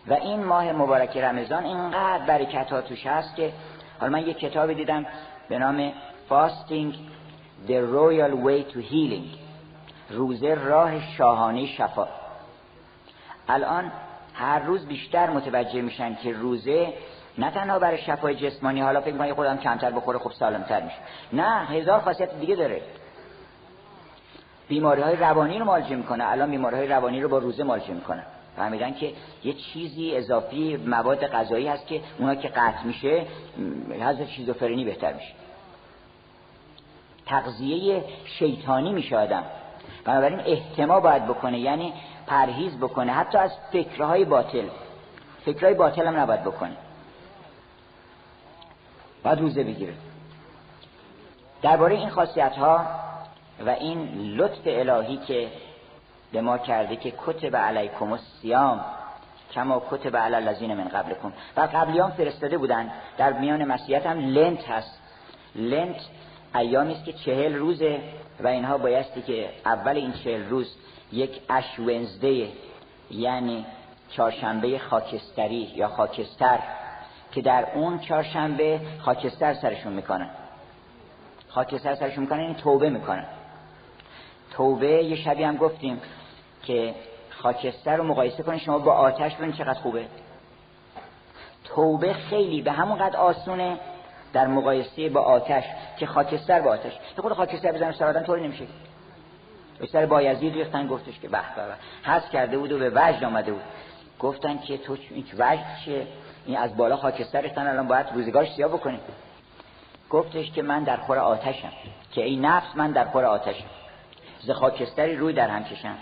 و این ماه مبارک رمضان اینقدر برکت ها توش هست که حالا من یک کتابی دیدم به نام Fasting The Royal Way to Healing روزه راه شاهانه شفا. الان هر روز بیشتر متوجه میشن که روزه نه تنها برای شفای جسمانی حالا فکر کنید خودم کمتر بخوره خوب سالمتر میشه. نه هزار خاصیت دیگه داره. بیماری های روانی رو مالجه می‌کنه. الان بیماری های روانی رو با روزه مالجه می‌کنه. فهمیدن که یه چیزی اضافی مواد غذایی هست که اونا که قطع میشه حضر شیزوفرنی بهتر میشه. تغذیه شیطانی میشه آدم. بنابراین احتما باید بکنه یعنی پرهیز بکنه حتی از فکرهای باطل. فکرهای باطل هم نباید بکنه. باید روزه بگیره. درباره این خاصیت ها و این لطف الهی که به ما کرده که کتب علیکم السیام کما کتب علی الذین من قبلکم. و قبلیان فرستاده بودن. در میان مسیحیت هم لنت هست. لنت ایامی است که چهل روزه و اینها بایستی که اول این چهل روز یک اش ونزده یعنی چهارشنبه خاکستری یا خاکستر که در اون چهارشنبه خاکستر سرشون می‌کنن. خاکستر سرشون می‌کنن این توبه می‌کنن. توبه یه شبی هم گفتیم. که خاکستر رو مقایسه کنید شما با آتش ببینید چقدر خوبه. توبه خیلی به همون قد آسونه در مقایسه با آتش که خاکستر با آتش. یه خود خاکستر بزنم سر آدم طوری نمیشه. سر بایزید ریختن گفتش که به به حس کرده بود و به وجد آمده بود. گفتن که تو این وجد چیه؟ این از بالا خاکستر ریختن الان باید روزگارش سیاه بکنیم. گفتش که من در خور آتشم. که این نفس من در خور آتشم. ز خاکستری روی در هم کشم.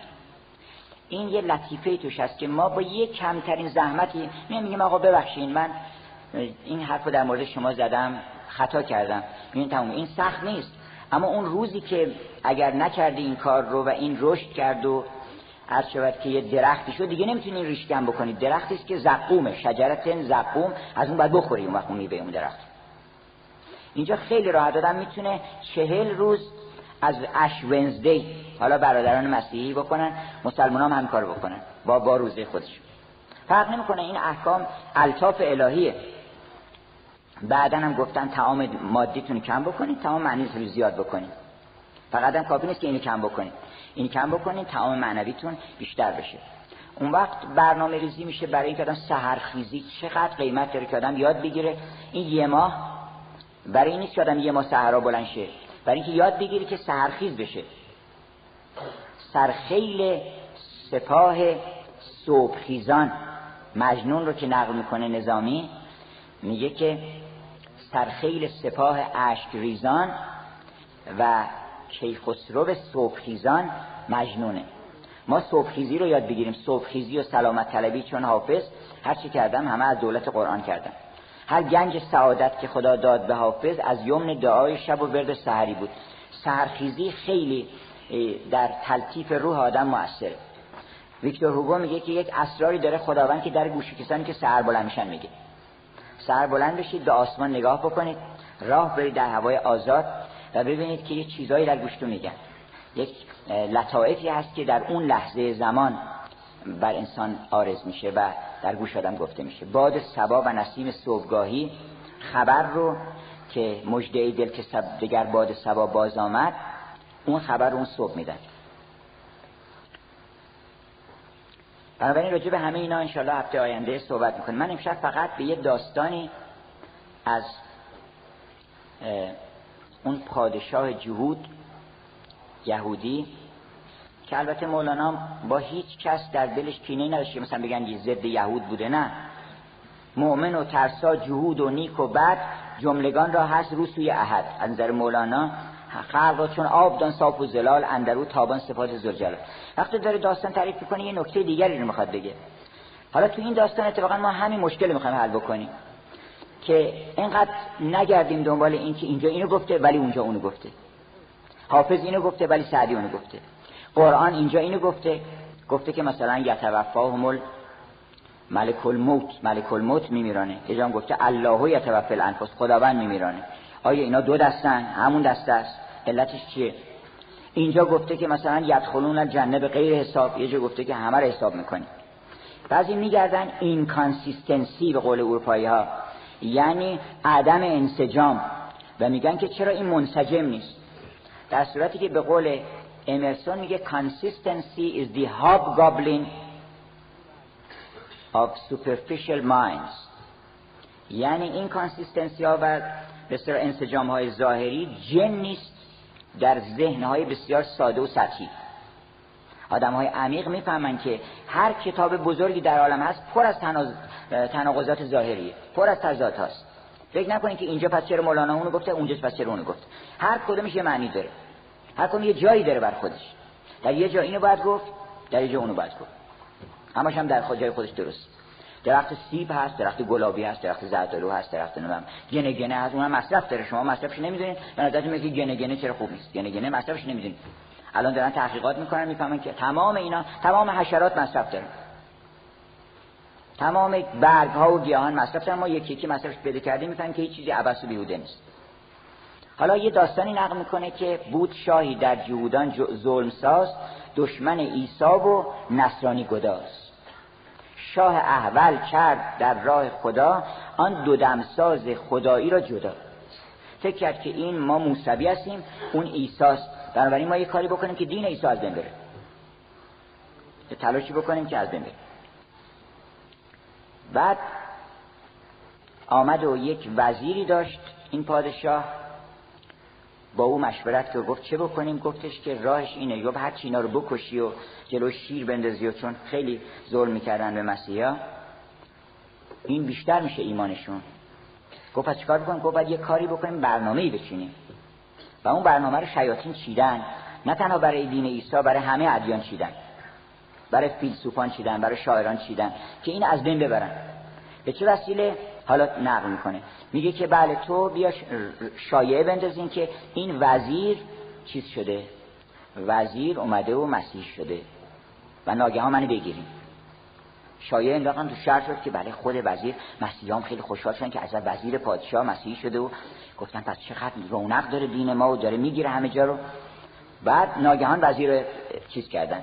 این یه لطیفه توش هست که ما با یه کمترین زحمتی میگیم آقا ببخشین من این حرف رو در مورد شما زدم خطا کردم. این تموم این سخت نیست. اما اون روزی که اگر نکردی این کار رو و این رشد کرد و عرض شود که یه درختی شد دیگه نمی‌تونی ریشکن بکنید درختی است که زقومه شجرت زقوم از اون باید بخوری اون وقت اون اون درخت. اینجا خیلی راحت دادم می‌تونه چهل روز از اش ونزدی حالا برادران مسیحی بکنن مسلمان هم, کار بکنن. با با روزه خودش فرق نمی‌کنه این احکام الطاف الهیه. بعدا هم گفتن تعام مادیتون کم بکنید تعام معنیتون رو زیاد بکنید. فقط هم کافی نیست که اینو کم بکنید. این کم بکنید تعام معنویتون بیشتر بشه. اون وقت برنامه ریزی میشه برای اینکه آدم سحرخیزی چقدر قیمت داره که یاد بگیره. این یه ماه برای این نیست که یه ماه سحرا بلند شه. برای اینکه یاد بگیری که سحرخیز بشه. سرخیل سپاه صبحخیزان مجنون رو که نقل می‌کنه نظامی میگه که سرخیل سپاه اشک ریزان و کیخسرو صبحخیزان مجنونه. ما صبحخیزی رو یاد بگیریم. صبحخیزی و سلامت طلبی چون حافظ هر چی کردم همه از دولت قرآن کردم هر گنج سعادت که خدا داد به حافظ از یمن دعای شب و ورد سحری بود. سهرخیزی خیلی در تلطیف روح آدم موثره ویکتور هوگو میگه که یک اسراری داره خداوند که در گوش کسانی که سهر بلند میشن میگه. سهر بلند بشید به آسمان نگاه بکنید راه برید در هوای آزاد و ببینید که یه چیزایی در گوشتون میگن. یک لطائفی هست که در اون لحظه زمان بر انسان آرز میشه و در گوش آدم گفته میشه. باد سبا و نسیم صبحگاهی خبر رو که مجده دل که دگر باد سبا باز آمد اون خبر اون صبح میدن. بنابراین راجع به همه اینا انشالله هفته آینده صحبت می‌کنیم. من امشب فقط به یه داستانی از اون پادشاه جهود یهودی که البته مولانا با هیچ کس در دلش کینه نداشت مثلا بگن یه ضد یهود بوده نه. مؤمن و ترسا جهود و نیک و بد جملگان را هست رو سوی احد. از مولانا خلق را چون آب دان صاف و زلال اندرو تابان صفات زرجلال وقتی داره داستان تعریف می‌کنه یه نکته دیگری رو می‌خواد بگه. حالا تو این داستان اتفاقا ما همین مشکل می‌خوایم حل بکنیم که اینقدر نگردیم دنبال این که اینجا اینو گفته ولی اونجا اونو گفته. حافظ اینو گفته ولی سعدی اونو گفته. قرآن اینجا اینو گفته. گفته که مثلا یتوفاکم ملک الموت. ملک الموت میمیرانه. یه جام گفته الله یتوفی الانفس. خداوند میمیرانه. آیا اینا دو دستن؟ همون دسته است. علتش چیه؟ اینجا گفته که مثلا یدخلون الجنه بغیر حساب یه جا گفته که همه رو حساب می‌کنیم. بعضی میگردن inconsistency به قول اروپایی ها یعنی عدم انسجام. و میگن که چرا این منسجم نیست؟ در صورتی که به قول امرسون میگه consistency is the hobgoblin of superficial minds. یعنی این کانسیستنسی ها و بسیار انسجام های ظاهری جن نیست. در ذهن های بسیار ساده و سطحی. آدم های عمیق می‌فهمن که هر کتاب بزرگی در عالم هست پر از تناقضات ظاهریه پر از تضاد هست فکر نکنید که اینجا پس چرا مولانا اونو گفته اونجا پس چرا اونو گفت. هر کدومش یه معنی داره. هر کدوم یه جایی داره بر خودش. در یه جا اینو باید گفت در یه جا اونو باید گفت. همش هم در خود جای خودش درست. درخت سیب هست درخت گلابی هست درخت زردالو هست درخت نمیم گنه گنه هست اونم مصرف داره. شما مصرفش نمی‌دونید. به نظرتون میگه گنه گنه چرا خوب نیست. گنه گنه مصرفش نمی‌دونید. الان دارن تحقیقات می‌کنن می‌فهمن که تمام اینا تمام حشرات مصرف دارن. تمام برگ ها و گیاهان مصرف دارن. ما یکی یکی مصرفش پیدا کردیم می‌فهمیم که هیچ چیزی عبس و بیهوده نیست. حالا یه داستانی نقل می‌کنه که بود شاهی در جهودان ظلم ساز دشمن عیسی و نصرانی گداز. شاه احول کرد در راه خدا آن دو دمساز خدایی را جدا فکر کرد که این ما موسوی هستیم اون عیساست. بنابراین ما یه کاری بکنیم که دین عیسی از بین بره. تلاشی بکنیم که از بین بره. بعد آمد و یک وزیری داشت این پادشاه. با او مشورت که گفت چه بکنیم؟ گفتش که راهش اینه یا هر اینا رو بکشی و جلو شیر بندازی و چون خیلی ظلم می‌کردن به مسیحا این بیشتر میشه ایمانشون. گفت پس چیکار بکنیم؟ گفت باید یه کاری بکنیم برنامه ای بچینیم. و اون برنامه رو شیاطین چیدن. نه تنها برای دین عیسی برای همه ادیان چیدن. برای فیلسوفان چیدن برای شاعران چیدن که این از بین ببرن. به چه وسیله؟ حالا نقل می‌کنه. میگه که بله تو بیا شایعه بندازین که این وزیر چیز شده؟ وزیر اومده و مسیح شده و ناگهان منو بگیریم شایعه انداختن تو شهر شد که بله خود وزیر مسیحیان خیلی خوشحال شدن که از وزیر پادشاه مسیحی شده و گفتن پس چقدر رونق داره دین ما و داره می‌گیره همه جا رو. بعد ناگهان وزیر چیز کردن.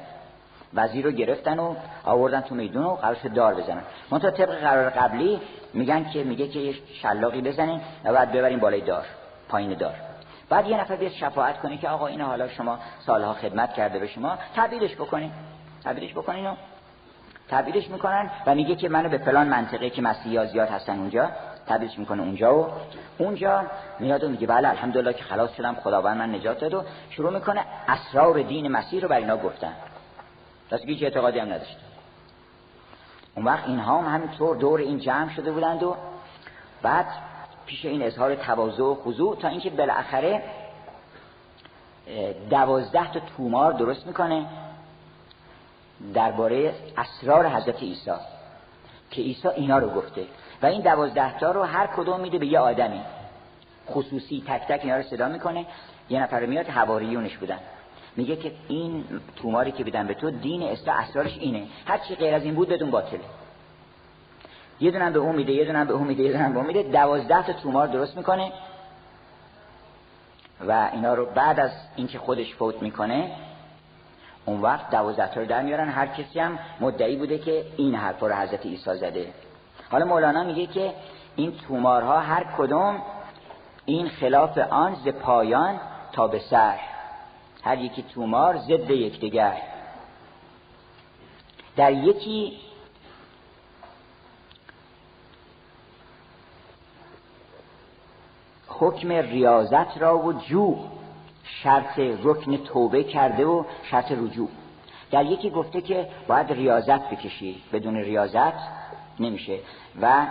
وزیر رو گرفتن و آوردن تو میدون و قرار دار بزنن. منتها طبق قرار قبلی میگن که میگه که یه شلاقی بزنین و بعد ببرین بالای دار پایین دار. بعد یه نفر بیاد شفاعت کنه که آقا اینا حالا شما سالها خدمت کرده به شما تبدیلش بکنین. تبدیلش بکنین و تبدیلش می‌کنن و میگه که منو به فلان منطقه که مسیحی زیاد هستن اونجا تبدیلش می‌کنه اونجا و اونجا میاد و میگه بله الحمدلله که خلاص شدم خداوند من نجات داد و شروع می‌کنه اسرار دین مسیح رو بر اینا گفتن. راست هیچ اعتقادی هم نداشت اون وقت اینها هم همینطور دور این جمع شده بودند و بعد پیش این اظهار تواضع و خضوع تا اینکه بالاخره دوازده تا تومار درست می‌کنه درباره اسرار حضرت عیسی که عیسی اینا رو گفته. و این دوازده تا رو هر کدوم میده به یه آدمی. خصوصی تک تک اینا رو صدا می‌کنه. یه نفر میاد حواریونش بودن. میگه که این توماری که بدن به تو دین استا اسرارش اینه. هر چی غیر از این بود بدون باطله یه دونم به اون میده یه دونم به اون میده یه دونم به اون میده. دوازده تا تومار درست می‌کنه و اینا رو بعد از اینکه خودش فوت می‌کنه اون وقت دوازده تا رو در میارن. هر کسی هم مدعی بوده که این حرف رو حضرت عیسی زده. حالا مولانا میگه که این تومارها هر کدوم این خلاف آن ز پایان تا به سر. هر یکی تومار ضد یکدیگر در یکی حکم ریاضت را و جو شرط رکن توبه کرده و شرط رجوع. در یکی گفته که باید ریاضت بکشی بدون ریاضت نمیشه و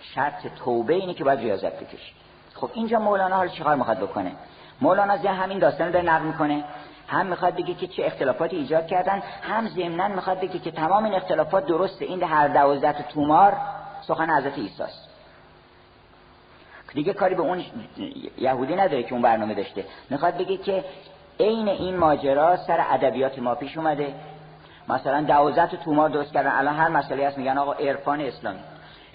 شرط توبه اینه که باید ریاضت بکشی. خب اینجا مولانا حالا چیکار می‌خواد بکنه؟ مولانا زن همین داستان رو نقل می‌کنه. هم می‌خواد بگه که چه اختلافاتی ایجاد کردن هم ضمنا می‌خواد بگه که تمام این اختلافات درسته. این هر دوازده تومار سخن حضرت عیسی است. دیگه کاری به اون یهودی نداره که اون برنامه داشته. می‌خواد بگه که عین این ماجرا سر ادبیات ما پیش اومده. مثلا دوازده تومار درست کردن. الان هر مسئله هست میگن آقا عرفان اسلامی.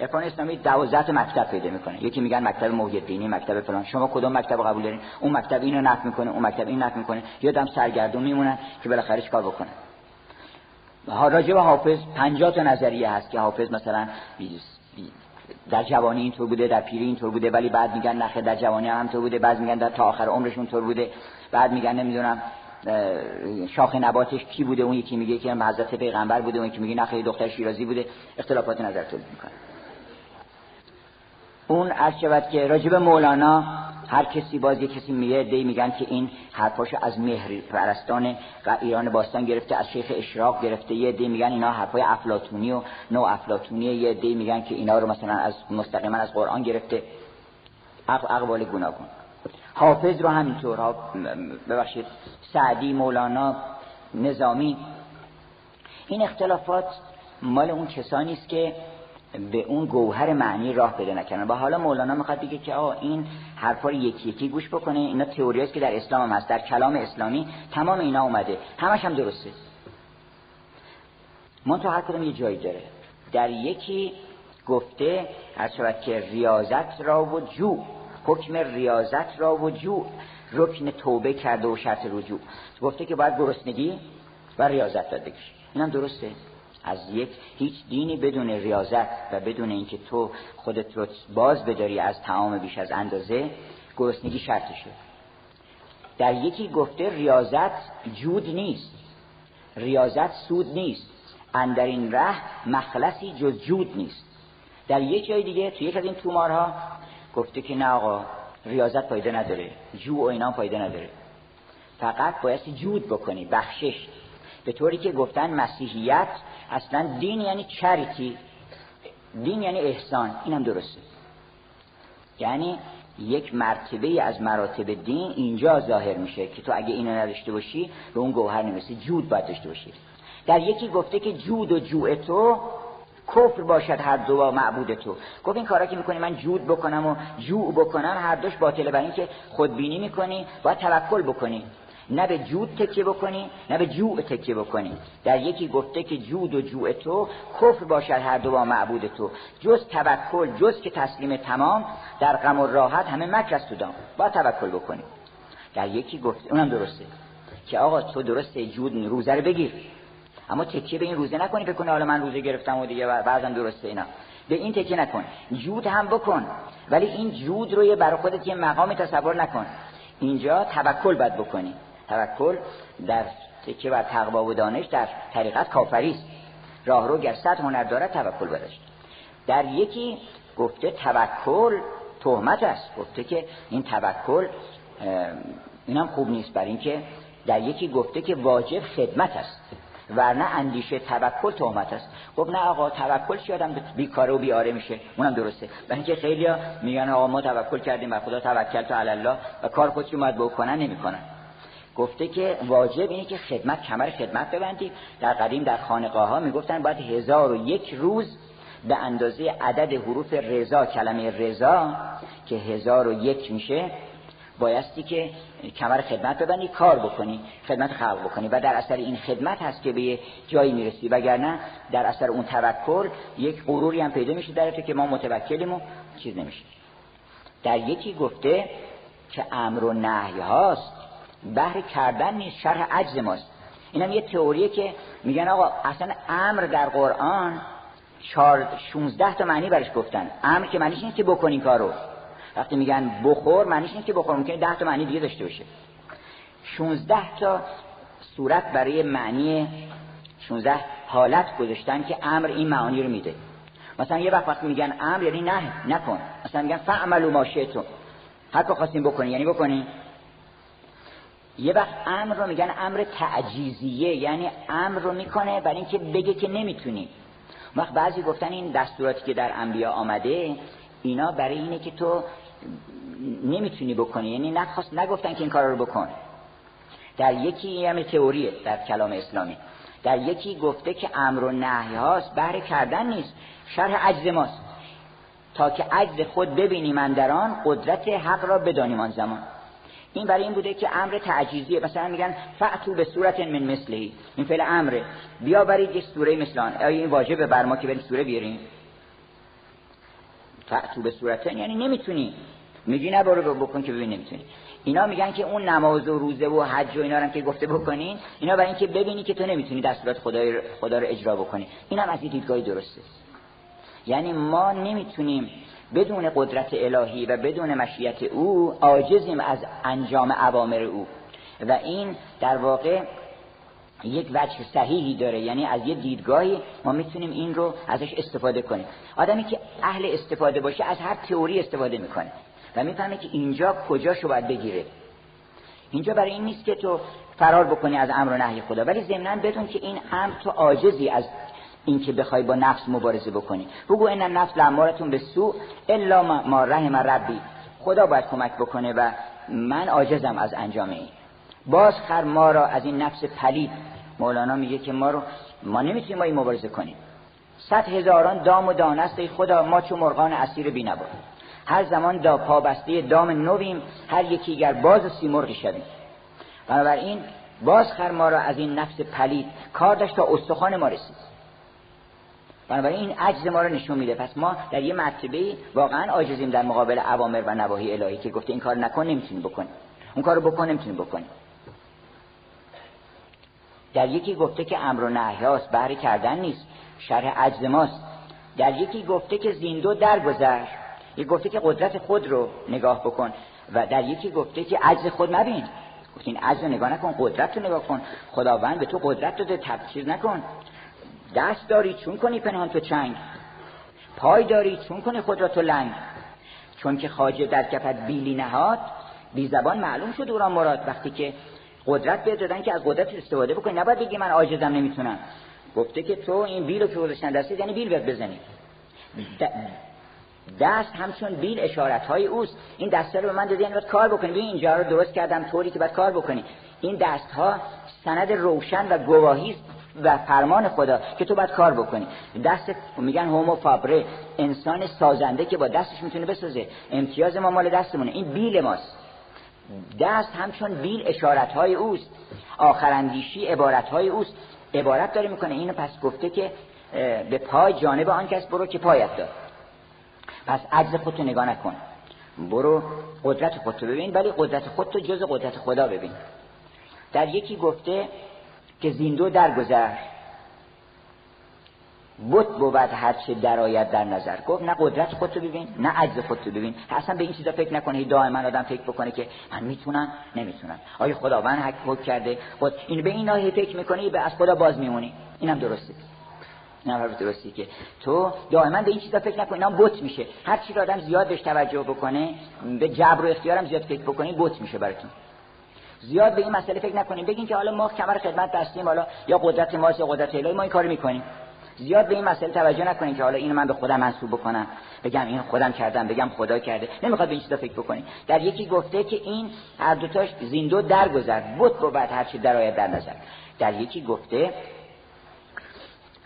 عرفان اسلامی دوازده مکتب پیدا می‌کنه. یکی میگن مکتب محی دینی مکتب فلان. شما کدوم مکتب قبول دارین؟ اون مکتب اینو نقد می‌کنه اون مکتب این نقد می‌کنه. یادم سرگردون میمونن که بالاخره کار بکنه راجع به حافظ 50 تا نظریه هست که حافظ مثلا در جوانی اینطور بوده در پیری اینطور بوده ولی بعد میگن نخه در جوانی هم همینطور بوده بعد میگن در تا آخر عمرشون طور بوده. بعد میگن نمی‌دونم شاخ نباتش کی بوده؟ اون یکی میگه که حضرت پیغمبر بوده اون یکی میگه نخه دختر شیرازی بوده. اختلافات نظر تولید می‌کنه اون عرض شود که راجب مولانا هر کسی باز یه کسی میگه دی میگن که این حرفاشو از مهر پرستان ایران باستان گرفته از شیخ اشراق گرفته. یه دی میگن اینا حرفای افلاتونی و نو افلاتونی یه دی میگن که اینا رو مثلا از مستقیما از قرآن گرفته. اقوال گوناگون. حافظ رو همینطور ببخشید سعدی مولانا نظامی. این اختلافات مال اون کسانی است که به اون گوهر معنی راه پیدا نکردن. و حالا مولانا می‌خواد بگه که آقا این حرفا رو یکی یکی گوش بکنه. اینا تئوری است که در اسلام هم هست. در کلام اسلامی تمام اینا اومده. همش هم درسته. من تو هر کدوم یه جایی داره. در یکی گفته هر شود که ریاضت را و جو. حکم ریاضت را و جو. رکن توبه کرده و شرط رجوع. گفته که باید گرسنگی و ریاضت داد بکشی اینم درسته. از یک هیچ دینی بدون ریاضت و بدون اینکه تو خودت رو باز بداری از تعام بیش از اندازه گرسنگی شرطشه در یکی گفته ریاضت جود نیست. ریاضت سود نیست. اندر این ره مخلصی جز جود نیست. در یک جای دیگه تو یک از این تومارها گفته که نه آقا ریاضت فایده نداره. جو و اینا فایده نداره. فقط باید جود بکنی بخشش. به طوری که گفتن مسیحیت اصلا دین یعنی چریتی. دین یعنی احسان. این هم درسته. یعنی یک مرتبه از مراتب دین اینجا ظاهر میشه که تو اگه اینو نداشته باشی به اون گوهر نمی‌رسی. جود باید داشته باشی. در یکی گفته که جود و جوع تو کفر باشد هر دو با معبود تو. گفت این کارا که می‌کنی من جود بکنم و جوع بکنم هر دوش باطله. برای اینکه خودبینی می‌کنی باید توکل بکنی. نه به جود تکیه بکنی نه به جوع تکیه بکنی. در یکی گفته که جود و جوع تو کفر باشد هر دو با معبود تو. جز توکل جز که تسلیم تمام در غم و راحت همه مکر است دام. با توکل بکنی. در یکی گفته اونم درسته که آقا تو درسته جود روزه رو بگیر. اما تکیه به این روزه نکنی فکر حالا من روزه گرفتم و دیگه بعضم درسته اینا. به این تکیه نکن. جود هم بکن. ولی این جود رو یه برای خودت یه مقامی تصور نکن. اینجا توکل باید بکنی. توکل در تکیه بر تقوا و دانش در طریقت کافری است. راهرو گر صد هنر دارد توکل بداشت. در یکی گفته توکل تهمت است. گفته که این توکل اینم خوب نیست بر اینکه در یکی گفته که واجب خدمت است ورنه اندیشه توکل تهمت است. خب نه آقا توکل چی آدم بیکاره و بیاره میشه؟ اونم درسته. برای اینکه خیلیا میگن آقا ما توکل کردیم بر خدا توکل تو الله و کار خودشون اومد بکنن نمی‌کنن. گفته که واجب اینه که خدمت کمر خدمت ببندی در قدیم در خانقاه ها می‌گفتن باید هزار و یک روز به اندازه عدد حروف رضا کلمه رضا که هزار و یک میشه بایستی که کمر خدمت ببندی کار بکنی خدمت خلق بکنی. و در اثر این خدمت هست که به جایی می‌رسی. وگرنه در اثر اون توکل یک غروری هم پیدا میشه در که ما متوکلیم و چیز نمیشه. در یکی گفته که امر و نهی هاست. بهر کردن نیست شرح عجز ماست. اینم یه تئوریه که میگن آقا اصلا امر در قرآن چار 16 تا معنی برش گفتن. امر که معنیش نیست که بکنین کارو. وقتی میگن بخور معنیش نیست که بخور. ممکنه ده تا معنی دیگه داشته باشه. 16 تا صورت برای معنی 16 حالت گذاشتن که امر این معانی رو میده. مثلا یه وقت وقتی میگن امر یعنی نه نکن. مثلا میگن فعملوا ما شئتم. هر کار خواستیم بکنی یعنی بکنی یه وقت امر رو میگن امر تعجیزیه یعنی امر رو می‌کنه برای اینکه بگه که نمی‌تونی. وقت بعضی گفتن این دستوراتی که در انبیا آمده اینا برای اینه که تو نمی‌تونی بکنی. یعنی نخواست نگفتن که این کار رو بکن. در یکی هم تئوریه در کلام اسلامی. در یکی گفته که امر و نهی هاست بهره کردن نیست. شرح عجز ماست. تا که عجز خود ببینیم من در آن قدرت حق را بدانیم آن زمان. این برای این بوده که امر تعجیزیه. مثلا میگن فعتو به صورت من مثلی این فعل امره. بیا برید یک سوره مثل آن. این واجبه بر ما که بریم سوره بیاریم. فعتو به صورت یعنی نمی‌تونی. میگی نه برو بکن که ببین نمی‌تونی. اینا میگن که اون نماز و روزه و حج و اینا رو که گفته بکنین اینا برای اینکه ببینی که تو نمی‌تونی دستورات خدای خدا رو اجرا بکنی. اینم از این دیدگاهی درسته. یعنی ما نمی‌تونیم بدون قدرت الهی و بدون مشیت او عاجزیم از انجام اوامر او. و این در واقع یک وجه صحیحی داره. یعنی از یه دیدگاهی ما می‌تونیم این رو ازش استفاده کنیم. آدمی که اهل استفاده باشه از هر تئوری استفاده می‌کنه و می‌فهمه که اینجا کجاشو باید بگیره. اینجا برای این نیست که تو فرار بکنی از امر و نهی خدا ولی ضمنا بدون که این امر تو عاجزی از اینکه بخوای با نفس مبارزه بکنی. بگو این نفس لامارتون به سو الا ما رحم ربی. خدا باید کمک بکنه و من عاجزم از انجام این. باز خر ما را از این نفس پلید. مولانا میگه که ما رو ما نمی‌تونیم با این مبارزه کنیم. صد هزاران دام و دانست ای خدا ما چو مرغان اسیر بینبا هر زمان دا پابسته دام نویم هر یکی گر باز و سیمرغی شویم. بنابراین باز خر ما را از این نفس پلید. کار داشت تا استخوان ما رسید. بنابراین این عجز ما رو نشون میده. پس ما در یه مرتبه واقعا عاجزیم در مقابل اوامر و نواهی الهی که گفته این کار نکن نمی‌تونی بکنی اون کارو بکن نمی‌تونی بکنی در یکی گفته که امر و نهیاست بهره کردن نیست شرح عجز ماست. در یکی گفته که زیندو درگذر. یک گفته که قدرت خود رو نگاه بکن. و در یکی گفته که عجز خود مبین. گفتین عجز رو نگاه نکن قدرت رو نگاه کن. خداوند به تو قدرت داده تبچیز نکن. دست داری چون کنی پنهان تو چنگ. پای داری چون کنی خود را تو لنگ. چون که خاجه در کفت بیلی نهاد بی زبان معلوم شد او مراد. وقتی که قدرت به دادن که از قدرت استفاده بکنی نباید بگی من عاجزم نمی‌تونم. گفته که تو این بیلو که گذاشتن یعنی بیل بهت بزنی. دست همچون بیل اشارت های اوست. این دست رو به من دادی یعنی باید کار بکنی. ببین اینجا رو درست کردم طوری که باید کار بکنی. این دست ها سند روشن و گواهی و فرمان خدا که تو باید کار بکنی. دست میگن هومو فابره انسان سازنده که با دستش می‌تونه بسازه امتیاز ما مال دستمونه. این بیل ماست. دست همچون بیل اشارت های اوست. آخرندیشی عبارت های اوست. عبارت داره می‌کنه. اینو پس گفته که به پای جانب آن کس برو که پایت دار. پس عجز خودتو نگاه نکن. برو قدرت خودتو ببین ولی قدرت خودتو جز قدرت خدا ببین. در یکی گفته که زیندو درگذر بت بود هر چه درآید در نظر. گفت نه قدرت خودتو ببین نه عجز خودتو ببین. اصلا به این چیزا فکر نکنه دائما آدم فکر بکنه که من می‌تونم؟ نمی‌تونم. آیا خداوند حق حکم کرده؟ خود این به این ناحیه فکر می‌کنی به از خدا باز میمونی. اینم درسته. نه حرف درستی که تو دائما به این چیزا فکر نکنی. اینا بت میشه. هر چی آدم زیاد بهش توجه بکنه به جبر و اختیارم زیاد فکر بکنی بت میشه براتون. زیاد به این مسئله فکر نکنیم. بگین که حالا ما کمر خدمت بستیم حالا یا قدرت ماست یا قدرت الهی ما این کارو می‌کنیم. زیاد به این مسئله توجه نکنین که حالا اینو من به خودم منسوب بکنم. بگم این خودم کردم بگم خدا کرده. نمی‌خواد به این چیزا فکر بکنین. در یکی گفته که این هر دوتاش زیندو درگذر. بود بود هر چی درآید در نظر. در یکی گفته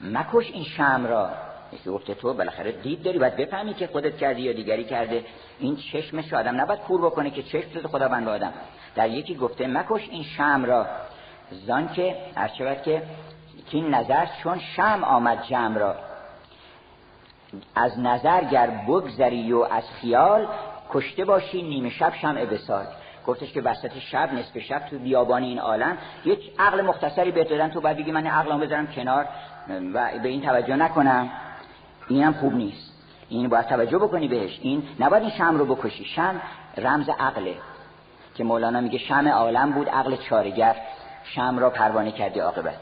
مکش این شم را. یکی گفته تو بالاخره دید داری باید بفهمی که خودت کردی یا دیگری کرده. این چشمش آدم نباید کور بکنه که چشم خدا خداوند به آدم. در یکی گفته مکش این شم را. زان که هر که که این نظر چون شم آمد جمع را. از نظر گر بگذری و از خیال کشته باشی نیمه شب شمع بسال گفتش که وسط شب نصف شب تو بیابانی این عالم یک عقل مختصری بهت دادن تو باید بگی من عقلم بذارم کنار و به این توجه نکنم. اینم خوب نیست. این باید توجه بکنی بهش. این نباید این شم رو بکشی. شم رمز عقله. که مولانا میگه شم عالم بود عقل چارگر شم را پروانه کردی عاقبت.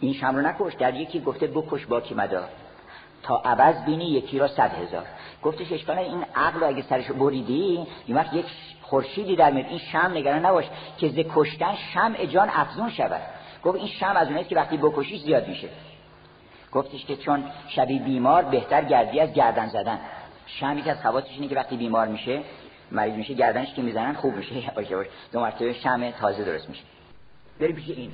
این شم رو نکش در یکی گفته بکش باکی مدار. تا عوض بینی یکی را صد هزار. گفتش اشکال این عقل اگه سرش بریدی این وقت یک خورشیدی در میاد. این شم نگران نباش که ز کشتن شم جان افزون شود. گفت این شم از اونست که وقتی بکشیش زیاد میشه. گفتش که چون شبی بیمار بهتر گردی از گردن زدن. شم یک از خواستش اینه که وقتی بیمار میشه مریض میشه گردنش که می‌زنن خوب میشه. باشه باشه دو مرتبه شم تازه درست میشه. بری پیش این.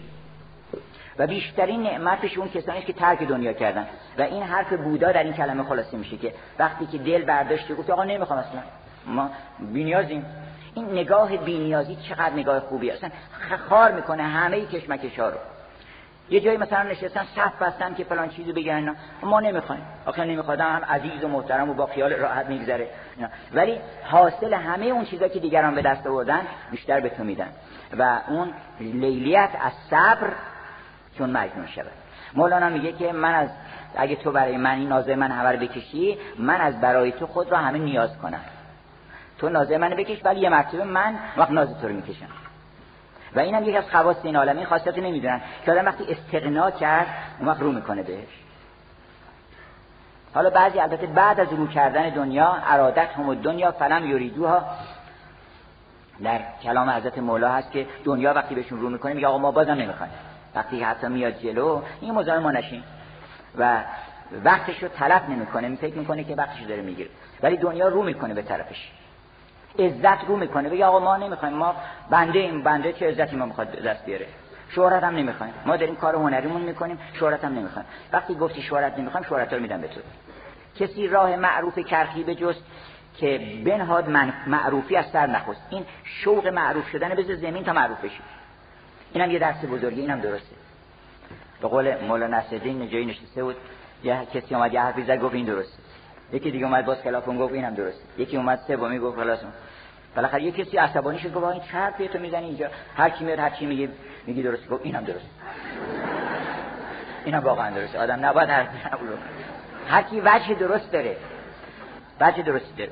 و بیشترین نعمتش اون کسانی که ترک دنیا کردن. و این حرف بودا در این کلمه خلاصه میشه که وقتی که دل برداشته گفت آقا نمی‌خوام اصلا. ما بینیازیم. این نگاه بینیازی چقدر نگاه خوبی اصلا خار می‌کنه همه کشمکش ها رو. یه جایی مثلا نشستن صف بستن که فلان چیزی بگن ما نمی‌خوایم. آخه نمیخوادم هم عزیز و محترم و با خیال راحت میگذره. ولی حاصل همه اون چیزا که دیگران به دست آوردن بیشتر به تو میدن. و اون لیلیت از صبر چون مجنون شود. مولانا میگه که من از اگه تو برای من این نازه من همه بکشی من از برای تو خود را همه نیاز کنم. تو نازه من بکش ولی یه مرتبه من وقت نازه تو رو می‌کشم. و اینم یک از خواص این عالم این خاصیت نمی‌دونن. که آدم وقتی استقنا کرد اون وقت رو می‌کنه بهش. حالا بعضی البته بعد از رو کردن دنیا ارادت هم دنیا فلم یریدوها در کلام حضرت مولا هست که دنیا وقتی بهشون رو می‌کنه میگه آقا ما بازم نمی‌خوایم. وقتی حتی میاد جلو این مزاحم ما نشین. و وقتش رو طلب نمی‌کنه فکر می‌کنه که وقتش داره می‌گیره. ولی دنیا رو می‌کنه به طرفش. عزت رو می‌کنه. بگه آقا ما نمی‌خوایم. ما بنده این بنده چه عزتی ما می‌خواد دست بیاره. شهرت هم نمی‌خوایم. ما داریم کار هنریمون می‌کنیم شهرت هم نمی‌خوایم. وقتی گفتی شهرت نمی‌خوایم شهرت رو میدم به تو. کسی راه معروف کرخی به جز که بنهاد من معروفی از سر نخست. این شوق معروف شدن به زمین تا معروف بشی. اینم یه درس بزرگی اینم درسته. به قول مولانا نصرالدین جایی نشسته بود یه کسی اومد یه حرفی زد گفت این درسته. یکی دیگه اومد باز خلافون گفت اینم درسته. یکی اومد سومی گفت خلاص بالاخره یه کسی عصبانی شد گفت این حرفی تو می‌زنی اینجا. هر کی میاد هر چی میگه میگی درسته. گفت اینم درسته. اینم واقعا درسته. آدم نباید حرف هر کی وجه درست داره. وجه درست داره.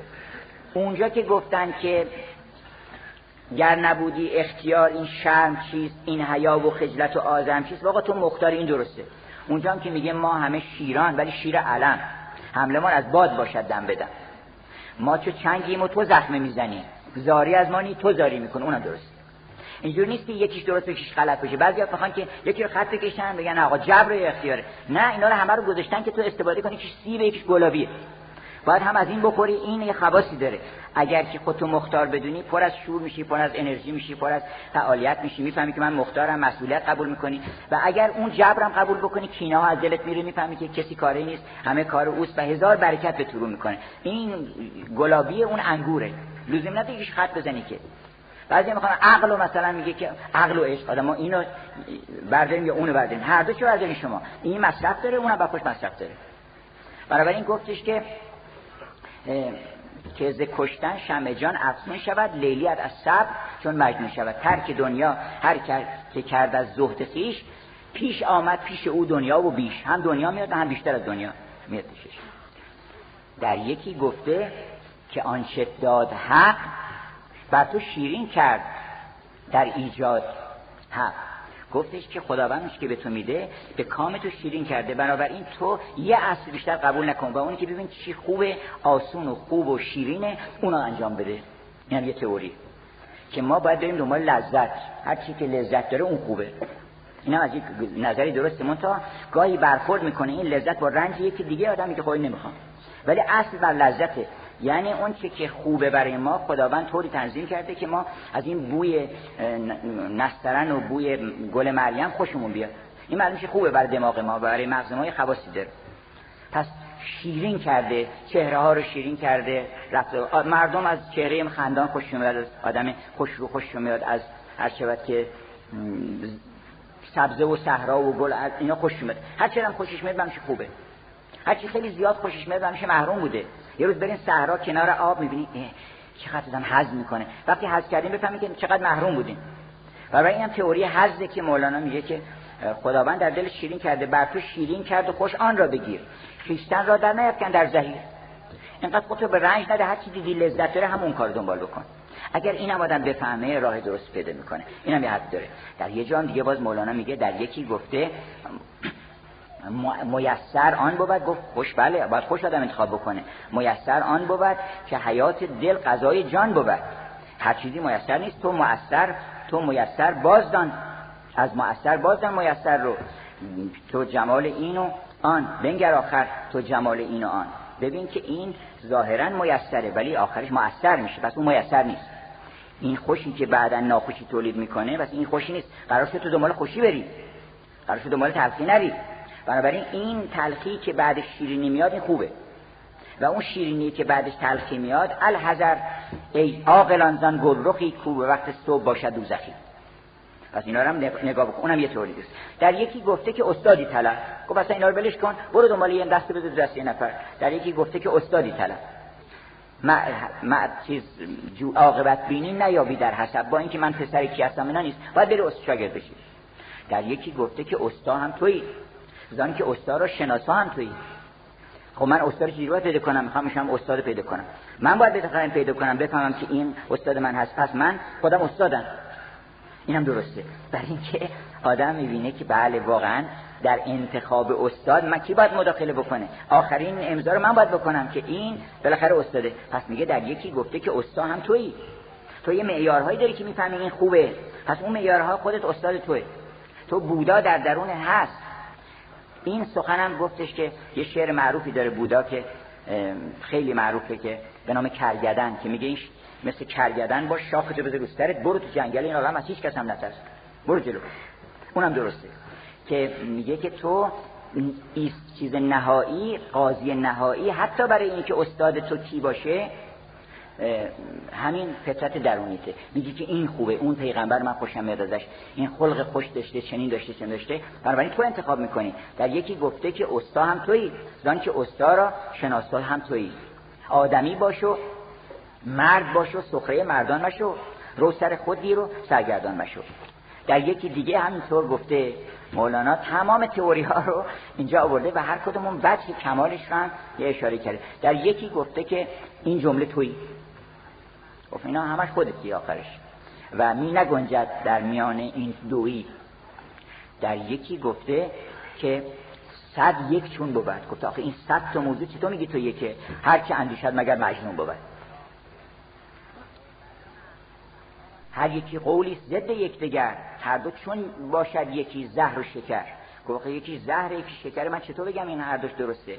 اونجا که گفتن که گر نبودی اختیار این شرم چیست این حیا و خجلت و آزم چیست واقعا تو مختار این درسته. اونجا هم که میگه ما همه شیران ولی شیر علم. حملمان از باد باشد دم بدم ما چه چنگیم و تو زخمه می‌زنی. زاری از ما نی تو زاری می‌کنه اونم درست. اینجور نیست که یکیش درست یکیش غلط بشه بعضی می‌خوان که یکی رو خط بکشن بگن آقا جبر اختیاره. نه اینا رو همه رو گذاشتن که تو استفاده کنی یکیش سیب یکیش گلابیه باید هم از این بخوری این یه خواصی داره. اگر که خودتو مختار بدونی پر از شور میشی پر از انرژی میشی پر از فعالیت میشی می‌فهمی که من مختارم مسئولیت قبول می‌کنی. و اگر اون جبرم قبول بکنی کینه ها از دلت میره می‌فهمی که کسی کاری نیست. همه کار اوست و هزار برکت به تو می‌کنه. این گلابی اون انگوره. لزوم نداره یکیش خط بزنی که. بعضی می‌خوان عقل و مثلا میگه که عقل و عشق. آدم ما اینو برداریم یا اونو برداریم. هر دو چه شما. این مصرف داره اونم با خوش مصرف داره. بنابراین گفتش که که ز کشتن شمع جان افزون شود لیلیت از صبر چون مجنون شود. ترک دنیا هر که کرد از زهد خیش پیش آمد پیش او دنیا و بیش. هم دنیا میاد هم بیشتر از دنیا میاد در یکی گفته که آنچه داد حق بر تو شیرین کرد در ایجاد حق. گفتش که خداوندش که به تو میده به کام تو شیرین کرده. بنابراین تو یه اصل بیشتر قبول نکن و اونی که ببین چی خوبه آسون و خوب و شیرینه اونو انجام بده. این هم یه تئوری. که ما باید بریم دنبال لذت. هر چی که لذت داره اون خوبه. این از یک نظری درسته. من تا گاهی برخورد می‌کنه. این لذت با رنج یکی دیگه آدمی که خواهی نمی‌خوام. ولی اصل بر لذته. یعنی اون چه که خوبه برای ما خداوند طوری تنظیم کرده که ما از این بوی نسترن و بوی گل مریم خوشمون بیاد. این معلوم خوبه برای دماغ ما برای مغز ما خواصی داره. پس شیرین کرده چهره ها رو شیرین کرده رفت مردم از چهره خندان خوش میاد از آدم خوش رو خوش میاد از هر شود که سبزه و صحرا و گل اینا خوش میاد هر چقدر خوشش میاد خوبه. هر چی خیلی زیاد خوشش میاد همیشه محروم بوده. یه روز برین صحرا کنار آب می‌بینی چقدر آدم حز می‌کنه. وقتی حز کردیم بفهمید که چقدر محروم بودیم. و برای این هم تئوری حزه که مولانا میگه که خداوند در دل شیرین کرده بر تو شیرین کرد و خوش آن را بگیر. خیشتن را در نیفکن در زهیر اینقدر خودتو به رنج نده هر چی دیدی لذت داره همون کار دنبال بکن. اگر اینم آدم بفهمه راه درست پیدا می‌کنه. اینم یه حد داره. در یه جام دیگه باز مولانا میگه در یکی گفته میسر آن بود گفت خوش بله باید خوش آدم انتخاب بکنه. میسر آن بود که حیات دل قضای جان بود. هر چیزی میسر نیست تو مؤثر تو میسر بازدان. از مؤثر بازدان میسر رو. تو جمال اینو آن. بنگر آخر تو جمال اینو آن. ببین که این ظاهرا میسره ولی آخرش مؤثر میشه. پس اون میسر نیست. این خوشی که بعدا ناخوشی تولید می‌کنه پس این خوشی نیست. قرار تو دنبال خوشی بری. قرار دنبال تلخی نری. بنابراین این تلخی که بعدش شیرینی میاد این خوبه. و اون شیرینی که بعدش تلخی میاد الحذر ای عاقلان زن گلرخی کو به وقت صبح باشد دوزخی. پس اینا رو هم نگاه بکن اونم یه طوری است در یکی گفته که استادی طلب. گفت اصلا اینا رو بلش کن. برو دنبال یه دست بده دست یه نفر. در یکی گفته که استادی طلب. ما چیز جو عاقبت بینی نیابی در حسب. با اینکه من پسر کی هستم اینا نیست. باید بری شاگرد بشی. در یکی گفته که استاد هم تویی. زانی که استاد رو شناسا هم تویی خب من استاد چجوری پیدا کنم؟ می‌خوام میشم استاد پیدا کنم. من باید بتونم پیدا کنم بفهمم که این استاد من هست. پس من خودم استادم. اینم درسته. برای اینکه آدم می‌بینه که بله واقعا در انتخاب استاد من کی باید مداخله بکنه؟ آخرین امضا رو من باید بکنم که این بالاخره استاده. پس میگه در یکی گفته که استاد هم تویی. تو یه معیارهایی داری که می‌فهمی این خوبه. پس اون معیارها خودت استاد توه تو بودا در درون هست. این سخنم گفتش که یه شعر معروفی داره بودا که خیلی معروفه که به نام کرگدن که میگه این مثل کرگدن باش شاختو بذار روسترت برو تو جنگل این آدم از هیچ کس هم نترس. برو جلو. اونم درسته. که میگه که تو چیز نهایی قاضی نهایی حتی برای اینکه استاد تو کی باشه همین فطرت درونیته. میگه که این خوبه اون پیغمبر من خوشم میاد ازش. این خلق خوش داشته چنین داشته چنین داشته. بنابراین تو انتخاب می‌کنی. در یکی گفته که استا هم تویی زان که استا را شناسا هم تویی. آدمی باشو مرد باشو سخره مردان مشو. رو سر خود رو سرگردان مشو. در یکی دیگه همینطور گفته مولانا تمام تئوری ها رو اینجا آورده و هر کدومون وجه کمالش رو هم یه اشاره کرده. در یکی گفته که این جمله تویی. گفت اینا همش خودتی آخرش. و می نگنجد در میان این دویی در یکی گفته که صد یک چون بود. گفت آخه این صد تا موضوع چی تو میگی تو یکه؟ هر چه اندیشد مگر مجنون بود. هر یکی قولی ضد یکدیگر هر دو چون باشد یکی زهر و شکر. گفت یکی زهر یکی شکر. من چطور بگم این هر دوش درسته؟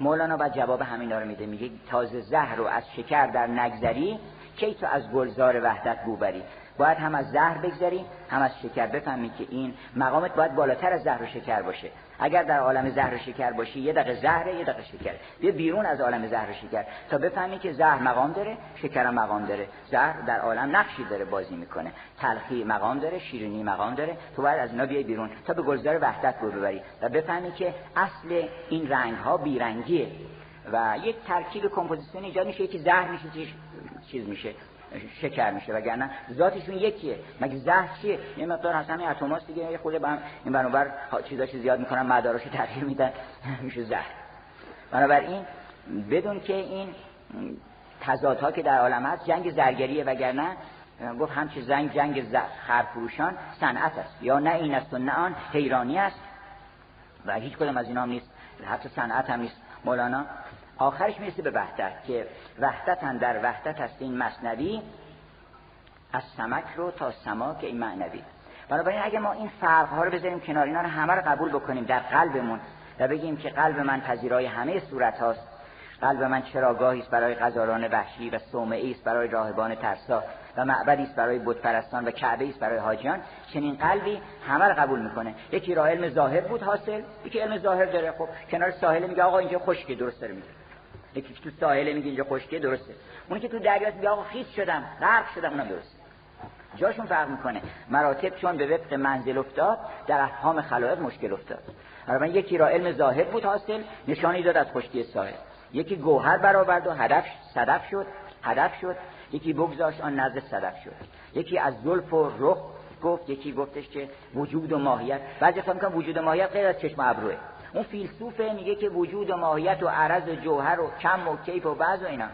مولانا بعد جواب همین رو میده میگه تازه زهر رو از شکر در نگذری کی تو از گلزار وحدت بو بری باید هم از زهر بگذری هم از شکر. بفهمی که این مقامت باید بالاتر از زهر و شکر باشه. اگر در عالم زهر و شکر باشی یه دقیقه زهر یه دقیقه شکر. یه بیرون از عالم زهر و شکر تا بفهمی که زهر مقام داره شکر مقام داره. زهر در عالم نقشی داره بازی می‌کنه. تلخی مقام داره شیرینی مقام داره. تو باید از اینا بیای بیرون تا به گلزار وحدت رو ببری و بفهمی که اصل این رنگ ها بیرنگیه. و یک ترکیب کمپوزیسیون ایجاد میشه که زهر میشه چیز میشه. شکر میشه وگرنه ذاتشون یکیه. مگه زهر چیه؟ یه مقدار هستن اتماس دیگه یه خود هم این بنابر چیزاشو زیاد می‌کنن مداراشو تغییر میدن. میشه زهر. بنابراین بدون که این تضادها که در عالم هست جنگ زرگریه وگرنه گفت همچه زنگ جنگ خرفروشان صنعت است. یا نه این است و نه آن حیرانی است. و هیچ کدوم از اینا هم نیست. حتی صنعت هم نیست. مولانا آخرش می‌رسه به وحدت که وحدت در وحدت هست این مصنوی. از سمک رو تا سماک این معنوی. بنابراین اگه ما این فرق ها رو بذاریم کنار اینا رو همه رو قبول بکنیم در قلبمون و بگیم که قلب من پذیرای همه صورت هاست. قلب من چراگاهی است برای غزالان وحشی و صومعی است برای راهبان ترسا و معبدی است برای بت پرستان و کعبه است برای حاجیان. چنین قلبی همه رو قبول می‌کنه. یکی راه علم ظاهر بود حاصل یکی علم ظاهر داره. خب کنار ساحل میگه آقا اینجا خشکه درست داره میگه. یکی تو ساحل میگه اینجا خشکه درسته. اونی که تو دریا میگه آقا خیس شدم غرق شدم اونم درسته. جاشون فرق می‌کنه. مراتب چون به وفق منزل افتاد در افهام خلایق مشکل افتاد. من یکی را علم ظاهر بود حاصل نشانی داد از خشکی ساحل. یکی گوهر برآورد و هدف صدف شد هدف شد. یکی بگذاشت آن نزد صدف شد. یکی از زلف و رخ گفت یکی گفتش که وجود و ماهیت. بعضی می‌کنن وجود و ماهیت غیر از چشم ابروه. اون فیلسوفه میگه که وجود و ماهیت و عرض و جوهر و کم و کیف و بعض و اینا.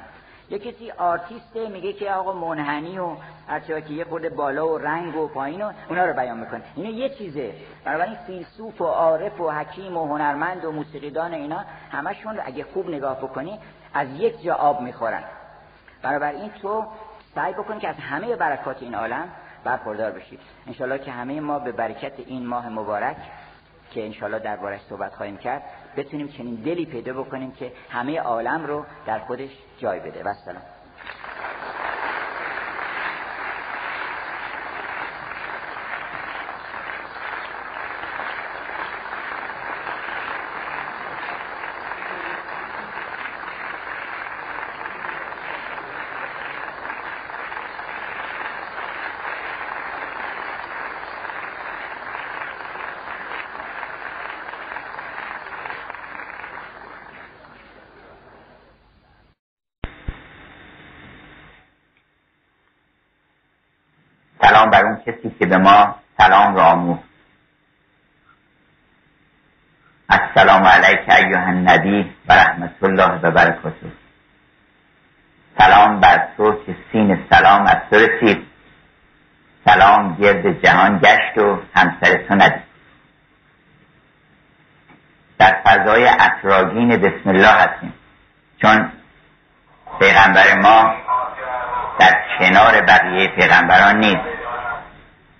یه کسی آرتیسته میگه که آقا منحنی و هرچه که یه خورده بالا و رنگ و پایین و اونا رو بیان می‌کنه. اینه یه چیزه. بنابراین فیلسوف و عارف و حکیم و هنرمند و موسیقیدان اینا همشون اگه خوب نگاه بکنی از یک جا آب می‌خورن. بنابراین تو سعی بکن که از همه برکات این عالم برخوردار بشید انشالله که همه ما به برکت این ماه مبارک که انشالله دربارش صحبت خواهیم کرد بتونیم چنین دلی پیدا بکنیم که همه عالم رو در خودش جای بده. و سلام سلام بر اون کسی که به ما سلام را آموخت السلام علیک ایها النبی و رحمت الله و برکاته سلام بر تو که سین سلام از تو رسید سلام گرد جهان گشت و همسر تو ندید در فضای اطراگین بسم الله هستیم چون پیغمبر ما در کنار بقیه پیغمبران نیست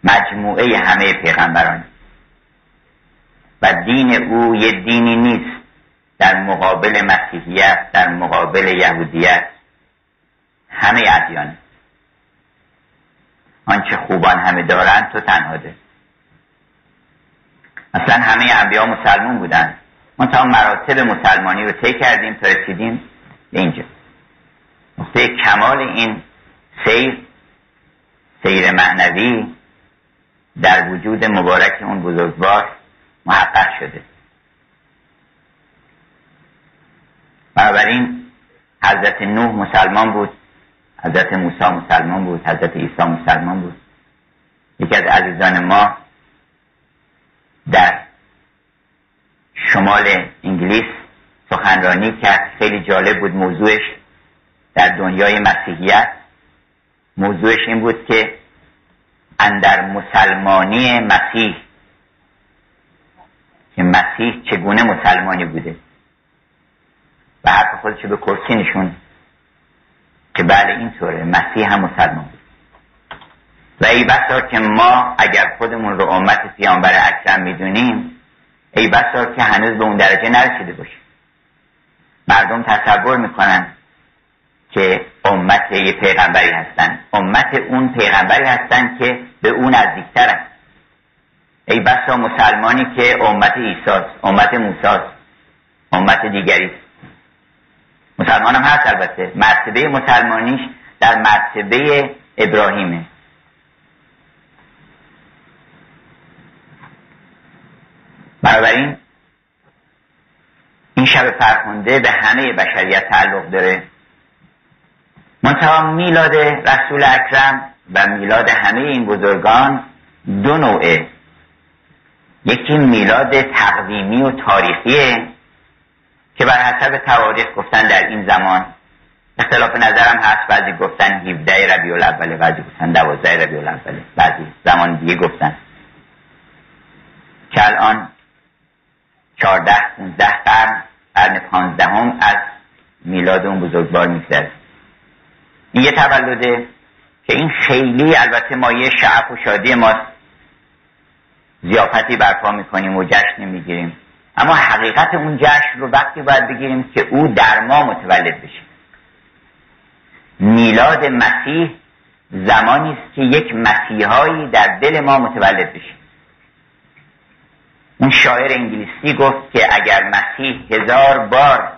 مجموعه همه پیغمبران و دین او یه دینی نیست در مقابل مسیحیت در مقابل یهودیت همه ادیان آنچه خوبان همه دارند تو تنها ده اصلا همه انبیا مسلمون بودن ما تا مراتب مسلمانی رو طی کردیم تا رسیدیم به اینجا. نقطه کمال این سیر سیر معنوی در وجود مبارک اون بزرگوار محقق شده. بنابراین حضرت نوح مسلمان بود حضرت موسی مسلمان بود حضرت عیسی مسلمان بود. یکی از عزیزان ما در شمال انگلیس سخنرانی کرد خیلی جالب بود موضوعش در دنیای مسیحیت موضوعش این بود که اندر مسلمانی مسیح که مسیح چگونه مسلمانی بوده؟ و حرف خودش به کرسی نشون که بله اینطوره مسیح هم مسلمان بود. و ای بسا که ما اگر خودمون رو امت پیامبر اکرم می‌دونیم ای بسا که هنوز به اون درجه نرسیده باشیم. مردم تصور می‌کنن که امت یه پیغمبری هستن. امت اون پیغمبری هستن که به اون نزدیکترن. ای بسا مسلمانی که امت ایساس امت موساس امت دیگری. مسلمان هم هست البته. مرتبه مسلمانیش در مرتبه ابراهیمه. بنابراین این شب فرخونده به همه بشریت تعلق داره. منتها میلاد رسول اکرم و میلاد همه این بزرگان دو نوعه. یکی میلاد تقدیمی و تاریخیه که بر حسب تواریخ گفتن در این زمان اختلاف نظرم هست بعضی گفتن 17 ربیع الاول بعضی گفتن 12 ربیع الاول بعضی زمان دیگه گفتن. که الان 14 15 قرن قرن 15 هم از میلاد اون بزرگوار میگذره این یه تولده که این خیلی البته مایه شعف و شادی ماست زیافتی برپا می‌کنیم و جشن می‌گیریم. اما حقیقت اون جشن رو وقتی باید بگیریم که او در ما متولد بشه. میلاد مسیح زمانی است که یک مسیحایی در دل ما متولد بشه. اون شاعر انگلیسی گفت که اگر مسیح هزار بار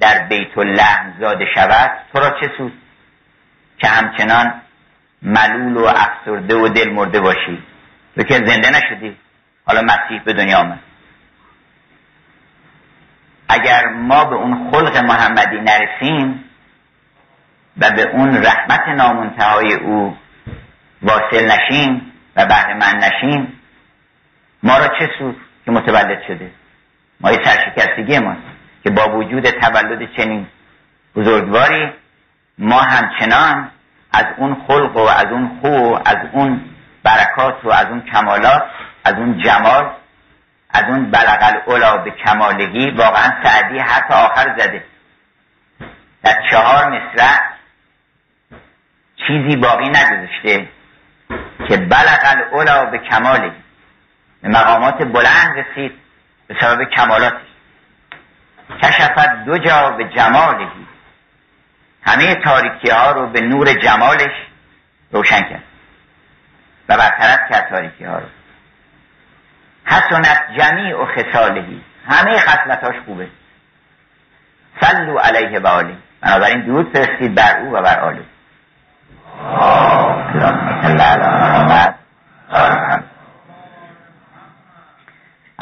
در بیت اللحم زاده شود تو را چه سود؟ که همچنان ملول و افسرده و دل مرده باشی. تو که زنده نشدی. حالا مسیح به دنیا آمد. اگر ما به اون خلق محمدی نرسیم و به اون رحمت نامنتهای او واصل نشیم و بهره من نشیم ما را چه سود که متولد شده؟ مایه سرشکستگی ماست که با وجود تولد چنین بزرگواری ما همچنان از اون خلق و از اون خو و از اون برکات و از اون کمالات از اون جمال از اون بلغل اولا به کمالگی واقعا سعدی حرف آخر زده. در چهار مصرع چیزی باقی نگذاشته که بلغل اولا به کمالگی به مقامات بلند رسید به سبب کمالاتش کشفت دو جا به جمالگی همه تاریکی ها رو به نور جمالش روشن کرد و برطرف کرد تاریکی ها رو. حسنت جمیع و خسالهی همه خصلتاش خوبه. صلو علیه و آله. بنابراین درود فرستید بر او و بر آله.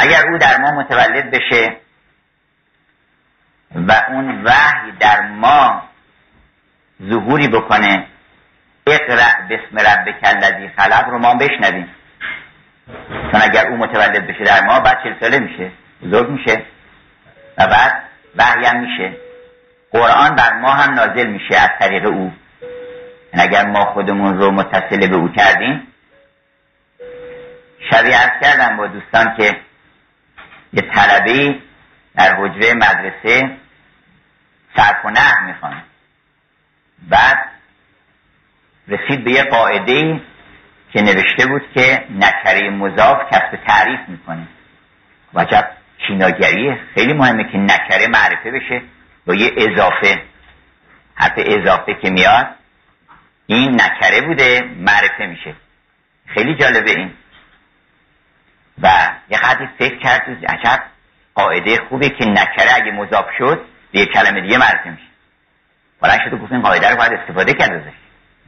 اگر او در ما متولد بشه و اون وحی در ما ظهوری بکنه اقرأ بسم ربک الذی خلق رو ما بشنویم. چون اگر او متولد بشه در ما بعد چل ساله میشه بزرگ میشه و بعد وحی هم میشه. قرآن بر ما هم نازل میشه از طریق او. یعنی اگر ما خودمون رو متصل به او کردیم شبیه ارز کردم با دوستان که یه طلبه در حجره مدرسه صرف و نه می‌خوان. بعد رسید به یه قاعده که نوشته بود که نکره مضاف کسب تعریف می‌کنه. وجب چیناگریه خیلی مهمه که نکره معرفه بشه با یه اضافه. حرف اضافه که میاد این نکره بوده معرفه میشه. خیلی جالبه این. و یه قدری فکر کرد عجب. قاعده خوبه که نکره اگه مضاف شد به کلمه دیگه معرفه میشه بلند شد و گفت این قاعده رو باید استفاده کرد ازش.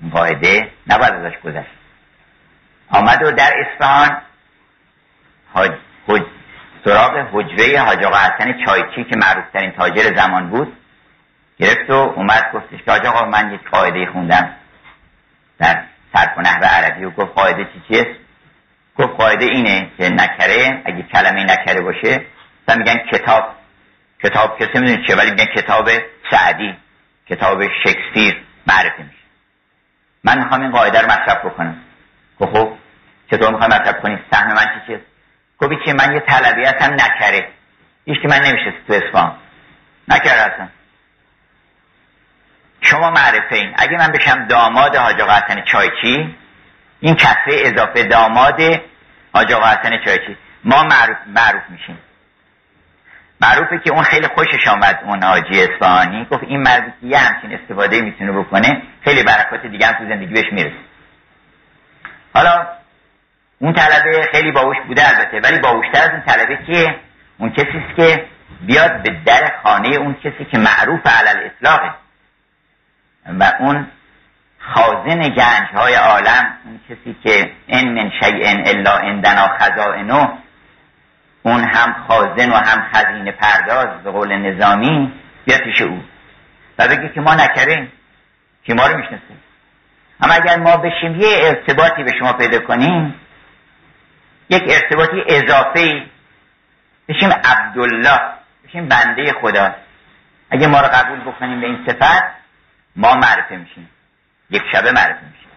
این قاعده نباید ازش گذشت. آمد و در اصفهان سراغ حجره حاج آقا حسن چایچی که معروفترین تاجر زمان بود گرفت و اومد گفتش که حاج آقا من یک قاعده خوندم در صرف و عربی و گفت قاعده چی چیست؟ گفت قاعده اینه که نکره اگه کلمه نکره باشه مثلا میگن کتاب. کتاب کسی می‌دونی چه ولی میگن کتاب سعدی کتاب شکسپیر معرفی میشه. من می‌خوام این قاعده رو مصرف بکنم. گفت خب چطور می‌خوام مصرف کنی؟ سهم من چی چیست گفت که من یه طلبی هستم نکره. هیچ که من نمیشه تو اسفان نکره هستم. شما معرفه این. اگه من بشم داماد حاج آقا چایچی این کسه اضافه داماد حاج آقا حسن چایچی. ما معروف, معروف میشیم. معروفه که اون خیلی خوشش آمد اون حاجی اصفهانی. گفت این مرد یه همچین استفاده می‌تونه بکنه خیلی برکات دیگه هم تو زندگی بهش می‌رسه. حالا اون طلبه خیلی باوش بوده البته ولی باوشتر از اون طلبه که اون کسی که بیاد به در خانه اون کسی که معروف علل اطلاقه و اون خازن گنج های عالم اون کسی که ان من شیء الا عندنا خزائنه اون هم خازن و هم خزینه پرداز به قول نظامی بیاد پیش او. و بگه که ما نکریم که ما رو می‌شناسیم. اما اگر ما بشیم یه ارتباطی به شما پیدا کنیم یک ارتباطی اضافه بشیم عبدالله بشیم بنده خدا. اگه ما رو قبول بکنیم به این صفت ما معرفه میشیم. یک شبه معرفه میشیم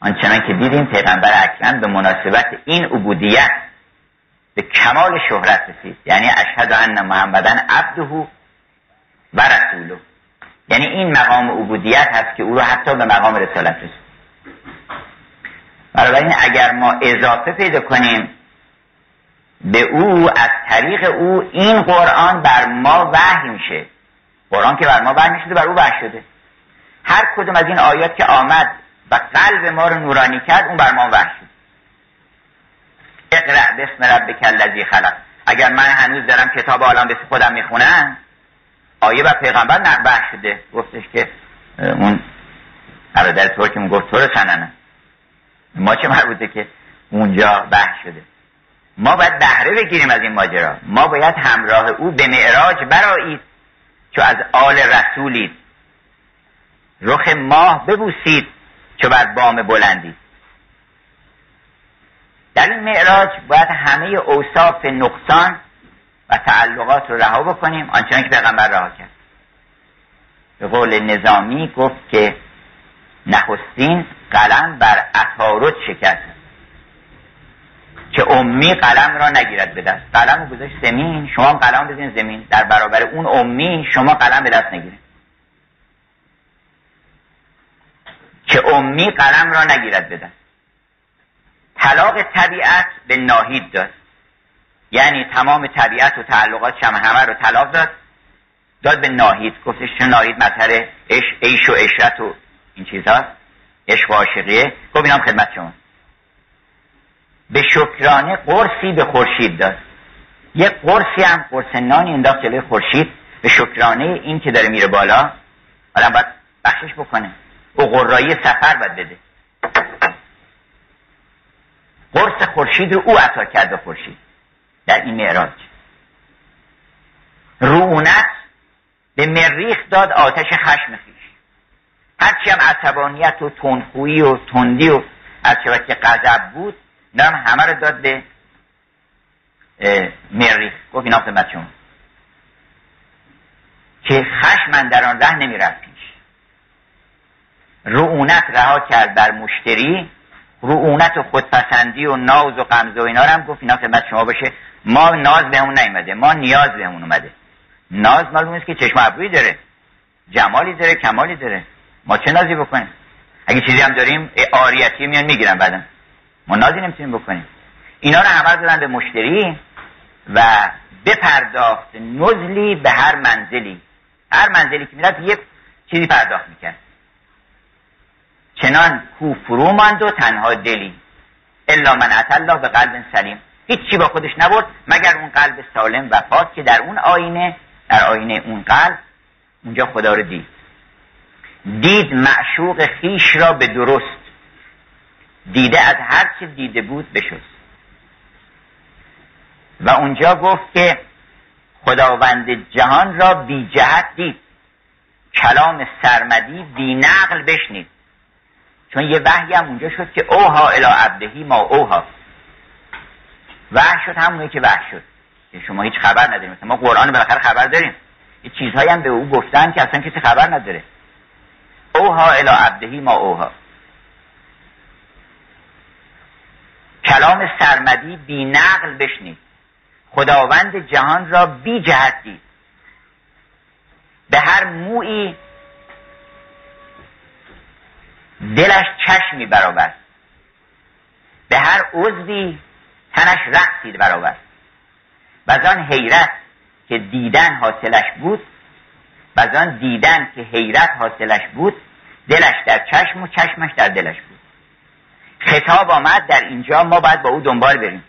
آنچنان که دیدیم پیغمبر اکرم به مناسبت این عبودیت به کمال شهرت رسید. یعنی اشهد ان محمدن عبده و رسوله. یعنی این مقام عبودیت هست که او رو حتی به مقام رسالت رسید. بنابراین اگر ما اضافه پیدا کنیم به او از طریق او این قرآن بر ما وحی میشه. قرآن که بر ما وحی میشه بر او وحی شده. هر کدوم از این آیات که آمد و قلب ما رو نورانی کرد اون بر ما وحی شد. اقرأ بسم ربک الذی خلق. اگر من هنوز دارم کتاب عالم به خودم می‌خونم آیه و پیغمبر وحی شده. گفتش که اون برادر ترکم گفت تو رو سننه ما چه مربوطه که اونجا بحث شده؟ ما باید بهره بگیریم از این ماجرا. ما باید همراه او به معراج برایید چو از آل رسولید رخ ماه ببوسید چو بر بام بلندید. در این معراج باید همه اوصاف نقصان و تعلقات رو رها بکنیم آنچنان که پیغمبر رها کرد. به قول نظامی گفت که نخستین قلم بر عطارد شکست. که امی قلم را نگیرد به دست. قلم رو گذاشت زمین شما قلم بزنید زمین. در برابر اون امی شما قلم به دست نگیرید. که امی قلم را نگیرد دست طلاق طبیعت به ناهید داد. یعنی تمام طبیعت و تعلقات شما همه رو طلاق داد. داد به ناهید. گفتش چون ناهید مطهر عیش و اشرت و این چیزهاست عشق و عاشقیه. گفت اینام خدمت شما. به شکرانه قرصی به خورشید داد. یه قرصی هم قرص نانی انداخت جلوی خورشید. به شکرانه این که داره میره بالا حالا باید بخشش بکنه. او قرایی سفر باید بده. قرص خورشید رو او عطا کرد خورشید در این معراج. رونت به مریخ داد آتش خشم خیش. هرچی هم عصبانیت و تندخویی و تندی و از که غضب بود نام همه رو داد به مریخ. گفت اینا خدمت شما. که خشم در آن ره نمی رفت پیش. رعونت رها کرد بر مشتری. رعونت و خودپسندی و ناز و قمزه و اینا هم گفت اینا خدمت شما باشه. ما ناز بهمون نیومده ما نیاز بهمون اومده. ناز معلوم است که چشم ابرویی داره جمالی داره کمالی داره. ما چه نازی بکنیم؟ اگه چیزی هم داریم آریتی میان می‌گیرن بعدم ما نازی نمی‌تونیم بکنیم. اینا رو همه دادن به مشتری و بپرداخت نزلی به هر منزلی. هر منزلی که می‌رفت یه چیزی پرداخت می‌کرد. چنان کو فرو ماند و تنها دلی. الا من الله به قلب سلیم. هیچی با خودش نبرد مگر اون قلب سالم و پاک که در اون آینه در آینه اون قلب اونجا خدا رو دید. دید معشوق خیش را به درست. دیده از هر چه دیده بود بشست. و اونجا گفت که خداوند جهان را بی جهت دید. کلام سرمدی بی نقل بشنید. چون یه وحی هم اونجا شد که اوها الی عبدهی ما اوها. وحی شد همونه که وحی شد. که شما هیچ خبر نداریم. مثلا ما قرآن بالاخره خبر داریم. یه چیزهایی هم به او گفتن که اصلا کسی خبر نداره. اوها الی عبدهی ما اوها. کلام سرمدی بی نقل بشنید. خداوند جهان را بی جهت دید به هر مویی دلش چشمی برابر. به هر عضوی تنش رقصی برابر. و آن حیرت که دیدن حاصلش بود و آن دیدن که حیرت حاصلش بود دلش در چشم و چشمش در دلش بود. خطاب آمد در اینجا ما باید با او دنبال بریم.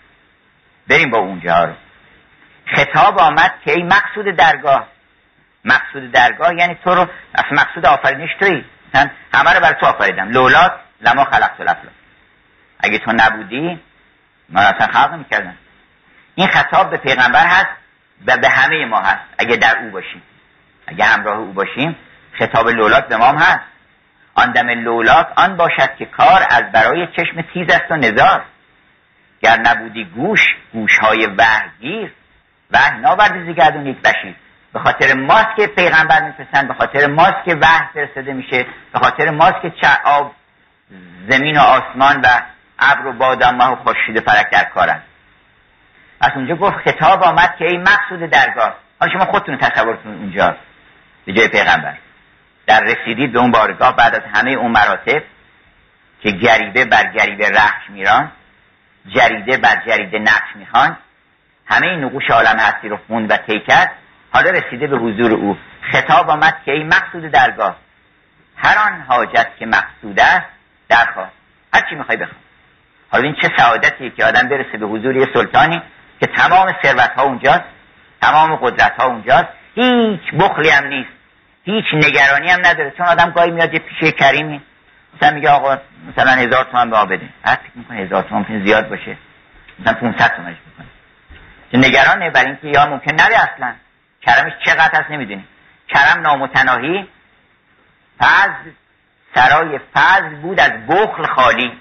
بریم با اونجا رو. خطاب آمد که ای مقصود درگاه. مقصود درگاه یعنی تو رو از مقصود آفرینش توی من همه رو برای تو آفریدم. لولات لما خلقت الافلاک. اگه تو نبودی من اصلا خلق می‌کردم این خطاب به پیغمبر هست و به همه ما هست. اگه در او باشیم. اگه همراه او باشیم خطاب لولات به ما هست. آن دم لولات آن باشد که کار از برای چشم تیز است و نزار. گر نبودی گوش گوشهای وحگیر. وحی ناورد زیگردون بشید به خاطر ماست که پیغمبر میفرستن به خاطر ماست که وحی فرستاده میشه به خاطر ماست که آب زمین و آسمان و ابر و باد و خورشید فرک در کارن. از اونجا گفت خطاب آمد که ای مقصود درگاه. حالا شما خودتون تصورتون اونجا به جای پیغمبر. در رسیدید به اون بارگاه بعد از همه اون مراتب که گریبه بر گریبه رخش میران جریده بر جریده نقش می‌خوان همه نقوش عالم هستی رو خوند و کرد. حالا رسیده به حضور او. خطاب آمد که ای مقصود درگاه. هر آن حاجت که مقصود است درخواه. هر چی می‌خوای بخواه. حالا این چه سعادتیه که آدم برسه به حضور یه سلطانی که تمام ثروت ها اونجاست تمام قدرت ها اونجاست. هیچ بخلی هم نیست. هیچ نگرانی هم نداره. چون آدم گاهی میاد یه پیشه کریمی. مثلا میگه آقا مثلا هزار تومن به ما بده. هر فکر می‌کنه هزار تومن زیاد باشه. مثلا 500 تومنش می‌کنه نگرانه برای اینکه یا ممکن نره اصلا. کرمش چقدر هست نمی‌دونی کرم نامتناهی. فضل سرای فضل بود از بخل خالی.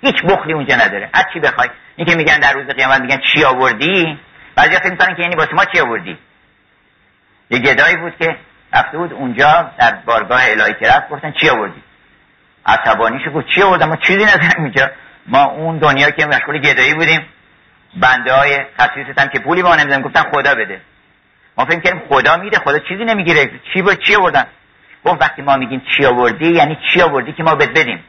هیچ بخلی اونجا نداره. هر چی بخوای؟ این که میگن در روز قیامت میگن چی آوردی؟ بعضی فکر می‌کنن که یعنی واسه ما چی آوردی؟ یه گدایی بود که رفته بود اونجا در بارگاه الهی که رفت گفتن چی آوردی؟ عصبانیشو گفت چی آوردم؟ ما چیزی نداریم اینجا. ما اون دنیا که مشغول گدایی بودیم. بنده های خصیصت که پولی با نمیدن گفتن خدا بده. ما فکر کردیم خدا میده خدا چیزی نمی‌گیره. چی با چی آوردن؟ گفت وقتی ما میگیم چی آوردی یعنی چی آوردی که ما بد بدیم؟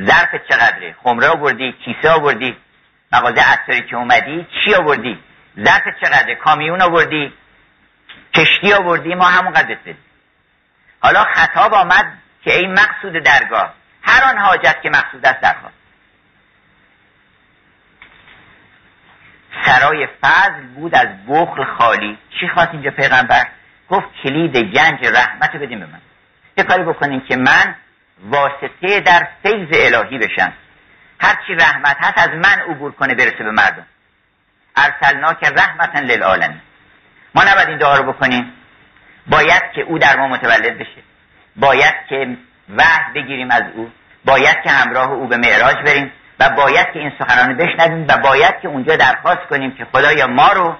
ظرف چقدره؟ خمره آوردی؟ کیسه آوردی؟ مغازه عطاری که اومدی چی آوردی؟ ظرف چقدره؟ کامیون آوردی؟ کشتی آوردی؟ ما همون قدر بدیم. حالا خطاب آمد که این مقصود درگاه هر آن حاجت که مقصود است درخواست سرای فضل بود از بخل خالی. چی خواست اینجا پیغمبر؟ گفت کلید گنج رحمت بدیم به من. یه کاری بکنین که من واسطه در فیض الهی بشم. هرچی رحمت هست از من عبور کنه برسه به مردم. ارسلنا که رحمتا للعالمین. ما نباید این دعا رو بکنیم. باید که او در ما متولد بشه. باید که وحد بگیریم از او. باید که همراه او به معراج بریم. و باید که این سخنان بشنویم و باید که اونجا درخواست کنیم که خدایا ما رو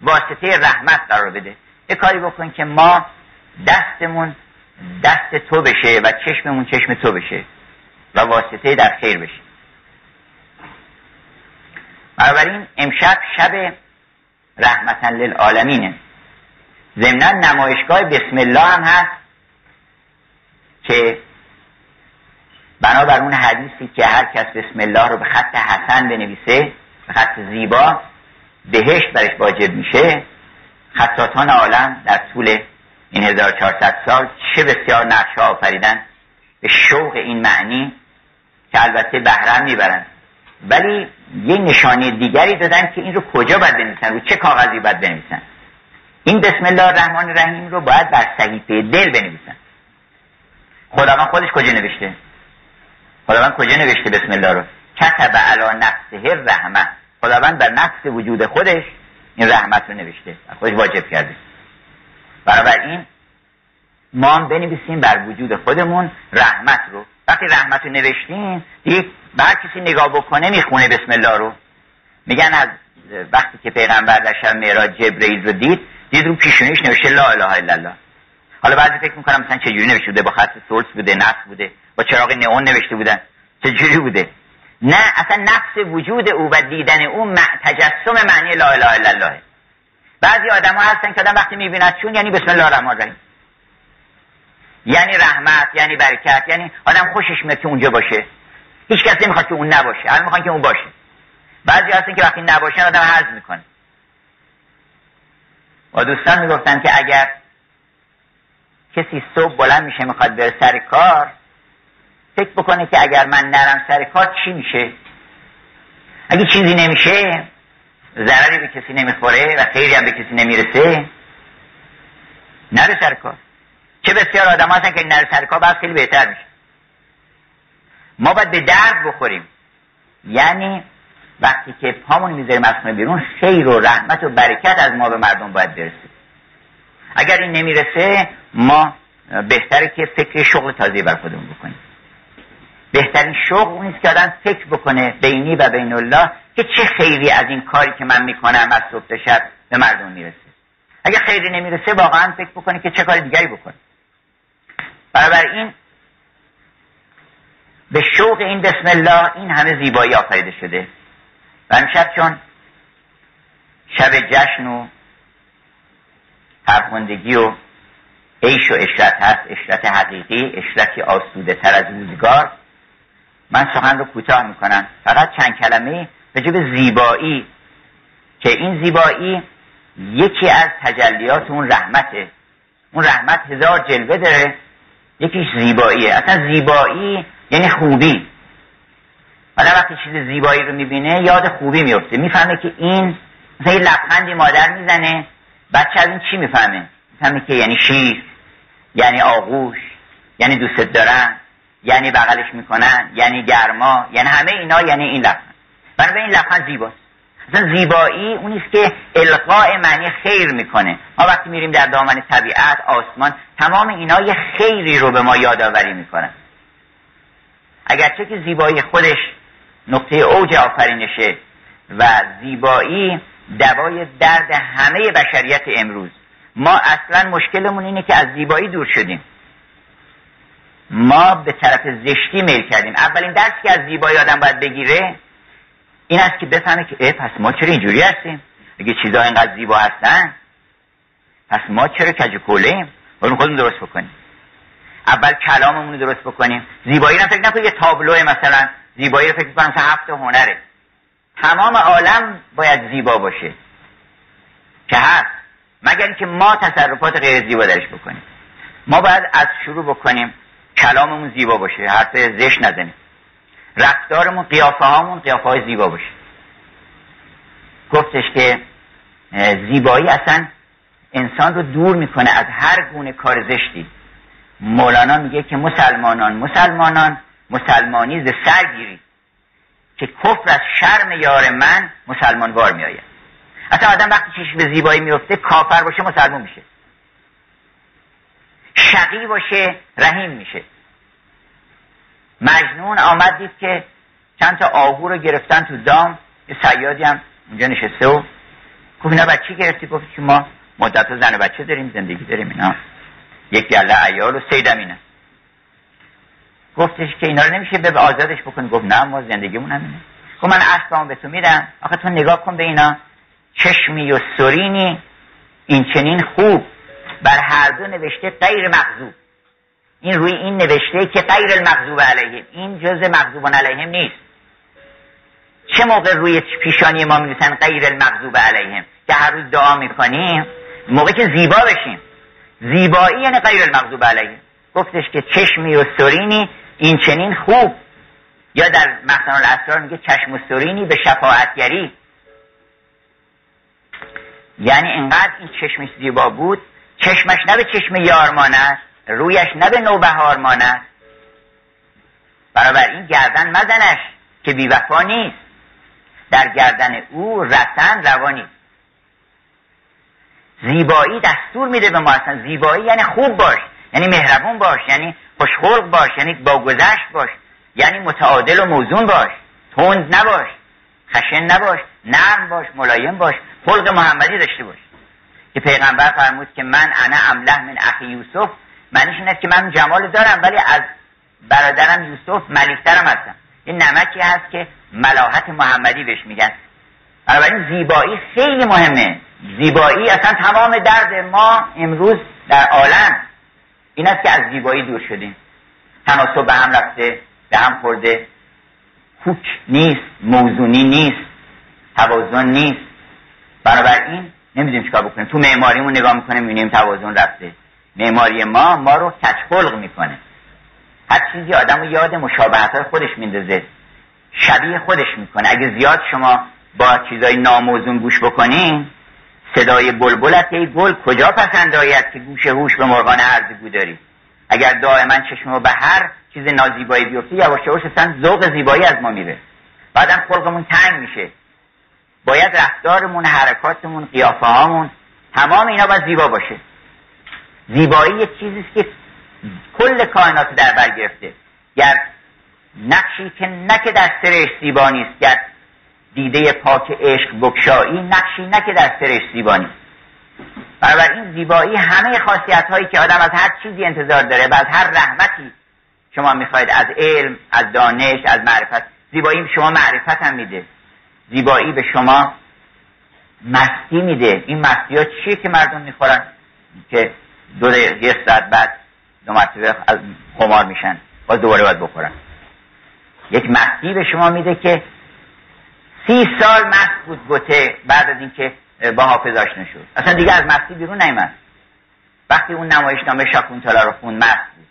واسطه رحمت قرار بده. یه کاری بکن که ما دستمون دست تو بشه و چشممون چشم تو بشه و واسطه در خیر بشه. بنابراین امشب شب رحمتا للعالمینه ضمنا نمایشگاه بسم الله هم هست که بنابر اون حدیثی که هر کس بسم الله رو به خط حسن بنویسه به خط زیبا بهشت برش واجب میشه. خطاتان عالم در طول این 1400 سال چه بسیار نقش آفریدن به شوق این معنی که البته بهرم می‌برن. ولی یه نشانه دیگری دادن که این رو کجا باید بنویسن؟ رو چه کاغذی باید بنویسن؟ این بسم الله الرحمن الرحیم رو باید بر صحیفه دل بنویسن. خداوند خودش کجا نوشته؟ خداوند کجا نوشته بسم الله رو؟ کتب علی نفسه رحمه خداوند بر نفس وجود خودش این رحمت رو نوشته خودش واجب کرده. این ما هم بنویسیم بر وجود خودمون رحمت رو. وقتی رحمت رو نوشتیم دیگه بر کسی نگاه بکنه می‌خونه بسم الله رو. میگن از وقتی که پیغمبر در شب معراج جبرئیل رو دید دید رو پیشونیش نوشته لا اله الا الله. حالا بعضی فکر می‌کنم مثلا چجوری نوشته بوده با خط سولس بوده نفس بوده با چراغ نئون نوشته بودن چجوری بوده؟ نه اصلا نفس وجود او و دیدن او تجسم معنی لا اله الا الله. بعضی آدم ها هستن که آدم وقتی می‌بیند چون یعنی بسم الله الرحمن الرحیم. یعنی رحمت یعنی برکت یعنی آدم خوشش میاد که اونجا باشه. هیچ کس نمی‌خواد که اون نباشه همه می‌خوان که اون باشه. بعضی هستن که وقتی نباشن آدم حذف می‌کنه. و دوستان می‌گفتن که اگر کسی صبح بلند میشه می‌خواد بره سر کار فکر بکنه که اگر من نرم سر کار چی میشه؟ اگه چیزی نمیشه ضرری به کسی نمی‌خوره و خیلی هم به کسی نمی‌رسه نره سر کار. چه بسیار آدم هستن که نره سر کار خیلی بهتر میشه. ما باید به درد بخوریم. یعنی وقتی که پامون می‌ذاریم از خونه بیرون خیر و رحمت و برکت از ما به مردم باید برسه. اگر این نمی‌رسه ما بهتره که فکر شغل تازه بر خودمون بکنیم. بهترین شغل اونیست که آدم فکر بکنه بینی و بین الله که چه خیری از این کاری که من می‌کنم از صبح شب به مردم می‌رسه. اگه خیری نمی‌رسه واقعا فکر بکنه که چه کار دیگری بکنه. این به شوق این بسم الله این همه زیبایی آفریده شده. و امشب چون شب جشن و فرخندگی و عیش و اشرت هست اشرت حقیقی اشرتی آسوده تر از روزگار. من سخن رو کوتاه می‌کنم. فقط چند کلمه به زیبایی که این زیبایی یکی از تجلیات اون رحمته. اون رحمت هزار جلوه داره یکیش زیباییه اصلا زیبایی یعنی خوبی. حالا وقتی چیز زیبایی رو می‌بینه یاد خوبی میفته می‌فهمه که این مثلا یه لبخندی مادر می‌زنه بچه از این چی می‌فهمه؟ می‌فهمه که یعنی شیر. یعنی آغوش یعنی دوست دارن یعنی بغلش می‌کنن یعنی گرما یعنی همه اینا یعنی این لبخند. بنابراین این لبخند زیباست. اصلا زیبایی اونیست که القاء معنی خیر می‌کنه. ما وقتی میریم در دامن طبیعت آسمان تمام اینا یه خیری رو به ما یادآوری می‌کنن. اگرچه که زیبایی خودش نقطه اوج آفرینشه و زیبایی دوای درد همه بشریت امروز. ما اصلا مشکلمون اینه که از زیبایی دور شدیم. ما به طرف زشتی میل کردیم. اولین درسی که از زیبایی آدم باید بگیره این است که بفهمه که اه پس ما چرا اینجوری هستیم؟ اگه چیزا اینقدر زیبا هستن پس ما چرا کج کوله ایم؟ خودمون درست بکنیم. اول کلاممون رو درست بکنیم. زیبایی رو فکر نکنید یه تابلو مثلا. زیبایی رو فکر کنم هفت هنره. تمام عالم باید زیبا باشه. که هست. مگر اینکه ما تصرفات غیر زیبا درش بکنیم. ما باید از شروع بکنیم کلاممون زیبا باشه حرف زشت نزنیم. رفتارمون قیافه هامون قیافه های زیبا باشه. گفتش که زیبایی اصلا انسان رو دور می‌کنه از هر گونه کار زشتی. مولانا میگه که مسلمانان مسلمانان مسلمانی ز سرگیری که کفر از شرم یار من مسلمانوار میآید. اصلا آدم وقتی چشم به زیبایی میفته کافر باشه مسلمان میشه. شقی باشه رحیم میشه. مجنون آمد دید که چند تا آهو رو گرفتن تو دام. یه سیادی هم اونجا نشسته و گفت اینا بچه گرفتی؟ گفت که ما مدت زن و بچه داریم زندگی داریم اینا. یک گله ایال و سیدم اینه گفتش که اینا رو نمیشه به آزادش بکنی. گفت نه ما زندگیمون همینه. گفت من اسبامو به تو میدم. آخه تو نگاه کن به اینا. چشمی و سرینی این چنین خوب. بر هر دو نوشته غیر مغضوب. این روی این نوشته که غیر المغضوب علیهم. این جز مغضوب علیهم نیست. چه موقع روی پیشانی ما می‌نویسن غیر المغضوب علیهم؟ که هر روز دعا می‌کنیم موقع که زیبا بشیم. زیبایی یعنی غیر المغضوب علیهم. گفتش که چشمی و سرینی این چنین خوب. یا در مخزن الاسرار میگه چشم و سرینی به شفاعتگری. یعنی اینقدر این چشمش زیبا بود چشمش نه به چشم یارمان است رویش نه به نوبهار ماند این گردن مزنش که بیوفا نیست. در گردن او رسن روانی زیبایی دستور میده به ما اصلا. زیبایی یعنی خوب باش یعنی مهربون باش یعنی خوشخلق باش یعنی با گذشت باش یعنی متعادل و موزون باش. تند نباش. خشن نباش نرم باش ملایم باش خلق محمدی داشته باش. که پیغمبر فرمود که من انا امله من اخی یوسف معنیش این است که من جمال دارم ولی از برادرم یوسف ملیکترم هستم. این نمکی هست که ملاحت محمدی بهش میگن. بنابراین زیبایی خیلی مهمه. زیبایی اصلا تمام درد ما امروز در عالم. این است که از زیبایی دور شدیم. تناسب به هم رفته به هم خورده. کوک نیست موزونی نیست توازن نیست. بنابراین نمی‌دونیم چیکار بکنیم. تو معماریمون نگاه می‌کنیم می‌بینیم توازن رفته. معماری ما ما رو کچخلق می‌کنه. هر چیزی آدم رو یاد مشابهت خودش میندازه. شبیه خودش می‌کنه. اگه زیاد شما با چیزای ناموزون گوش بکنین صدای بلبل یه گل کجا پسند آید که گوش هوش به مرغان گو داری؟ اگر دائما چشم رو به هر چیز نازیبایی بیفته یواش یواش اصلا ذوق زیبایی از ما میره. بعدم خلقمون تنگ میشه. باید رفتارمون حرکاتمون قیافه هامون تمام اینا باید زیبا باشه. زیبایی یه چیزی که کل کائنات در بر گرفته. گر نقشی که نه که در سرش زیبا نیست گر دیده پاک عشق بکشایی نقشی نه که در سرش زیبا نیست. این زیبایی همه خاصیت هایی که آدم از هر چیزی انتظار داره و از هر رحمتی شما می‌خواید از علم از دانش از معرفت. زیبایی شما معرفت هم میده. زیبایی به شما مستی میده. این مستی ها چیه که مردم می‌خورن؟ که دو یه ساعت بعد دو مرتبه از خمار میشن باز دوباره باید بخورن. یک مستی به شما میده که سی سال مست بود گوته بعد از اینکه با آشنا شد اصلا دیگه از مستی بیرون نیمد وقتی اون نمایشنامه تالا رو خون مست بود.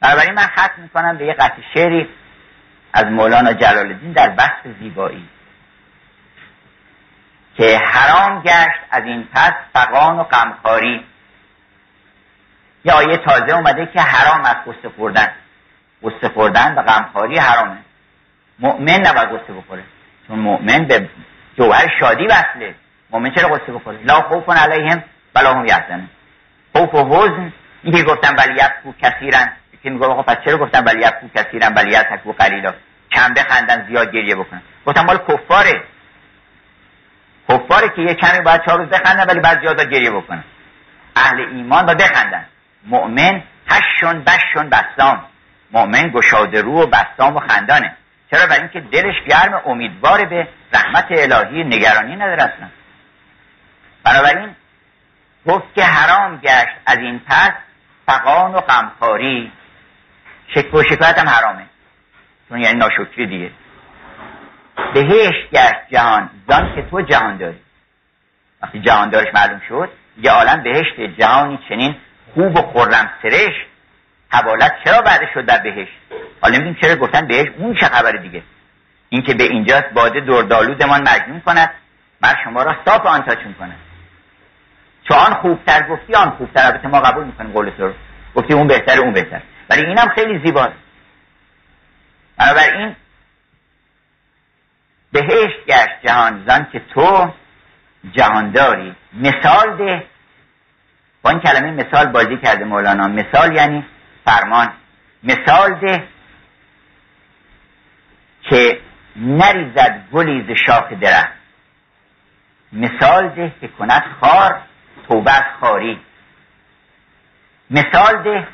بنابراین من ختم می‌کنم به یه قطع شعری از مولانا جلال الدین در بحث زیبایی. که حرام گشت از این پس فقان و غمخواری. یه آیه تازه اومده که حرام از قصه خوردن. قصه خوردن و غمخواری حرامه. مؤمن نباید قصه بخوره. چون مؤمن به جوهر شادی وصله مؤمن چرا قصه بخوره؟ لا خوف علیهم ولا هم یحزنون. خوف و حزن اینکه گفتن ولی یبکو کثیرن. که میگه آقا پس چرا گفتن ولی یبکو کثیرن؟ ولی یتکو قلیلا. کم بخندن زیاد گریه بکنن. گفتن مال کفاره. کفاره که یه کمی باید چهار روز بخندن ولی بعد زیاد گریه بکنن. اهل ایمان با بخندن. مؤمن هشون بشون بستام مؤمن گشاده رو و بستام و خندانه. چرا برای اینکه دلش گرم امیدوار به رحمت الهی نگرانی نداره اصلا؟ بنابراین گفت که حرام گشت از این پس فقان و غمخواری. شک و شکایت هم حرامه. چون یعنی ناشکری دیگه. بهشت گشت جهان. زان که تو جهان داری. وقتی جهان دارش معلوم شد یه عالم بهشت جهانی چنین خوب و خورم سرش حوالت چرا بعد شد در بهشت؟ حالا می‌دونیم چرا گفتن بهشت اون چه خبر دیگه؟ اینکه به اینجاست باده دردالودمان مجنون کند من شما را صاف آنتاچون کند چون آن خوبتر گفتی آن خوبتر. البته ما قبول می‌کنیم قول تو گفتی اون بهتر اون بهتر. ولی اینم خیلی زیباست. بنابراین بهشت گشت جهان زن که تو جهانداری. مثال ده. با این کلمه مثال بازی کرده مولانا. مثال یعنی فرمان. مثال ده. که نریزد گلی ز شاخ درخت. مثال ده که کند خار توبه از خاری. مثال ده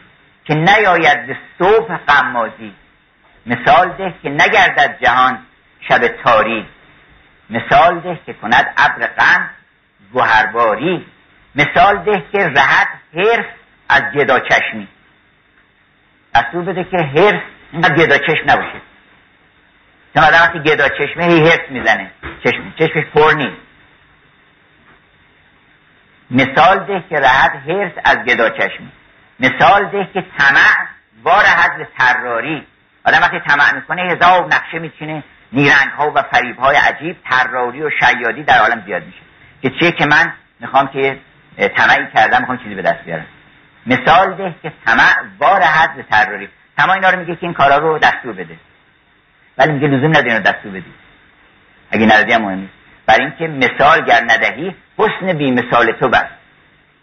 که نیاید به صبح قمازی مثال ده که نگردد جهان شب تاری. مثال ده که کند ابر غم گوهرباری. مثال ده که رهد حرف از گدا چشمی. دستور بده که حرف اینقدر گدا چشم نباشه. چون آدم وقتی گدا چشمه هی حرف می‌زنه. چشم چشمش پر نیست. مثال ده که رهد حرس از گدا چشمی مثال ده که طمع وارهد به تراری آدم وقتی طمع می‌کنه هزار نقشه میچینه. نیرنگ ها و فریب های عجیب تراری و شیادی در عالم زیاد میشه. که چیه که من می‌خوام که طمعی کردم می‌خوام چیزی به دست بیارم. مثال ده که طمع وارهد به تراری تمام اینا رو میگه که این کارا رو دستور بده. ولی میگه لزوم نداری رو دستور بدی. اگه ندادی هم مهم برای اینکه مثال گر ندهی حسن بی مثال تو بس.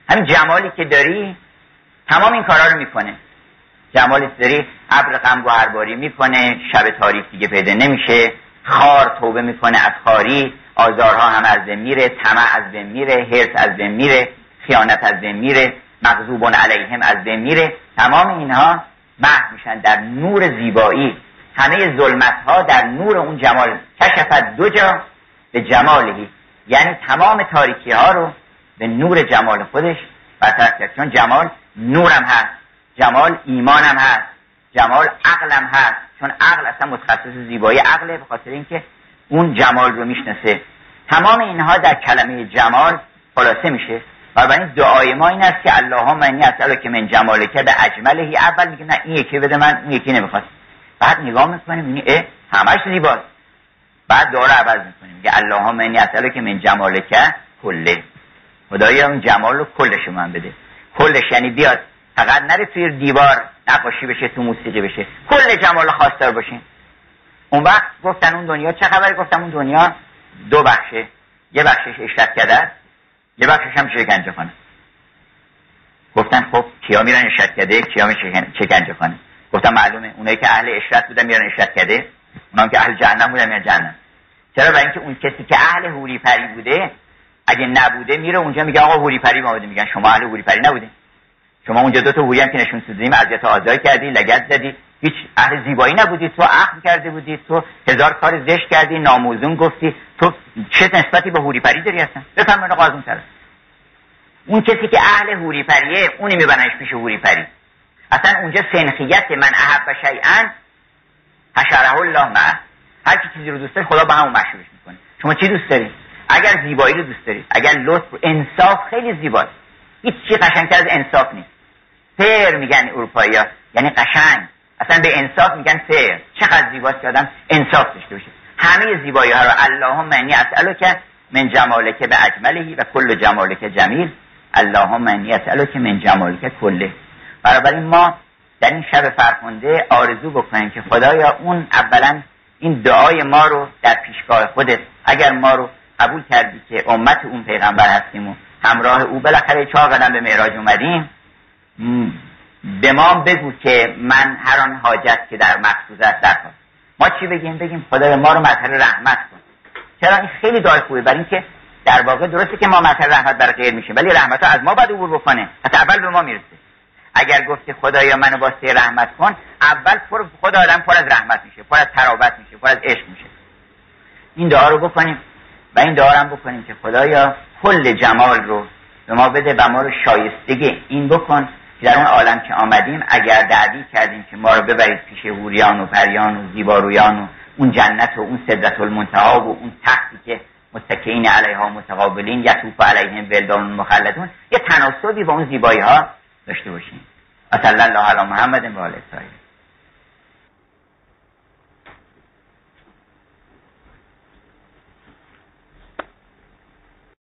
همین جمالی که داری تمام این کارا رو می‌کنه. جمالی داری ابر غم گوهرباری می‌کنه شب تاریک دیگه پیدا نمیشه. خار توبه می‌کنه از خاری آزارها هم از بین میره طمع از بین میره حرس از بین میره خیانت از بین میره مغضوبون علیهم از بین میره. تمام اینها محو میشن در نور زیبایی. همه ظلمت ها در نور اون جمال کشفت دو جا به جمالهی یعنی تمام تاریکی ها رو به نور جمال خودش برطرف کرد. چون جمال نورم هست جمال ایمانم هست جمال عقلم هست. چون عقل اصلا متخصص زیبایی عقله به خاطر اینکه اون جمال رو می‌شناسه. تمام اینها در کلمه جمال خلاصه میشه. و این دعای ما این است که اللهم اسالک که من جمالک به اجملهی اول. میگه نه این یکی بده من اون یکی نمی‌خواد. بعد نگاه می‌کنیم میگه اه همش زیباست. بعد داره عوض می‌کنیم میگه اللهم انی که من جمالک کله. خدایا اون جمال رو کلش من بده. کلش یعنی بیاد فقط نره توی دیوار نقاشی بشه تو موسیقی بشه. کل جمال خواستار باشین اون وقت گفتن اون دنیا چه خبری گفتم اون دنیا دو بخشه. یه بخشش اشرت کرده یه بخشش هم شکنجه کنه گفتن خب کیا میرن اشرت کرده؟ کیا شکنجه کنه گفتم معلومه. اونایی که اهل اشرت بودن میرن اشرت کرده. اونام که اهل جهنم بودن میرن جهنم. چرا؟ برای اینکه اون کسی که اهل هوری پری بوده اگه نبوده میره اونجا میگه آقا هوری پری ما میگن شما اهل هوری پری نبوده شما اونجا دو تا هوری هم که نشون سوزیم اذیت آزار کردی لگد زدی. هیچ اهل زیبایی نبودی. تو عقل کرده بودی تو هزار کار زشت کردی ناموزون گفتی. تو چه نسبتی به هوری پری داری هستن بفرمایید قاضون تر اون کسی که اهل هوری پریه اونی میبرنش پیش هوری پری اصلا اونجا سنخیت من احب شیئا حشره الله ما. هر کی چیزی رو دوست داره خدا به همون مشهورش می‌کنه. شما چی دوست دارید؟ اگر زیبایی رو دوست دارید اگر لطف انصاف خیلی زیباست. هیچ چی قشنگتر از انصاف نیست. فر میگن اروپایی ها. یعنی قشنگ. اصلا به انصاف میگن فر چقدر زیباست که آدم انصاف داشته باشه. همه زیبایی ها رو اللهم انی اسالک من جمالک به اجملهی و کل جمالک جمیل. اللهم انی اسالک من جمالک کله. بنابراین ما در این شب فرخنده آرزو بکنیم که خدایا اون اولا این دعای ما رو در پیشگاه خودت اگر ما رو قبول کردی که امت اون پیغمبر هستیم و همراه او بالاخره چهار قدم به معراج اومدیم. به ما بگو که من هر آن حاجت که در مقصود است در ما چی بگیم؟ بگیم خدای ما رو مظهر رحمت کن. چرا؟ این خیلی دعای خوبه. برای اینکه در واقع درسته که ما مثل رحمت برای غیر میشه ولی رحمت از ما باید عبور بکنه. پس اول به ما می‌رسه. اگر گفتی خدایا منو واسه رحمت کن اول پر خود آدم پر از رحمت میشه پر از ترابت میشه پر از عشق میشه. این دعا رو بکنیم و این دعا هم بکنیم که خدایا کل جمال رو به ما بده و ما رو شایستگی این بکن که در اون عالم که آمدیم اگر دعوی کردیم که ما رو ببرید پیش هوریان و پریان و زیبارویان و اون جنت و اون صدت المنتها و اون تختی که متکئین علیها متقابلین یطوف علیهم ولدان مخلدون یه تناسبی با اون زیبایی ها داشته باشیم. و الله علی محمد و آله